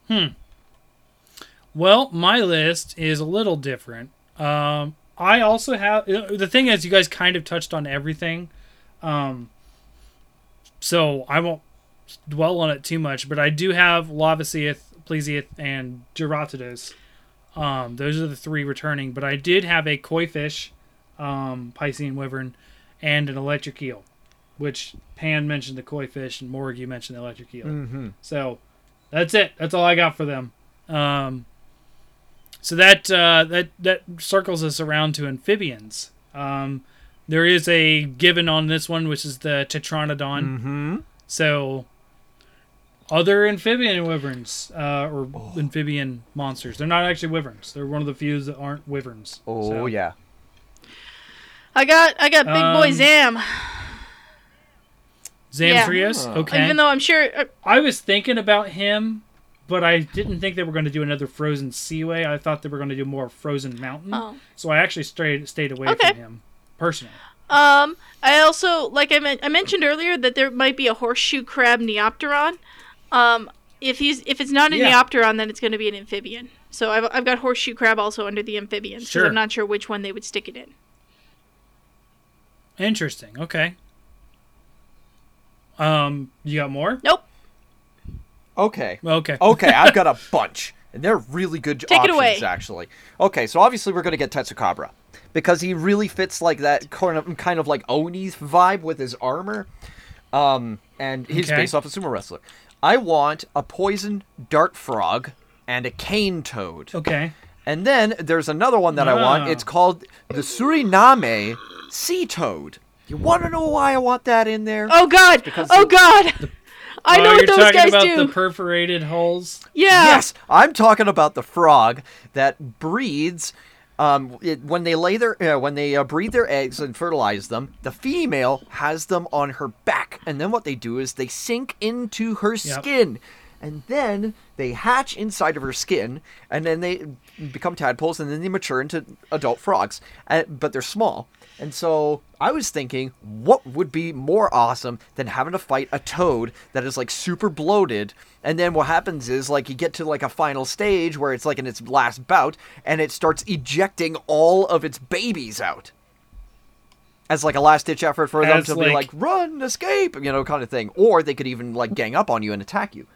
Hmm. Well, my list is a little different. Um, I also have the thing is, you guys kind of touched on everything, um, so I won't dwell on it too much. But I do have Lavasioth, Plesioth, and Jyuratodus. Um, those are the three returning. But I did have a koi fish, um, Piscean wyvern, and an electric eel, which Pan mentioned the koi fish and Morg you mentioned the electric eel. Mm-hmm. So that's it. That's all I got for them. Um, so that uh, that that circles us around to amphibians. Um, there is a given on this one, which is the Tetranadon. Mm-hmm. So other amphibian wyverns uh, or amphibian monsters. They're not actually wyverns. They're one of the few that aren't wyverns. Oh, So, yeah. I got I got big boy Um, Zam. Zamtrios. Yeah. Okay. Even though I'm sure uh, I was thinking about him, but I didn't think they were going to do another frozen seaway. I thought they were going to do more frozen mountain. Oh. So I actually stayed stayed away Okay. from him personally. Um, I also like I, men- I mentioned earlier that there might be a horseshoe crab neopteron. Um, if he's if it's not a Yeah. neopteron, then it's going to be an amphibian. So I've, I've got horseshoe crab also under the amphibians. 'cause Sure. I'm not sure which one they would stick it in. Interesting. Okay. Um, you got more? Nope. Okay. Okay. (laughs) Okay, I've got a (laughs) bunch. And they're really good Take it away. actually. Okay, so obviously we're going to get Tetsucabra. Because he really fits like that kind of, kind of like Oni's vibe with his armor. Um, and he's Okay. based off a sumo wrestler. I want a poison dart frog and a cane toad. Okay. And then there's another one that I want. It's called the Suriname sea toad. You want to know why I want that in there? Oh God! because Oh the- God! (laughs) I oh, know you're what those talking guys about do. the perforated holes. yeah. Yes, I'm talking about the frog that breeds. Um, it, when they lay their uh, when they uh, breed their eggs and fertilize them, the female has them on her back, and then what they do is they sink into her skin, and then they hatch inside of her skin, and then they become tadpoles, and then they mature into adult frogs. Uh, but they're small, and so I was thinking, what would be more awesome than having to fight a toad that is like super bloated, and then what happens is like you get to like a final stage where it's like in its last bout, and it starts ejecting all of its babies out. As like a last ditch effort for them As, to be like- like run, escape, you know, kind of thing. Or they could even like gang up on you and attack you.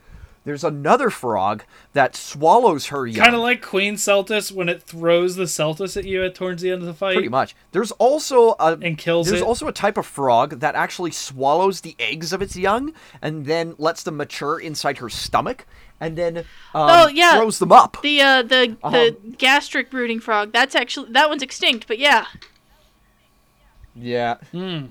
There's another frog that swallows her young. Kind of like Queen Seltas when it throws the Seltas at you at towards the end of the fight. Pretty much. There's also a And kills There's it. also a type of frog that actually swallows the eggs of its young and then lets them mature inside her stomach and then um, Oh, yeah. throws them up. The uh the Uh-huh. the gastric brooding frog. That's actually that one's extinct. But yeah. yeah, Hmm.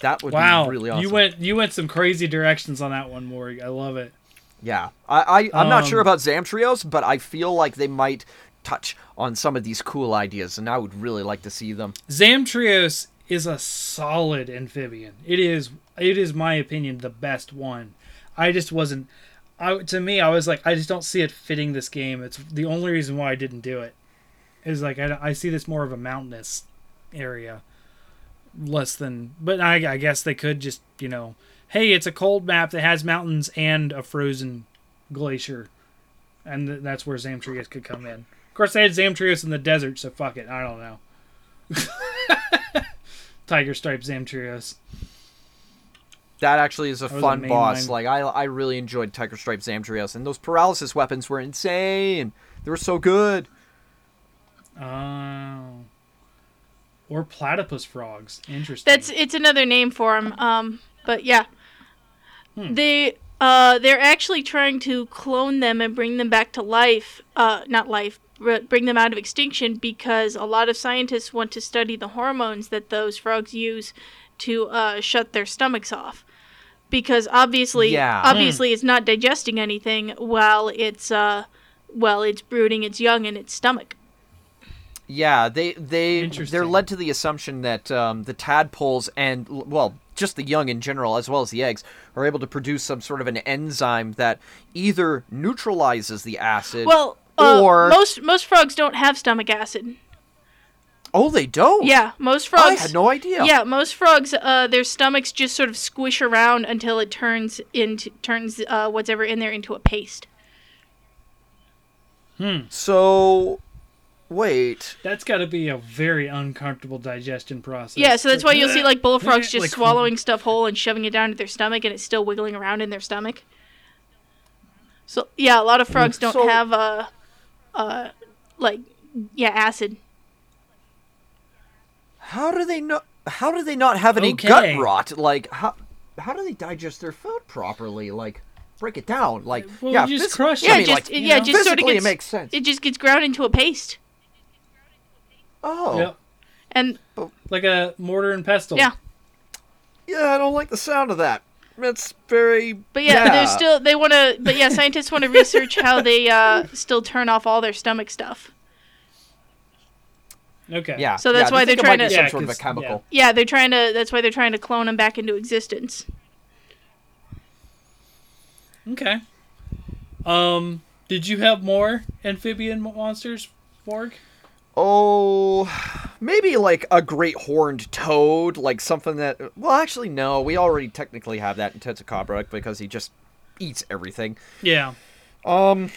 That would Wow. be really awesome. You went you went some crazy directions on that one, Morg. I love it. Yeah, I, I I'm not sure Um, about Zamtrios, but I feel like they might touch on some of these cool ideas, and I would really like to see them. Zamtrios is a solid amphibian. It is it is my opinion the best one. I just wasn't I to me I was like I just don't see it fitting this game. It's the only reason why I didn't do it. Is like I, I see this more of a mountainous area less than but I, I guess they could just, you know, hey, it's a cold map that has mountains and a frozen glacier. And th- that's where Zamtrios could come in. Of course, they had Zamtrios in the desert, so fuck it. I don't know. (laughs) Tiger Stripe Zamtrios. That actually is a fun boss. line. Like I I really enjoyed Tiger Stripe Zamtrios, and those paralysis weapons were insane. They were so good. Oh. Or platypus frogs. Interesting. That's it's another name for them. Um, but yeah, Hmm. they uh they're actually trying to clone them and bring them back to life. Uh, not life, but bring them out of extinction because a lot of scientists want to study the hormones that those frogs use to uh, shut their stomachs off. Because obviously, Yeah. obviously, it's not digesting anything while it's uh, while it's brooding its young in its stomach. Yeah, they they they're led to the assumption that um, the tadpoles and well, just the young in general, as well as the eggs, are able to produce some sort of an enzyme that either neutralizes the acid. Well, uh, or most most frogs don't have stomach acid. oh, they don't. Yeah, most frogs. I had no idea. Yeah, most frogs, uh, their stomachs just sort of squish around until it turns into turns uh, whatever in there into a paste. Hmm. So, wait. That's got to be a very uncomfortable digestion process. Yeah, so that's why you'll see like (laughs) bullfrogs just Like- swallowing stuff whole and shoving it down to their stomach, and it's still wiggling around in their stomach. So yeah, a lot of frogs don't So- have uh, uh, like yeah, acid. How do they not? How do they not have any Okay. gut rot? Like how? How do they digest their food properly? Like, break it down. Like, Well, yeah, you just phys- crush Yeah, I mean, just like, yeah, know? just sort of physically gets it makes sense. it just gets ground into a paste, oh, Yep. and Like a mortar and pestle. Yeah. yeah, I don't like the sound of that. It's very. but yeah, they're still they want to. But yeah, scientists want to research how they uh, still turn off all their stomach stuff. Okay. Yeah. So that's yeah, why they they're think it might trying to- some Yeah, sort of a 'cause- yeah. chemical. Yeah, they're trying to. That's why they're trying to clone them back into existence. Okay. Um, did you have more amphibian monsters, Morg? Oh, maybe like a great horned toad, like something that. Well, actually, no. We already technically have that in Tetsucabra because he just eats everything. Yeah. Um.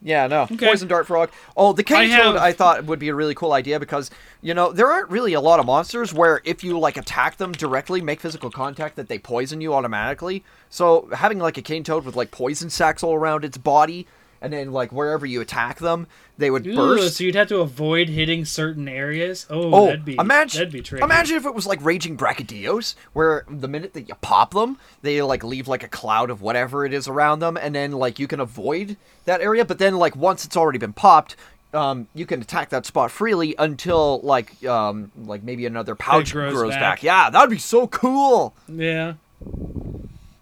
Yeah, no. Okay. Poison dart frog. Oh, the cane I have- toad I thought would be a really cool idea because you know there aren't really a lot of monsters where if you like attack them directly, make physical contact, that they poison you automatically. So having like a cane toad with like poison sacs all around its body, and then like wherever you attack them, they would Ooh, burst. so you'd have to avoid hitting certain areas. Oh, Oh, that'd be imagine, that'd be tricky. imagine if it was like raging brachydios, where the minute that you pop them, they like leave like a cloud of whatever it is around them, and then like you can avoid that area. But then like once it's already been popped, um, you can attack that spot freely until like um like maybe another pouch grows grows, back. back. Yeah, that'd be so cool. Yeah.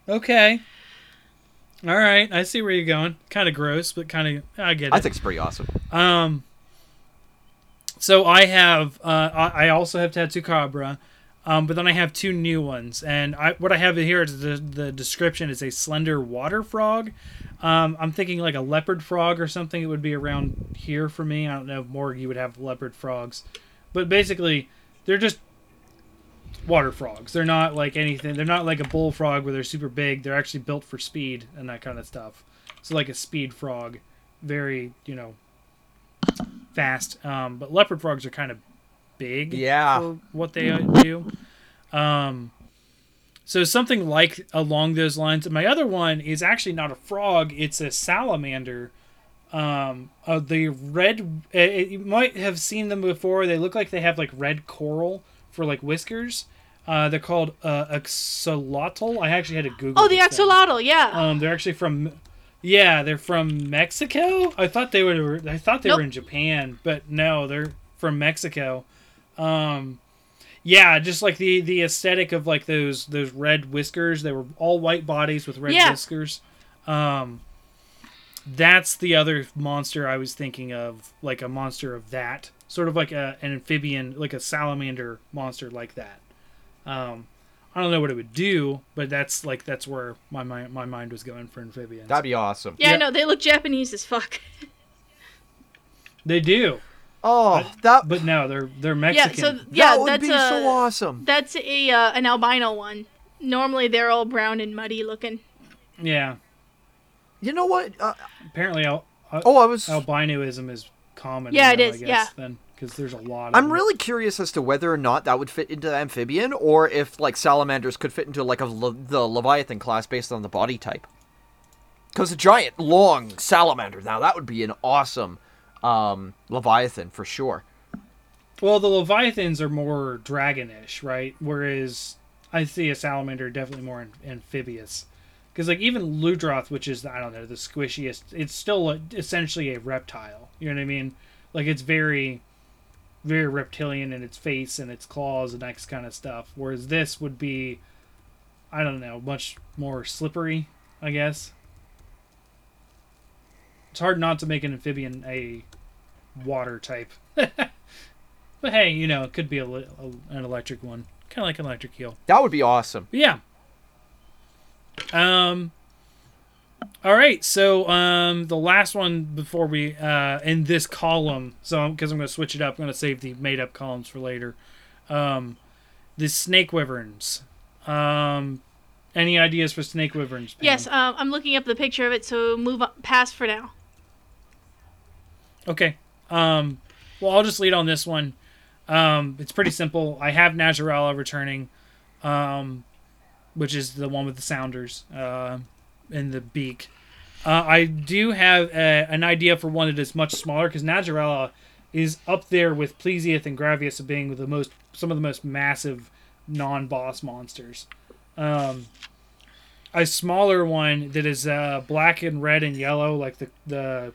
Okay. All right, I see where you're going. Kind of gross, but kind of I get it. I think it's pretty awesome. Um. So I have, uh, I I also have Tetsucabra, um, but then I have two new ones, and I what I have here is the the description is a slender water frog. Um, I'm thinking like a leopard frog or something. It would be around here for me. I don't know if Morg you would have leopard frogs, but basically they're just water frogs. They're not like anything. They're not like a bullfrog where they're super big. They're actually built for speed and that kind of stuff. So like a speed frog, very you know fast. Um, but leopard frogs are kind of big. Yeah. For what they uh, do. Um, so something like along those lines. My other one is actually not a frog. It's a salamander. Um, uh, the red. uh you might have seen them before. They look like they have like red coral for like whiskers. Uh, they're called uh, axolotl. I actually had to Google. Oh, the this thing. axolotl, yeah. Um, they're actually from, yeah, they're from Mexico. I thought they were. I thought they Nope. were in Japan, but no, they're from Mexico. Um, yeah, just like the the aesthetic of like those those red whiskers. They were all white bodies with red Yeah. whiskers. Um, that's the other monster I was thinking of, like a monster of that sort of like a an amphibian, like a salamander monster like that. Um, I don't know what it would do, but that's like that's where my mind my mind was going for amphibians. That'd be awesome. yeah, I yep. know they look Japanese as fuck. They do, Oh, that but no, they're they're Mexican. yeah, Mexican. so yeah, that would that's be a so awesome. that's a uh, an albino one. Normally they're all brown and muddy looking. yeah, You know what? Uh, apparently al- al- oh, I was. albinoism is common. Yeah, it now, is, I guess, yeah. Then because there's a lot. Of I'm them. really curious as to whether or not that would fit into amphibian, or if like salamanders could fit into like a le- the leviathan class based on the body type. Because a giant, long salamander now that would be an awesome um, leviathan for sure. Well, the leviathans are more dragonish, right? Whereas I see a salamander definitely more am- amphibious. Because like even Ludroth, which is I don't know the squishiest, it's still a, essentially a reptile. You know what I mean? Like it's very, very reptilian in its face and its claws and that kind of stuff. Whereas this would be, I don't know, much more slippery. I guess. It's hard not to make an amphibian a water type. (laughs) but hey, you know, it could be a, a an electric one, kind of like an electric eel. That would be awesome. But yeah. Um. All right, so um, the last one before we uh, in this column, so because I'm going to switch it up, I'm going to save the made up columns for later. Um, the snake wyverns. Um, any ideas for snake wyverns? Pan? Yes, um, I'm looking up the picture of it, so move on, past for now. Okay. Um, well, I'll just lead on this one. Um, it's pretty simple. I have Najarala returning, um, which is the one with the sounders uh, in the beak. Uh, I do have a, an idea for one that is much smaller because Najarala is up there with Plesioth and Gravios of being the most some of the most massive non-boss monsters. Um, a smaller one that is uh, black and red and yellow, like the the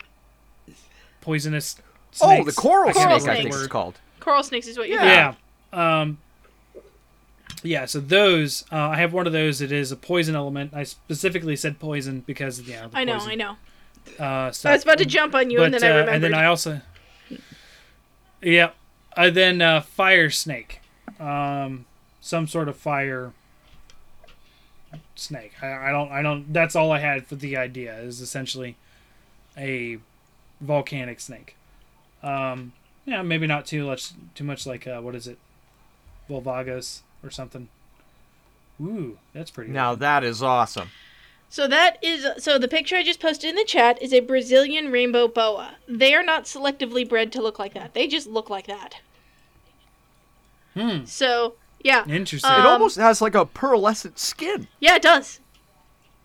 poisonous. Oh, the coral Coral snake, I think snakes. it's called. Coral snakes is what you're Yeah. Yeah. Um, yeah, so those, uh, I have one of those. It is a poison element. I specifically said poison because, yeah, the I know, poison, I know. Uh, I was about to jump on you, but, and then I uh, remembered. and then I also, yeah, and then uh, fire snake, um, some sort of fire snake. I, I don't, I don't. That's all I had for the idea. Is essentially a volcanic snake. Um, yeah, maybe not too much, too much like uh, what is it, Volvagos or something. Ooh, that's pretty. Now that is awesome. So that is so the picture I just posted in the chat is a Brazilian rainbow boa. They are not selectively bred to look like that. They just look like that. Hmm. So yeah, Interesting. It Um, almost has like a pearlescent skin. yeah, it does.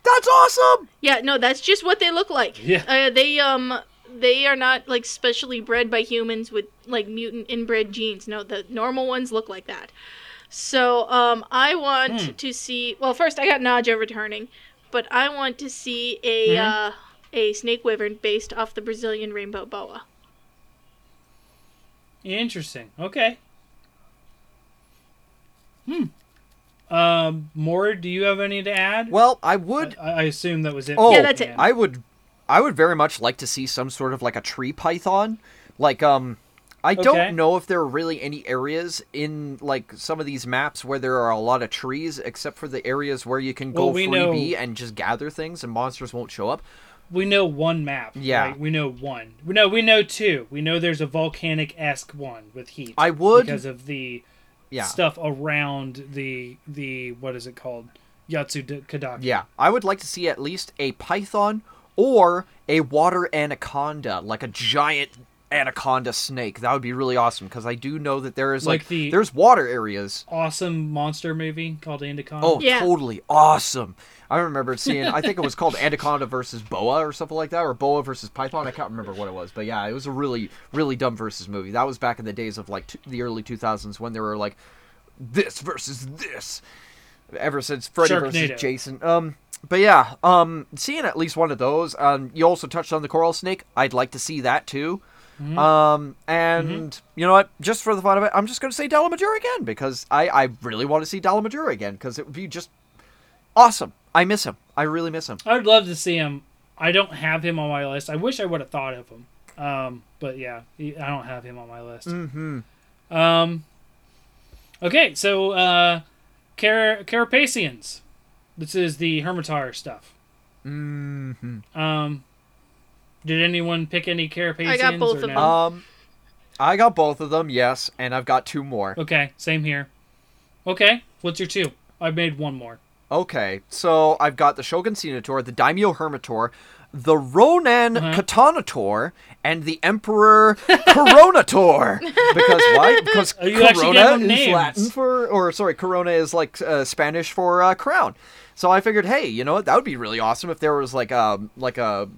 That's awesome. Yeah, no, that's just what they look like. Yeah. Uh, they um they are not like specially bred by humans with like mutant inbred genes. No, the normal ones look like that. So um I want Hmm. to see well first I got Naja returning, but I want to see a Mhm. uh a snake wyvern based off the Brazilian rainbow boa. Interesting. Okay. Hmm. Um, more? Do you have any to add? Well, I would I, I assume that was it. Oh, Yeah, that's it. I would, I would very much like to see some sort of like a tree python. Like, um, I Okay. don't know if there are really any areas in like some of these maps where there are a lot of trees, except for the areas where you can go Well, we freebie know- and just gather things and monsters won't show up. We know one map. Yeah. right? We know one. We know we know two. We know there's a volcanic esque one with heat. I would- because of the Yeah, stuff around the the what is it called? Yatsu Kadaki. yeah. I would like to see at least a python or a water anaconda, like a giant anaconda snake. That would be really awesome because I do know that there is Like like, the- there's water areas Awesome monster movie called Anaconda. Oh, Yeah. totally awesome! I remember seeing. I think it was called (laughs) Anaconda versus Boa or something like that, or Boa versus Python. I can't remember what it was, but yeah, it was a really, really dumb versus movie. That was back in the days of like t- the early two thousands when there were like this versus this. Ever since Freddy Sharknado. versus Jason. Um, but yeah, um, seeing at least one of those. Um, you also touched on the coral snake. I'd like to see that too. Mm-hmm. Um, and you know what? Just for the fun of it, I'm just going to say Dalamajura again because I, I really want to see Dalamajura again because it would be just awesome. I miss him. I really miss him. I'd love to see him. I don't have him on my list. I wish I would have thought of him. Um, but yeah, he, I don't have him on my list. Mm-hmm. Um, okay, so uh, Car- Carapacians. This is the Hermitaur stuff. Mm-hmm. Um, did anyone pick any Carapacians? I got both or of no? them. Um, I got both of them, yes, and I've got two more. Okay, same here. Okay, what's your two? I've made one more. Okay, so I've got the Shogun Ceanataur, the Daimyo Hermitaur, the Ronan Uh-huh. Katanator, and the Emperor (laughs) Coronator. because why? Because Oh, you Corona is names. Latin for, or sorry, Corona is like uh, Spanish for uh, crown. So I figured, hey, you know what? That would be really awesome if there was like a like a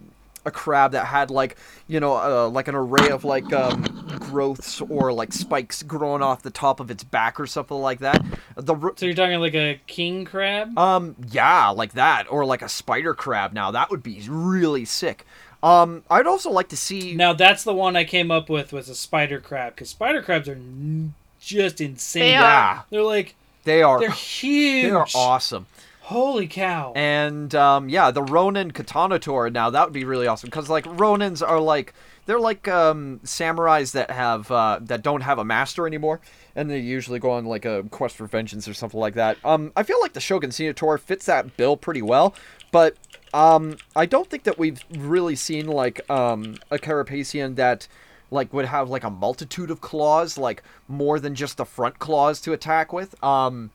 a crab that had like you know uh, like an array of like um, growths or like spikes growing off the top of its back or something like that. The r- So you're talking like a king crab? um, yeah, like that, or like a spider crab. Now that would be really sick. Um, I'd also like to see. now that's the one I came up with was a spider crab because spider crabs are n- just insane. They are. yeah, They're like they are. they're huge. (laughs) They are awesome. Holy cow! And um, yeah, the Ronin Katanator. Now that would be really awesome because like Ronins are like they're like um, samurais that have uh, that don't have a master anymore, and they usually go on like a quest for vengeance or something like that. Um, I feel like the Shogun Ceanataur fits that bill pretty well, but um, I don't think that we've really seen like um, a Carapacian that like would have like a multitude of claws, like more than just the front claws to attack with. Um,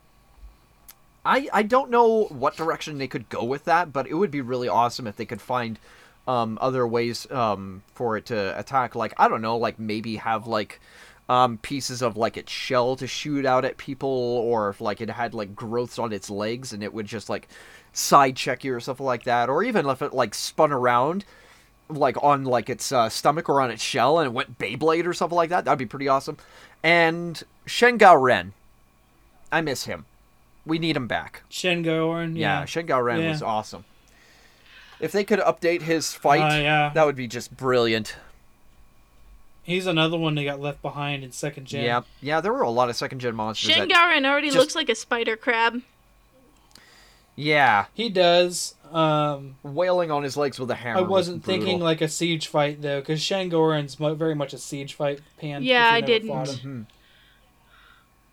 I I don't know what direction they could go with that, but it would be really awesome if they could find um, other ways um, for it to attack. Like I don't know, like maybe have like um, pieces of like its shell to shoot out at people, or if like it had like growths on its legs and it would just like side check you or something like that, or even if it like spun around like on like its uh, stomach or on its shell and it went Beyblade or something like that. That'd be pretty awesome. And Shen Gaoren, I miss him. We need him back. Shen Gaoren. Yeah, Yeah. Shen Gaoren Yeah. was awesome. If they could update his fight, Uh, yeah. that would be just brilliant. He's another one that got left behind in second gen. Yeah, yeah. There were a lot of second gen monsters. that- Shen Gaoren already just- looks like a spider crab. yeah, He does. Um, wailing on his legs with a hammer. I was wasn't thinking like a siege fight though, because Shen Gaoren's mo- very much a siege fight pan. Yeah, if I you never didn't.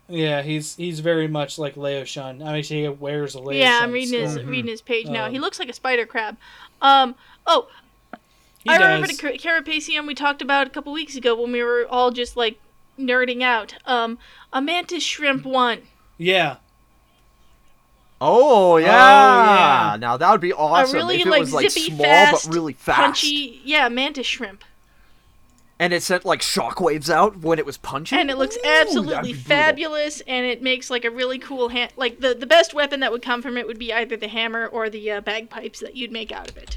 Fought him. Yeah, he's he's very much like Lao-Shan. I mean, he wears a Leo yeah, Shun I'm reading his skull. reading his page now. Um, he looks like a spider crab. Um. Oh, He I does. remember the Car- Carapaceon we talked about a couple weeks ago when we were all just like nerding out. Um, a mantis shrimp one. Yeah, Oh yeah. yeah. Now that would be awesome a really if it like was like zippy, small fast, but really fast, punchy. Yeah, mantis shrimp. And it sent like shockwaves out when it was punching. and it looks Ooh, that'd absolutely brutal. fabulous and it makes like a really cool hand like the, the best weapon that would come from it would be either the hammer or the uh, bagpipes that you'd make out of it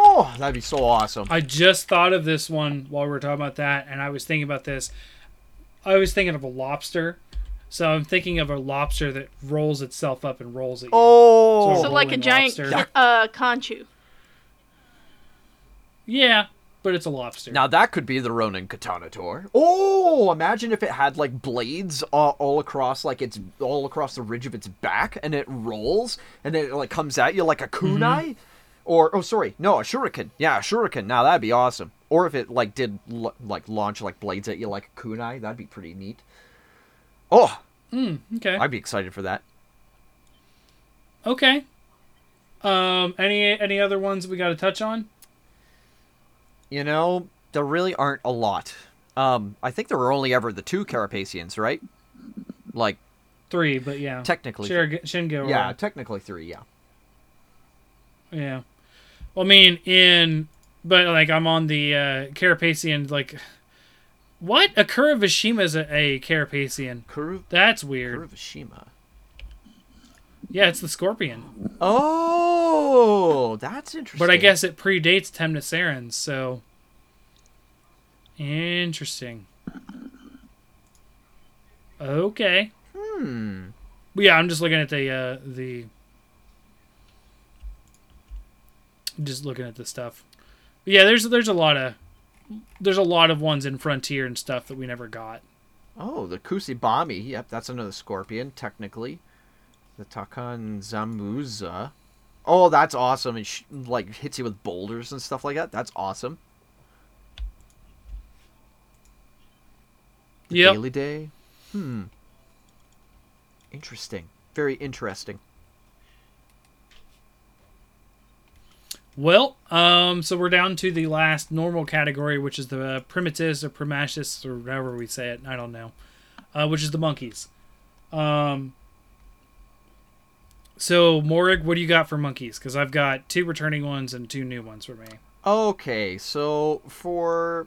Oh, that'd be so awesome. I just thought of this one while we were talking about that, and I was thinking about this. I was thinking of a lobster, so I'm thinking of a lobster that rolls itself up and rolls it. Oh, so like a giant lobster. uh conchu Yeah, but it's a lobster. Now that could be the Ronin Katana Tor. Oh, imagine if it had like blades all, all across like it's all across the ridge of its back, and it rolls, and then it like comes at you like a kunai, mm-hmm. or oh sorry, no a shuriken. Yeah, a shuriken. Now that'd be awesome. Or if it like did l- like launch like blades at you like a kunai, that'd be pretty neat. Oh, hmm, okay. I'd be excited for that. Okay. Um, any any other ones we got to touch on? You know, there really aren't a lot. Um, I think there were only ever the two Carapaceons, right? Like Three, but yeah. technically, Shir- Shingo. yeah, technically three, yeah. Yeah. Well, I mean, in but like I'm on the uh, Carapaceon. Like, what a Kuravashima is a, a Carapaceon. Kuru That's weird. Kuruvashima. Yeah, it's the Scorpion. Oh, that's interesting. But I guess it predates Temnocerans, so interesting. Okay. Hmm. But yeah, I'm just looking at the uh, the just looking at the stuff. But yeah, there's there's a lot of there's a lot of ones in Frontier and stuff that we never got. Oh, the Kusibami. Yep, that's another scorpion, technically. The Taikun Zamuza. Oh, that's awesome. And sh- like hits you with boulders and stuff like that. That's awesome. The Daily Day. Hmm. Interesting. Very interesting. Well, um, so we're down to the last normal category, which is the primitus or primatus or however we say it. I don't know. Uh, which is the monkeys. Um, so Morg, what do you got for monkeys? Because I've got two returning ones and two new ones for me. Okay, so for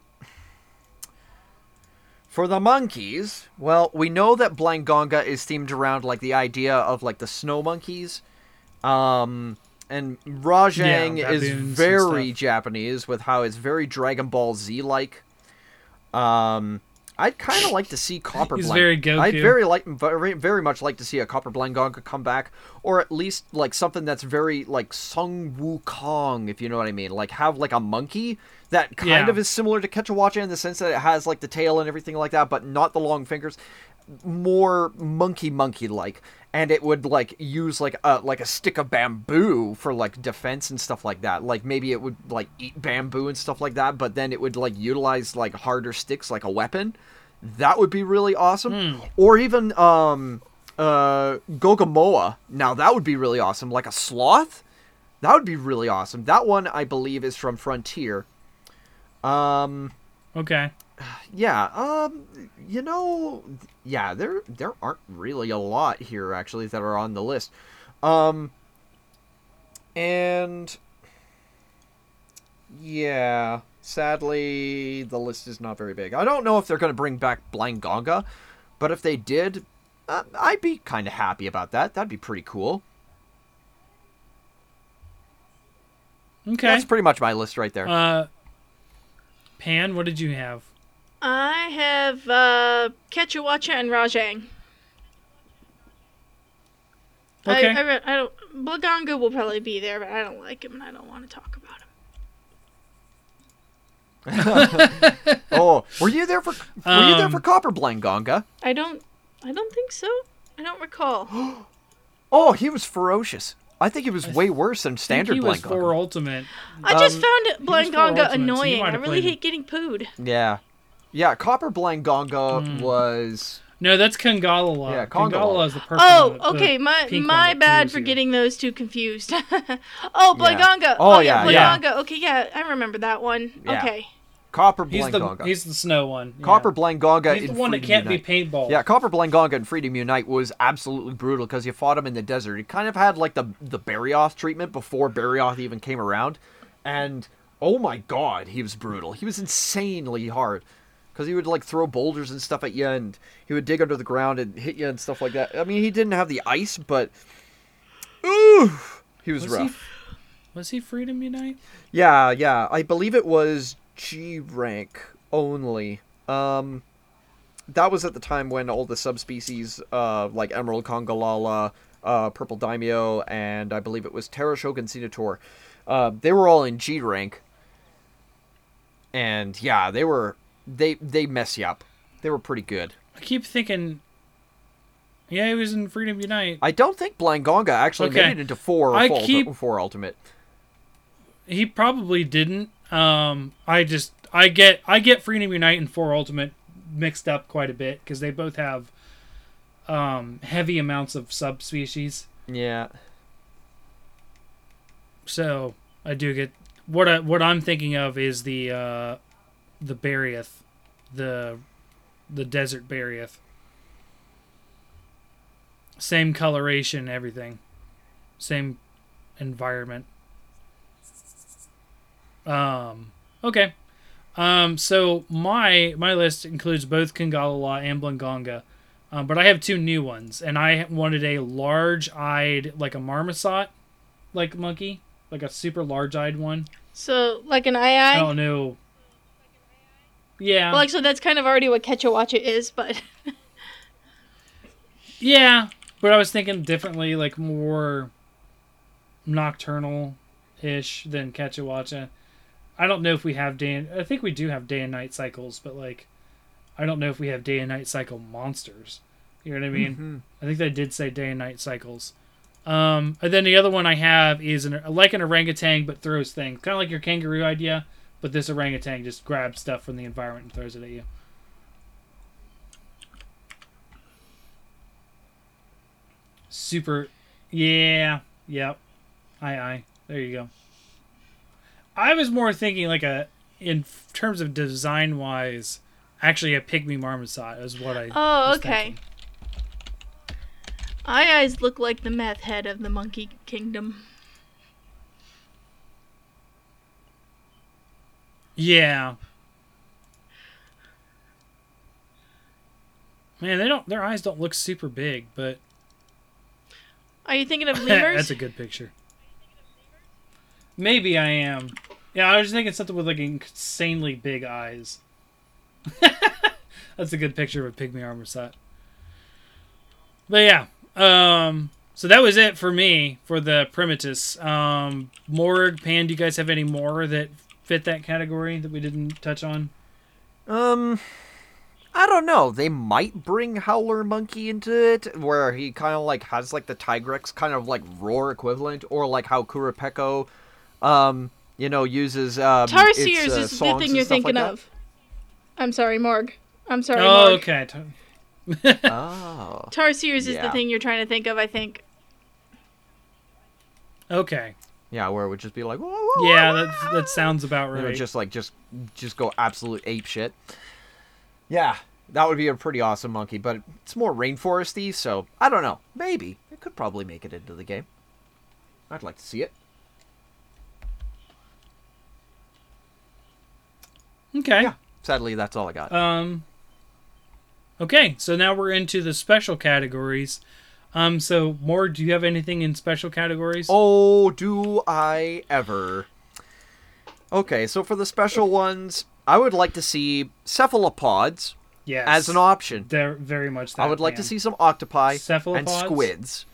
for the monkeys, well, we know that Blangonga is themed around like the idea of like the snow monkeys. Um and Rajang Yeah, is very. Japanese with how it's very Dragon Ball Z like. Um I'd kind of like to see Copper He's Blanc- very Goku. I'd very like very very much like to see a Copper Blangonga come back, or at least like something that's very like Sun Wukong, if you know what I mean. Like have like a monkey that kind Yeah. of is similar to Kecha Wacha in the sense that it has like the tail and everything like that, but not the long fingers. More monkey monkey like, and it would like use like a like a stick of bamboo for like defense and stuff like that. Like maybe it would like eat bamboo and stuff like that, but then it would like utilize like harder sticks like a weapon. That would be really awesome. Or even um uh Gogomoa. Now that would be really awesome. Like a sloth. That would be really awesome. That one I believe is from Frontier. Um Okay. Yeah, um you know yeah, there there aren't really a lot here actually that are on the list. Um and yeah, sadly the list is not very big. I don't know if they're going to bring back Blangonga, but if they did, uh, I'd be kind of happy about that. That'd be pretty cool. Okay. That's pretty much my list right there. Uh, Pan, what did you have? I have uh, Kecha Wacha and Rajang. Okay. I, I, re- I don't. Blangonga will probably be there, but I don't like him and I don't want to talk about him. (laughs) oh, were you there for were you there Um, for Copper Blangonga? I don't. I don't think so. I don't recall. (gasps) (gasps) Oh, he was ferocious. I think he was way worse than I think standard he was Blangonga. for ultimate. I just Um, found it he was for Blanganga Ultimate, so you annoying. I have really played him. hate getting pooed. Yeah. Yeah, Copper Blangonga Hmm. was No, that's Kangala. Yeah, Kangala Kangala. is the purple. Oh, the okay. My my bad for you. getting those two confused. (laughs) oh, Blangonga. Oh, Oh, yeah, yeah, Blangonga. Okay, yeah, I remember that one. Yeah. Okay. Copper He's the Blangonga. he's the snow one. yeah. Copper Blangonga He's the in one that can't Unite. be paintball. Yeah, Copper Blangonga and Freedom Unite was absolutely brutal because you fought him in the desert. He kind of had like the the Barioth treatment before Barioth even came around, and oh my god, he was brutal. He was insanely hard because he would like throw boulders and stuff at you, and he would dig under the ground and hit you and stuff like that. I mean, he didn't have the ice, but ooh, he was, Was he, rough. was he Freedom Unite? Yeah, yeah. I believe it was G rank only. Um that was at the time when all the subspecies uh like Emerald Congalala, uh Purple Daimyo, and I believe it was Terra Shogun Ceanataur, uh they were all in G rank. And yeah, they were they they mess you up. They were pretty good. I keep thinking. Yeah, he was in Freedom Unite. I don't think Blangonga actually Okay. made it into four or I full, keep- four ultimate. He probably didn't. Um, I just I get I get Freedom Unite and Four Ultimate mixed up quite a bit because they both have um, heavy amounts of subspecies. Yeah. So I do get what I what I'm thinking of is the uh, the Barioth, the the desert Barioth. Same coloration, everything, same environment. Um. Okay. Um. So my my list includes both Kangala and Blangonga, um, but I have two new ones, and I wanted a large-eyed, like a marmoset, like monkey, like a super large-eyed one. So, like an eye I don't know. Yeah. Well, actually, that's kind of already what Kecha Wacha is, but. (laughs) Yeah, but I was thinking differently, like more nocturnal ish than Kecha Wacha. I don't know if we have day and I think we do have day and night cycles, but like I don't know if we have day and night cycle monsters. You know what I mean? Mhm. I think they did say day and night cycles. Um, and then the other one I have is an, like an orangutan but throws things, kind of like your kangaroo idea, but this orangutan just grabs stuff from the environment and throws it at you. Super, yeah, yep, aye aye. There you go. I was more thinking like a, in terms of design wise, actually a pygmy marmoset is what I. Oh, okay. thinking. Eye eyes look like the meth head of the Monkey Kingdom. Yeah. Man, they don't. Their eyes don't look super big, but Are you thinking of (laughs) lemurs? that's a good picture. Maybe I am. Yeah, I was just thinking something with like insanely big eyes. (laughs) that's a good picture of a pygmy armor set. But yeah, um, so that was it for me for the primitus. Um, Morg, Pan, do you guys have any more that fit that category that we didn't touch on? Um, I don't know. They might bring Howler Monkey into it, where he kind of like has like the Tigrex kind of like roar equivalent, or like how Qurupeco, um, you know, uses um, its, Tarsiers uh, is the songs thing you're stuff like thinking that. of. I'm sorry, Morg. I'm sorry, oh, Morg. okay. T- Oh, Tarsiers is the thing you're trying to think of, I think. Okay. Yeah, where it would just be like, whoa, whoa, Yeah, whoa, that that sounds about and it would right. just like just just go absolute ape shit. Yeah, that would be a pretty awesome monkey, but it's more rainforesty, so I don't know. Maybe it could probably make it into the game. I'd like to see it. Okay. Yeah. Sadly, that's all I got. Um. Okay, so now we're into the special categories. Um. So, more. Do you have anything in special categories? Oh, do I ever? Okay, so for the special ones, I would like to see cephalopods yes. as an option. They're very much. That I would like to see some octopi and squids,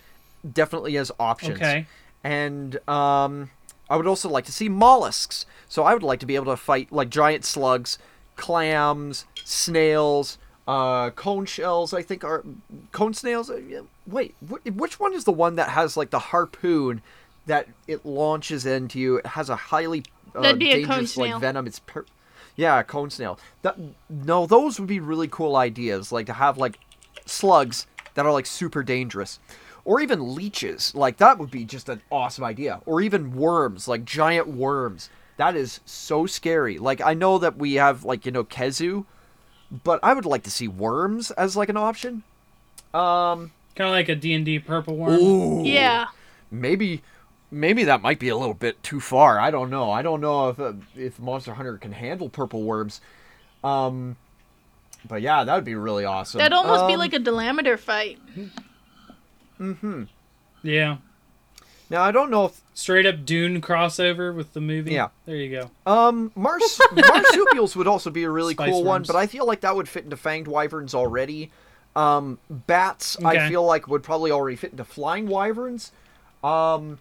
definitely as options. Okay. And um, I would also like to see mollusks. So I would like to be able to fight like giant slugs, clams, snails, uh, cone shells. I think are cone snails. Uh, Wait, wh- which one is the one that has like the harpoon that it launches into you? It has a highly uh, That'd be a cone dangerous like snail. venom. It's per- yeah, a cone snail. That no, those would be really cool ideas. Like to have like slugs that are like super dangerous. Or even leeches. Like that would be just an awesome idea. Or even worms, like giant worms. That is so scary. Like I know that we have like, you know, Khezu, but I would like to see worms as like an option. Um kind of like a D and D purple worm. ooh. Yeah. Maybe maybe that might be a little bit too far. I don't know. I don't know if uh, if Monster Hunter can handle purple worms. Um but yeah, that would be really awesome. That'd almost be Um, like a Dalamadur fight. Mm-hmm. Yeah. Now I don't know if Straight up Dune crossover with the movie. Yeah. There you go. Um, mars- marsupials would also be a really Spice cool one, but I feel like that would fit into fanged wyverns already. Um, bats, I feel like would probably already fit into flying wyverns. Um,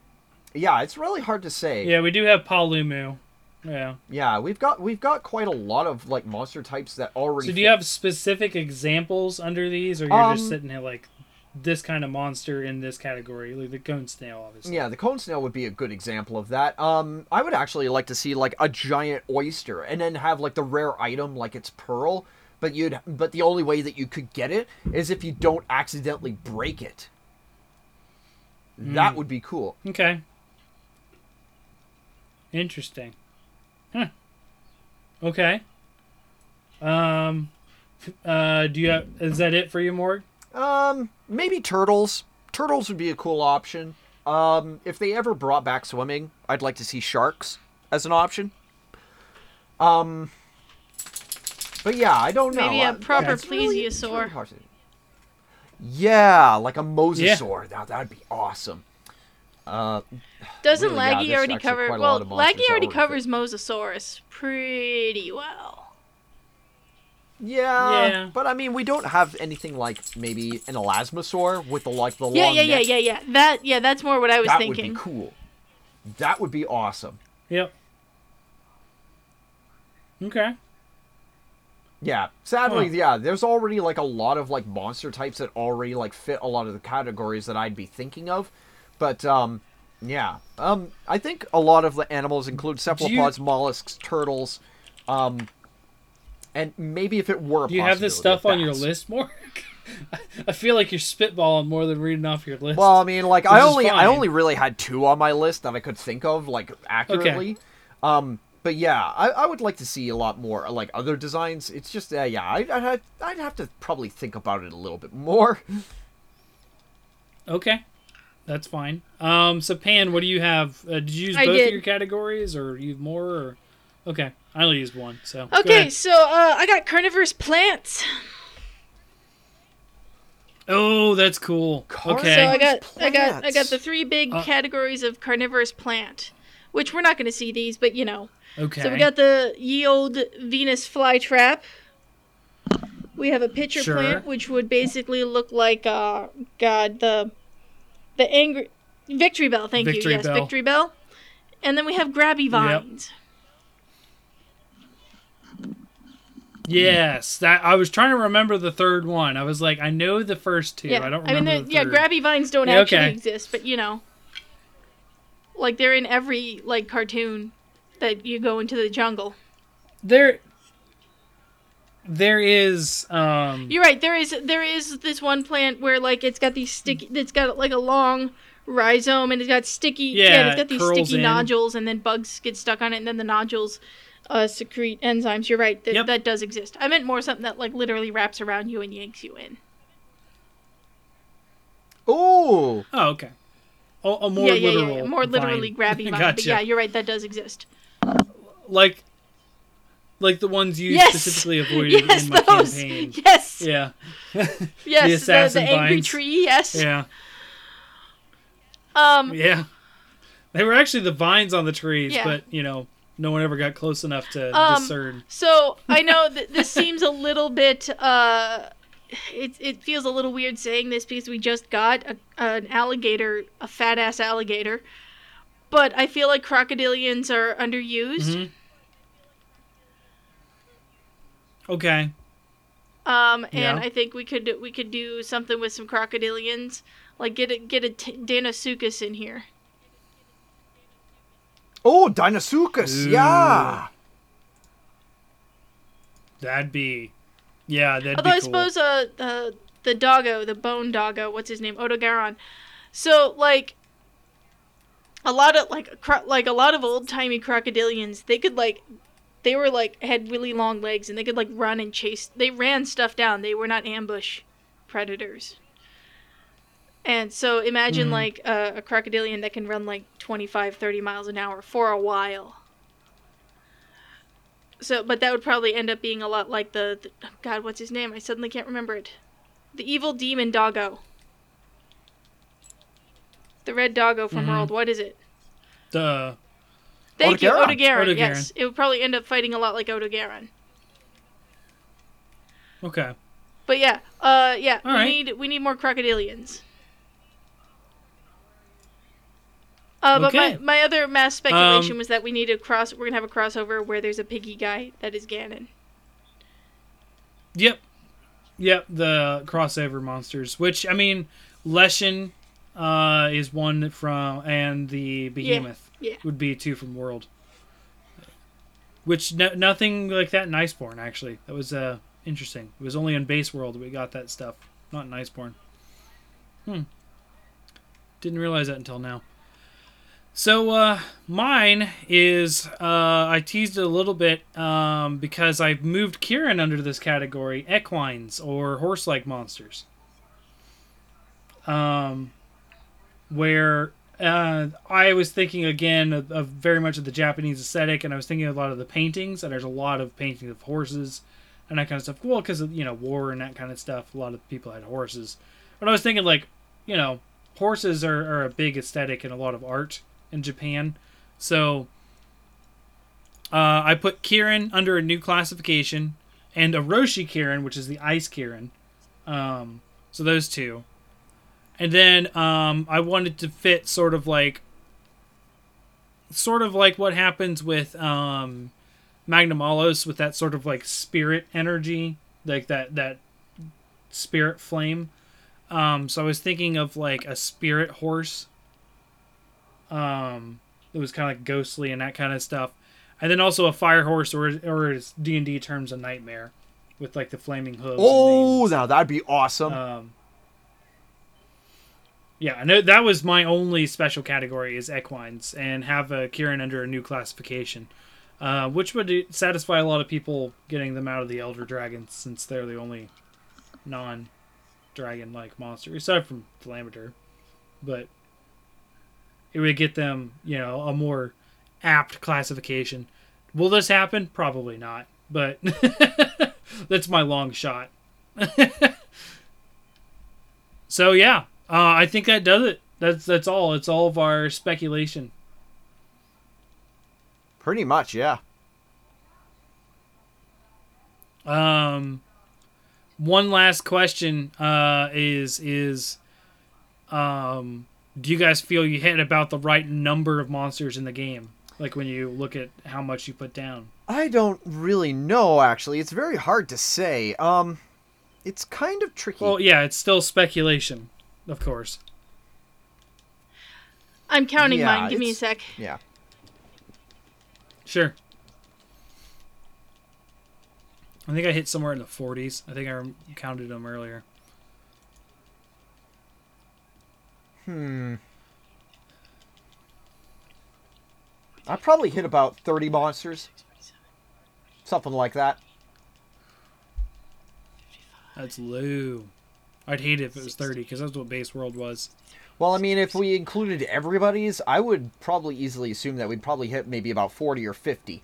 yeah, it's really hard to say. Yeah, we do have Paolumu. Yeah. Yeah, we've got we've got quite a lot of like monster types that already. So do you have specific examples under these, or you're just Um, sitting here like this kind of monster in this category, like the cone snail, obviously? Yeah, the cone snail would be a good example of that. Um, I would actually like to see like a giant oyster, and then have like the rare item like it's pearl. But you'd but the only way that you could get it is if you don't accidentally break it. That would be cool. Okay. Interesting. Huh. Okay. Um. (laughs) Uh. Do you have? Is that it for you, Morg? Um, maybe turtles. Turtles would be a cool option. Um, if they ever brought back swimming, I'd like to see sharks as an option. Um, but yeah, I don't know. Maybe a proper it's really- it's plesiosaur. really hard Yeah, like a mosasaur. Now that'd be awesome. Uh, Doesn't Really, Laggy there's already cover? Well, lot of monsters Laggy already would fit. covers Mosasaurus pretty well. Yeah, Yeah. but I mean, we don't have anything like maybe an elasmosaur with the like the Yeah, long yeah, yeah, neck. yeah, yeah. That, yeah, that's more what I was That thinking. would be cool. That would be awesome. Yep. Okay. Yeah, sadly, Huh. yeah. There's already like a lot of like monster types that already like fit a lot of the categories that I'd be thinking of, but um, yeah. Um, I think a lot of the animals include cephalopods, mollusks, turtles, um, and maybe if it were, Do you have this stuff on your list, Morg? (laughs) I feel like you're spitballing more than reading off your list. Well, I mean, like I only I only really had two on my list that I could think of like accurately. Okay. Um, but yeah, I, I would like to see a lot more like other designs. It's just uh, yeah, I, I'd have, I'd have to probably think about it a little bit more. okay. That's fine. Um, so Pan, what do you have? Uh, did you use I both did. of your categories, or you have more? Or okay, I only used one. So Okay, so uh, I got carnivorous plants. Oh, that's cool. Carnivorous Okay. So I got I got I got the three big Uh, categories of carnivorous plant, which we're not going to see these, but you know. okay. So we got the ye old Venus flytrap. We have a pitcher Sure. plant, which would basically look like uh God the the angry victory bell. Thank Victory you. Yes, bell. victory bell. And then we have grabby vines. Yes, that I was trying to remember the third one. I was like, I know the first two. Yeah, I don't I mean, remember. the- yeah, grabby vines don't Yeah, actually okay. exist, but you know, like they're in every like cartoon that you go into the jungle. There, there is. Um, You're right. There is there is this one plant where like it's got these sticky. It's got like a long rhizome and it's got sticky. Yeah, it's got these sticky in. nodules, and then bugs get stuck on it, and then the nodules uh, secrete enzymes. You're right. That Yep. that does exist. I meant more something that like literally wraps around you and yanks you in. Ooh. oh, okay. A, a more yeah, yeah, literal. yeah, yeah. More literally vine. grabby (laughs) vine. gotcha. But yeah, you're right. That does exist. like, like the ones you Yes! specifically (laughs) avoided yes, in my those. campaign. Yes. Yeah. (laughs) Yes. The, assassin the angry vines. tree. Yes. Yeah. Um. Yeah. They were actually the vines on the trees, Yeah. but you know, no one ever got close enough to Um, discern. So I know this seems a little bit. Uh, it it feels a little weird saying this because we just got a, an alligator, a fat ass alligator, but I feel like crocodilians are underused. Mhm. Okay. Um, and Yeah. I think we could we could do something with some crocodilians, like get a get a t- Deinosuchus in here. Oh, Deinosuchus. Ooh. Yeah. That'd be. Yeah, that'd Although be I cool. suppose uh the the doggo, the bone doggo, what's his name, Odogaron. So like a lot of like cro- like a lot of old timey crocodilians, they could like they were like had really long legs and they could like run and chase. They ran stuff down. They were not ambush predators. And so imagine Mhm. like a, a crocodilian that can run like 25, 30 miles an hour for a while. So, but that would probably end up being a lot like the, the God, what's his name? I suddenly can't remember it. The evil demon doggo. The red doggo from Mhm. World. What is it? the Thank you, Odogaron. Odogaron. Odogaron. Yes, it would probably end up fighting a lot like Odogaron. okay. But yeah, uh, yeah, All we right. need we need more crocodilians. Uh, but Okay. my, my other mass speculation Um, was that we need a cross. We're gonna have a crossover where there's a piggy guy that is Ganon. Yep. Yep. The crossover monsters, which I mean, Leshen uh, is one from, and the Behemoth yeah. would be two from World. Which no, nothing like that in Iceborne actually. That was uh interesting. It was only in Base World that we got that stuff, not in Iceborne. Hmm. Didn't realize that until now. So uh, mine is uh, I teased it a little bit um, because I've moved Kirin under this category, equines or horse-like monsters. Um, where uh, I was thinking again of, of very much of the Japanese aesthetic, and I was thinking of a lot of the paintings, and there's a lot of paintings of horses and that kind of stuff. Well, because of you know war and that kind of stuff, a lot of people had horses. But I was thinking like, you know, horses are, are a big aesthetic in a lot of art in Japan. So uh, I put Kirin under a new classification and a Roshi Kirin, which is the Ice Kirin. Um, so those two. And then um, I wanted to fit sort of like sort of like what happens with um, Magnamalo with that sort of like spirit energy, like that that spirit flame. Um, so I was thinking of like a spirit horse. Um, it was kind of like ghostly and that kind of stuff, and then also a fire horse, or or as D and D terms, a nightmare, with like the flaming hooves. Oh, now that'd be awesome. Um, yeah, I know that was my only special category is equines, and have a Kirin under a new classification, uh, which would satisfy a lot of people getting them out of the Elder Dragons since they're the only non-dragon-like monster aside from Dalamadur, but it would get them, you know, a more apt classification. Will this happen? Probably not, but (laughs) that's my long shot. (laughs) So yeah, uh, I think that does it. That's that's all. It's all of our speculation. Pretty much, yeah. Um, one last question uh, is is um, do you guys feel you hit about the right number of monsters in the game? Like when you look at how much you put down. I don't really know. Actually, it's very hard to say. Um, it's kind of tricky. Well, yeah, it's still speculation, of course. I'm counting Yeah, mine. Give me a sec. yeah. Sure. I think I hit somewhere in the 40s. I think I rem- counted them earlier. Hmm. I probably hit about thirty monsters, something like that. That's low. I'd hate it if it was 30 because that's what base world was. Well, I mean, if we included everybody's, I would probably easily assume that we'd probably hit maybe about forty or fifty.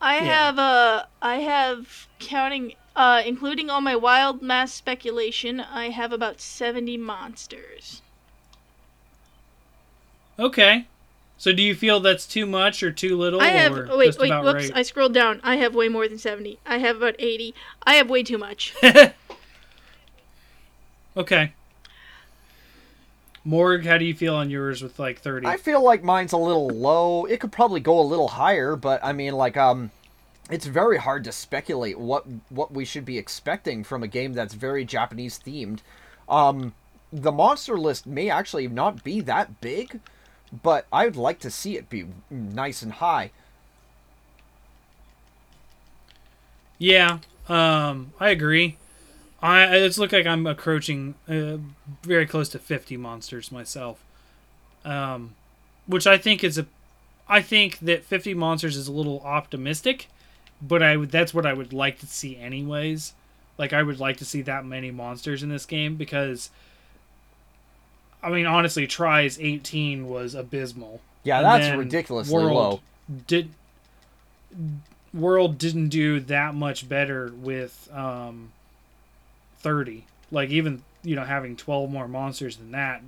I Yeah. have uh I have counting uh including all my wild mass speculation, I have about 70 monsters. Okay. So do you feel that's too much or too little? I have or wait, wait, whoops, right? I scrolled down. I have way more than 70. I have about 80. I have way too much. (laughs) okay. Morg, how do you feel on yours with like 30? I feel like mine's a little low. It could probably go a little higher, but I mean, like, um, it's very hard to speculate what what we should be expecting from a game that's very Japanese themed. Um, the monster list may actually not be that big, but I'd like to see it be nice and high. Yeah, um, I agree. I it's look like I'm approaching uh, very close to 50 monsters myself, um, which I think is a. I think that 50 monsters is a little optimistic, but I would that's what I would like to see anyways. Like I would like to see that many monsters in this game because. I mean, honestly, Tri's 18 was abysmal. Yeah, that's ridiculously World low. Did World didn't do that much better with um, thirty. Like even you know having twelve more monsters than that,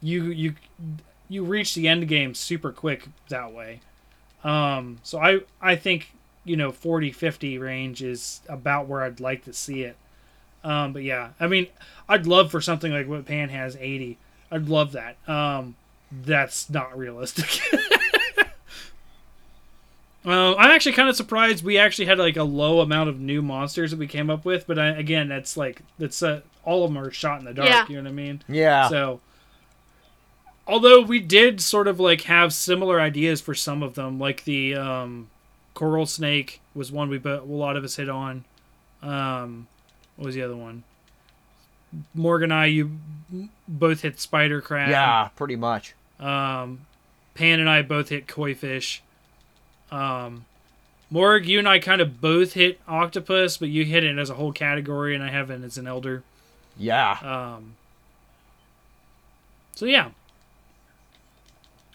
you you you reach the end game super quick that way. Um, so I I think you know 40 50 range is about where I'd like to see it. Um, but yeah, I mean, I'd love for something like what Pan has 80. I'd love that. Um, that's not realistic. (laughs) Uh, I'm actually kind of surprised we actually had like a low amount of new monsters that we came up with, but I, again, that's like that's uh, all of them are shot in the dark. Yeah. You know what I mean? Yeah. So, although we did sort of like have similar ideas for some of them, like the um, coral snake was one we but a lot of us hit on. Um, what was the other one? Morgan and I, you both hit spider crab. yeah, pretty much. Um, Pan and I both hit koi fish. Um, Morg, you and I kind of both hit octopus, but you hit it as a whole category, and I haven't as an elder. Yeah. Um, so yeah,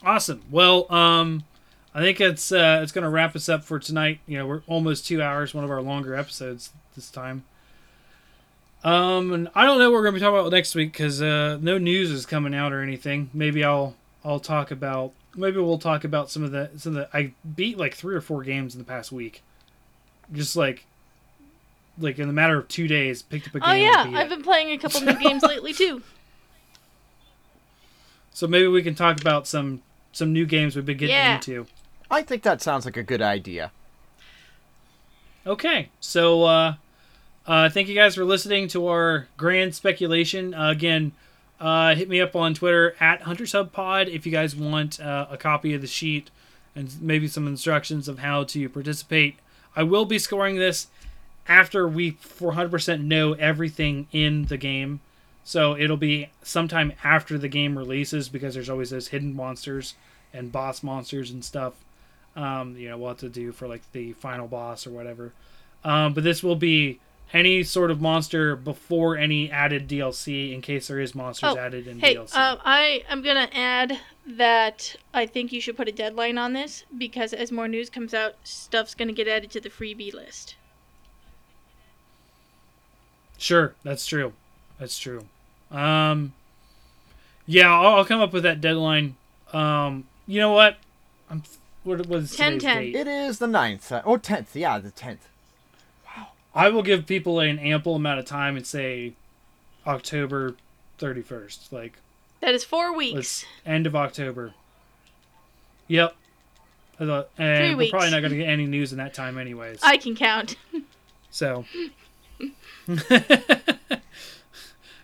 awesome. Well, um, I think it's uh, it's gonna wrap us up for tonight. You know, we're almost two hours, one of our longer episodes this time. Um, and I don't know what we're gonna be talking about next week because uh, no news is coming out or anything. Maybe I'll I'll talk about maybe we'll talk about some of the some of the I beat like three or four games in the past week, just like like in the matter of two days picked up a game. Oh and yeah, beat I've it. been playing a couple new games (laughs) lately too. So maybe we can talk about some some new games we've been getting Yeah. into. I think that sounds like a good idea. Okay, so uh, uh, thank you guys for listening to our grand speculation. Uh, again, uh, hit me up on Twitter at HuntersHubPod if you guys want uh, a copy of the sheet and maybe some instructions of how to participate. I will be scoring this after we 400% know everything in the game. So it'll be sometime after the game releases because there's always those hidden monsters and boss monsters and stuff. Um, you know, we'll to do for like the final boss or whatever. Um, but this will be any sort of monster before any added DLC in case there is monsters Oh, added in Hey, DLC. uh, I am gonna add that I think you should put a deadline on this because as more news comes out, stuff's gonna get added to the freebie list. Sure, that's true. That's true. Um, yeah, I'll, I'll come up with that deadline. Um, you know what? I'm what was 10 10 date? It is the 9th. uh, Or 10th. Yeah, the 10th. I will give people an ample amount of time and say October 31st, like That is four weeks. end of October. Yep. I thought, and Three we're probably not going to get any news in that time, anyways. I can count. (laughs) So, (laughs)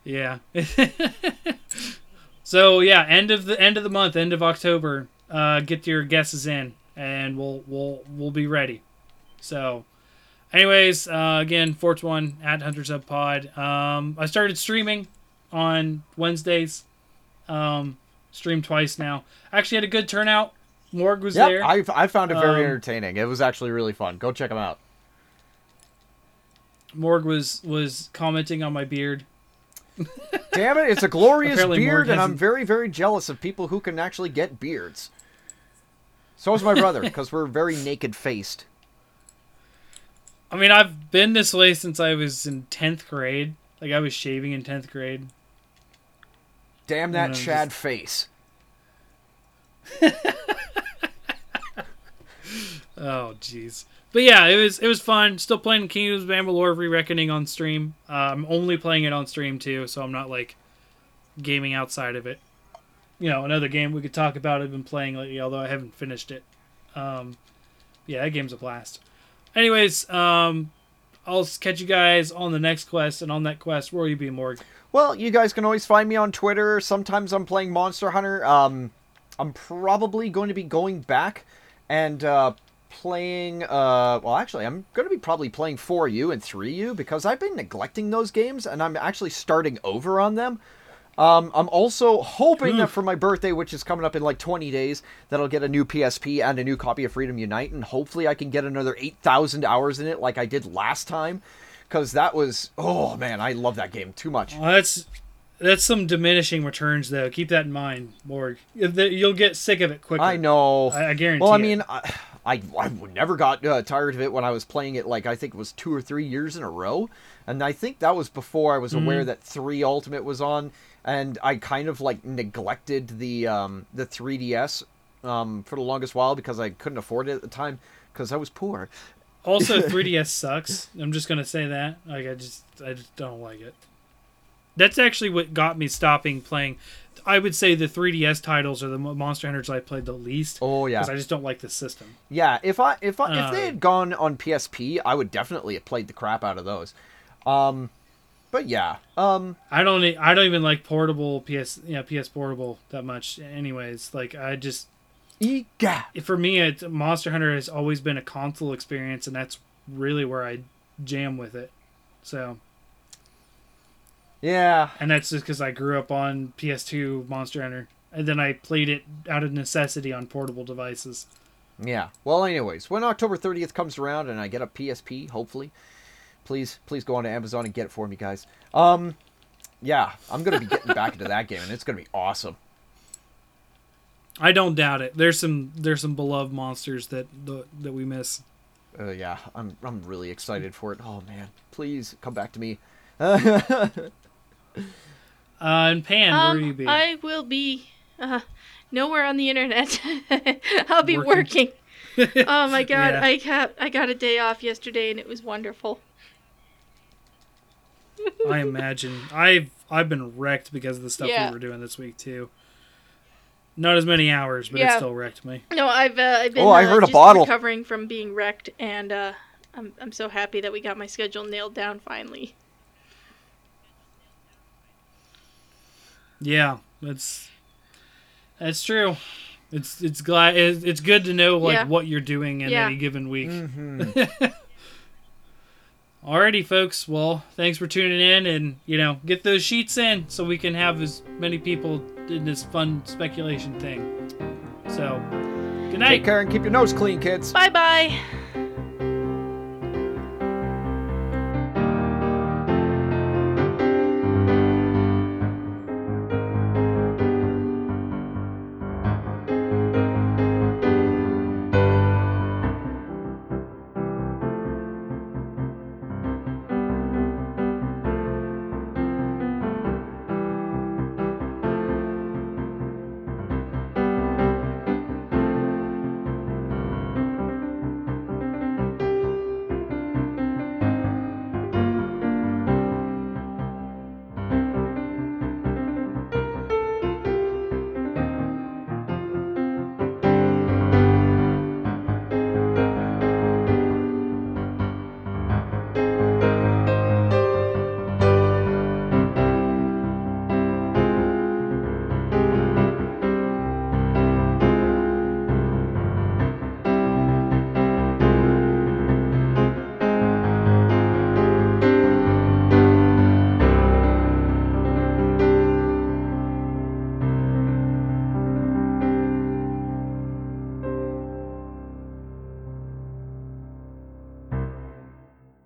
yeah. (laughs) so yeah, end of the end of the month, end of October. Uh, get your guesses in, and we'll we'll we'll be ready. So, anyways, uh, again, Forts One at Hunters Hub Pod. Um, I started streaming on Wednesdays. Um, streamed twice now. Actually had a good turnout. Morg was Yep, there. I I found it very Um, entertaining. It was actually really fun. Go check them out. Morg was was commenting on my beard. Damn it, it's a glorious Apparently beard, and I'm very, very jealous of people who can actually get beards. So is my brother, because we're very naked faced. I mean, I've been this way since I was in tenth grade. Like I was shaving in tenth grade. Damn that No, just- Chad face. (laughs) Oh, jeez. But yeah, it was it was fun. Still playing Kingdoms of Amalur: Re-Reckoning on stream. Uh, I'm only playing it on stream too, so I'm not like gaming outside of it. You know, another game we could talk about. I've been playing lately, although I haven't finished it. Um, yeah, that game's a blast. Anyways, um, I'll catch you guys on the next quest, and on that quest, where will you be, Morg? Well, you guys can always find me on Twitter. Sometimes I'm playing Monster Hunter. Um, I'm probably going to be going back and uh, playing. Uh, well, actually, I'm going to be probably playing 4U and 3U because I've been neglecting those games and I'm actually starting over on them. Um, I'm also hoping that for my birthday, which is coming up in like 20 days, that I'll get a new PSP and a new copy of Freedom Unite, and hopefully I can get another 8,000 hours in it like I did last time. Because that was, oh man, I love that game too much. Well, that's that's some diminishing returns, though. Keep that in mind, Morg. You'll get sick of it quicker. I know. I, I guarantee. Well, I mean, I, I, I never got uh, tired of it when I was playing it. Like I think it was two or three years in a row, and I think that was before I was aware that three Ultimate was on, and I kind of like neglected the um, the 3DS um, for the longest while because I couldn't afford it at the time because I was poor. Also, (laughs) 3DS sucks. I'm just gonna say that. Like, I just, I just don't like it. That's actually what got me stopping playing. I would say the 3DS titles are the Monster Hunters I played the least. Oh yeah, Because I just don't like the system. yeah. If I if I, if Uh, they had gone on PSP, I would definitely have played the crap out of those. Um, but yeah, um, I don't. I don't even like portable PS. Yeah, PS portable that much. Anyways, like I just ega. for me, it, Monster Hunter has always been a console experience, and that's really where I jam with it. So, Yeah, and that's just because I grew up on PS2 Monster Hunter, and then I played it out of necessity on portable devices. Yeah. Well, anyways, when October 30th comes around and I get a PSP, hopefully, please, please go on to Amazon and get it for me, guys. Um, yeah, I'm gonna be getting back into that (laughs) game, and it's gonna be awesome. I don't doubt it. There's some there's some beloved monsters that the, that we miss. Uh, yeah, I'm, I'm really excited for it. Oh man, please come back to me. (laughs) (laughs) Uh, and Pan, where will you Um, be? I will be uh, nowhere on the internet. I'll be Working. working. oh my god, Yeah. I got I got a day off yesterday and it was wonderful. I imagine. I've I've been wrecked because of the stuff Yeah. we were doing this week too. Not as many hours, but it still wrecked me. No, I've uh, I've been Oh, I uh, heard a bottle. recovering from being wrecked and uh, I'm I'm so happy that we got my schedule nailed down finally. Yeah, that's that's true. It's it's glad it's, it's good to know like Yeah. what you're doing in Yeah. any given week. Mhm. (laughs) Alrighty, folks. Well, thanks for tuning in, and you know, get those sheets in so we can have as many people in this fun speculation thing. So, good night. Take care and keep your nose clean, kids. Bye bye.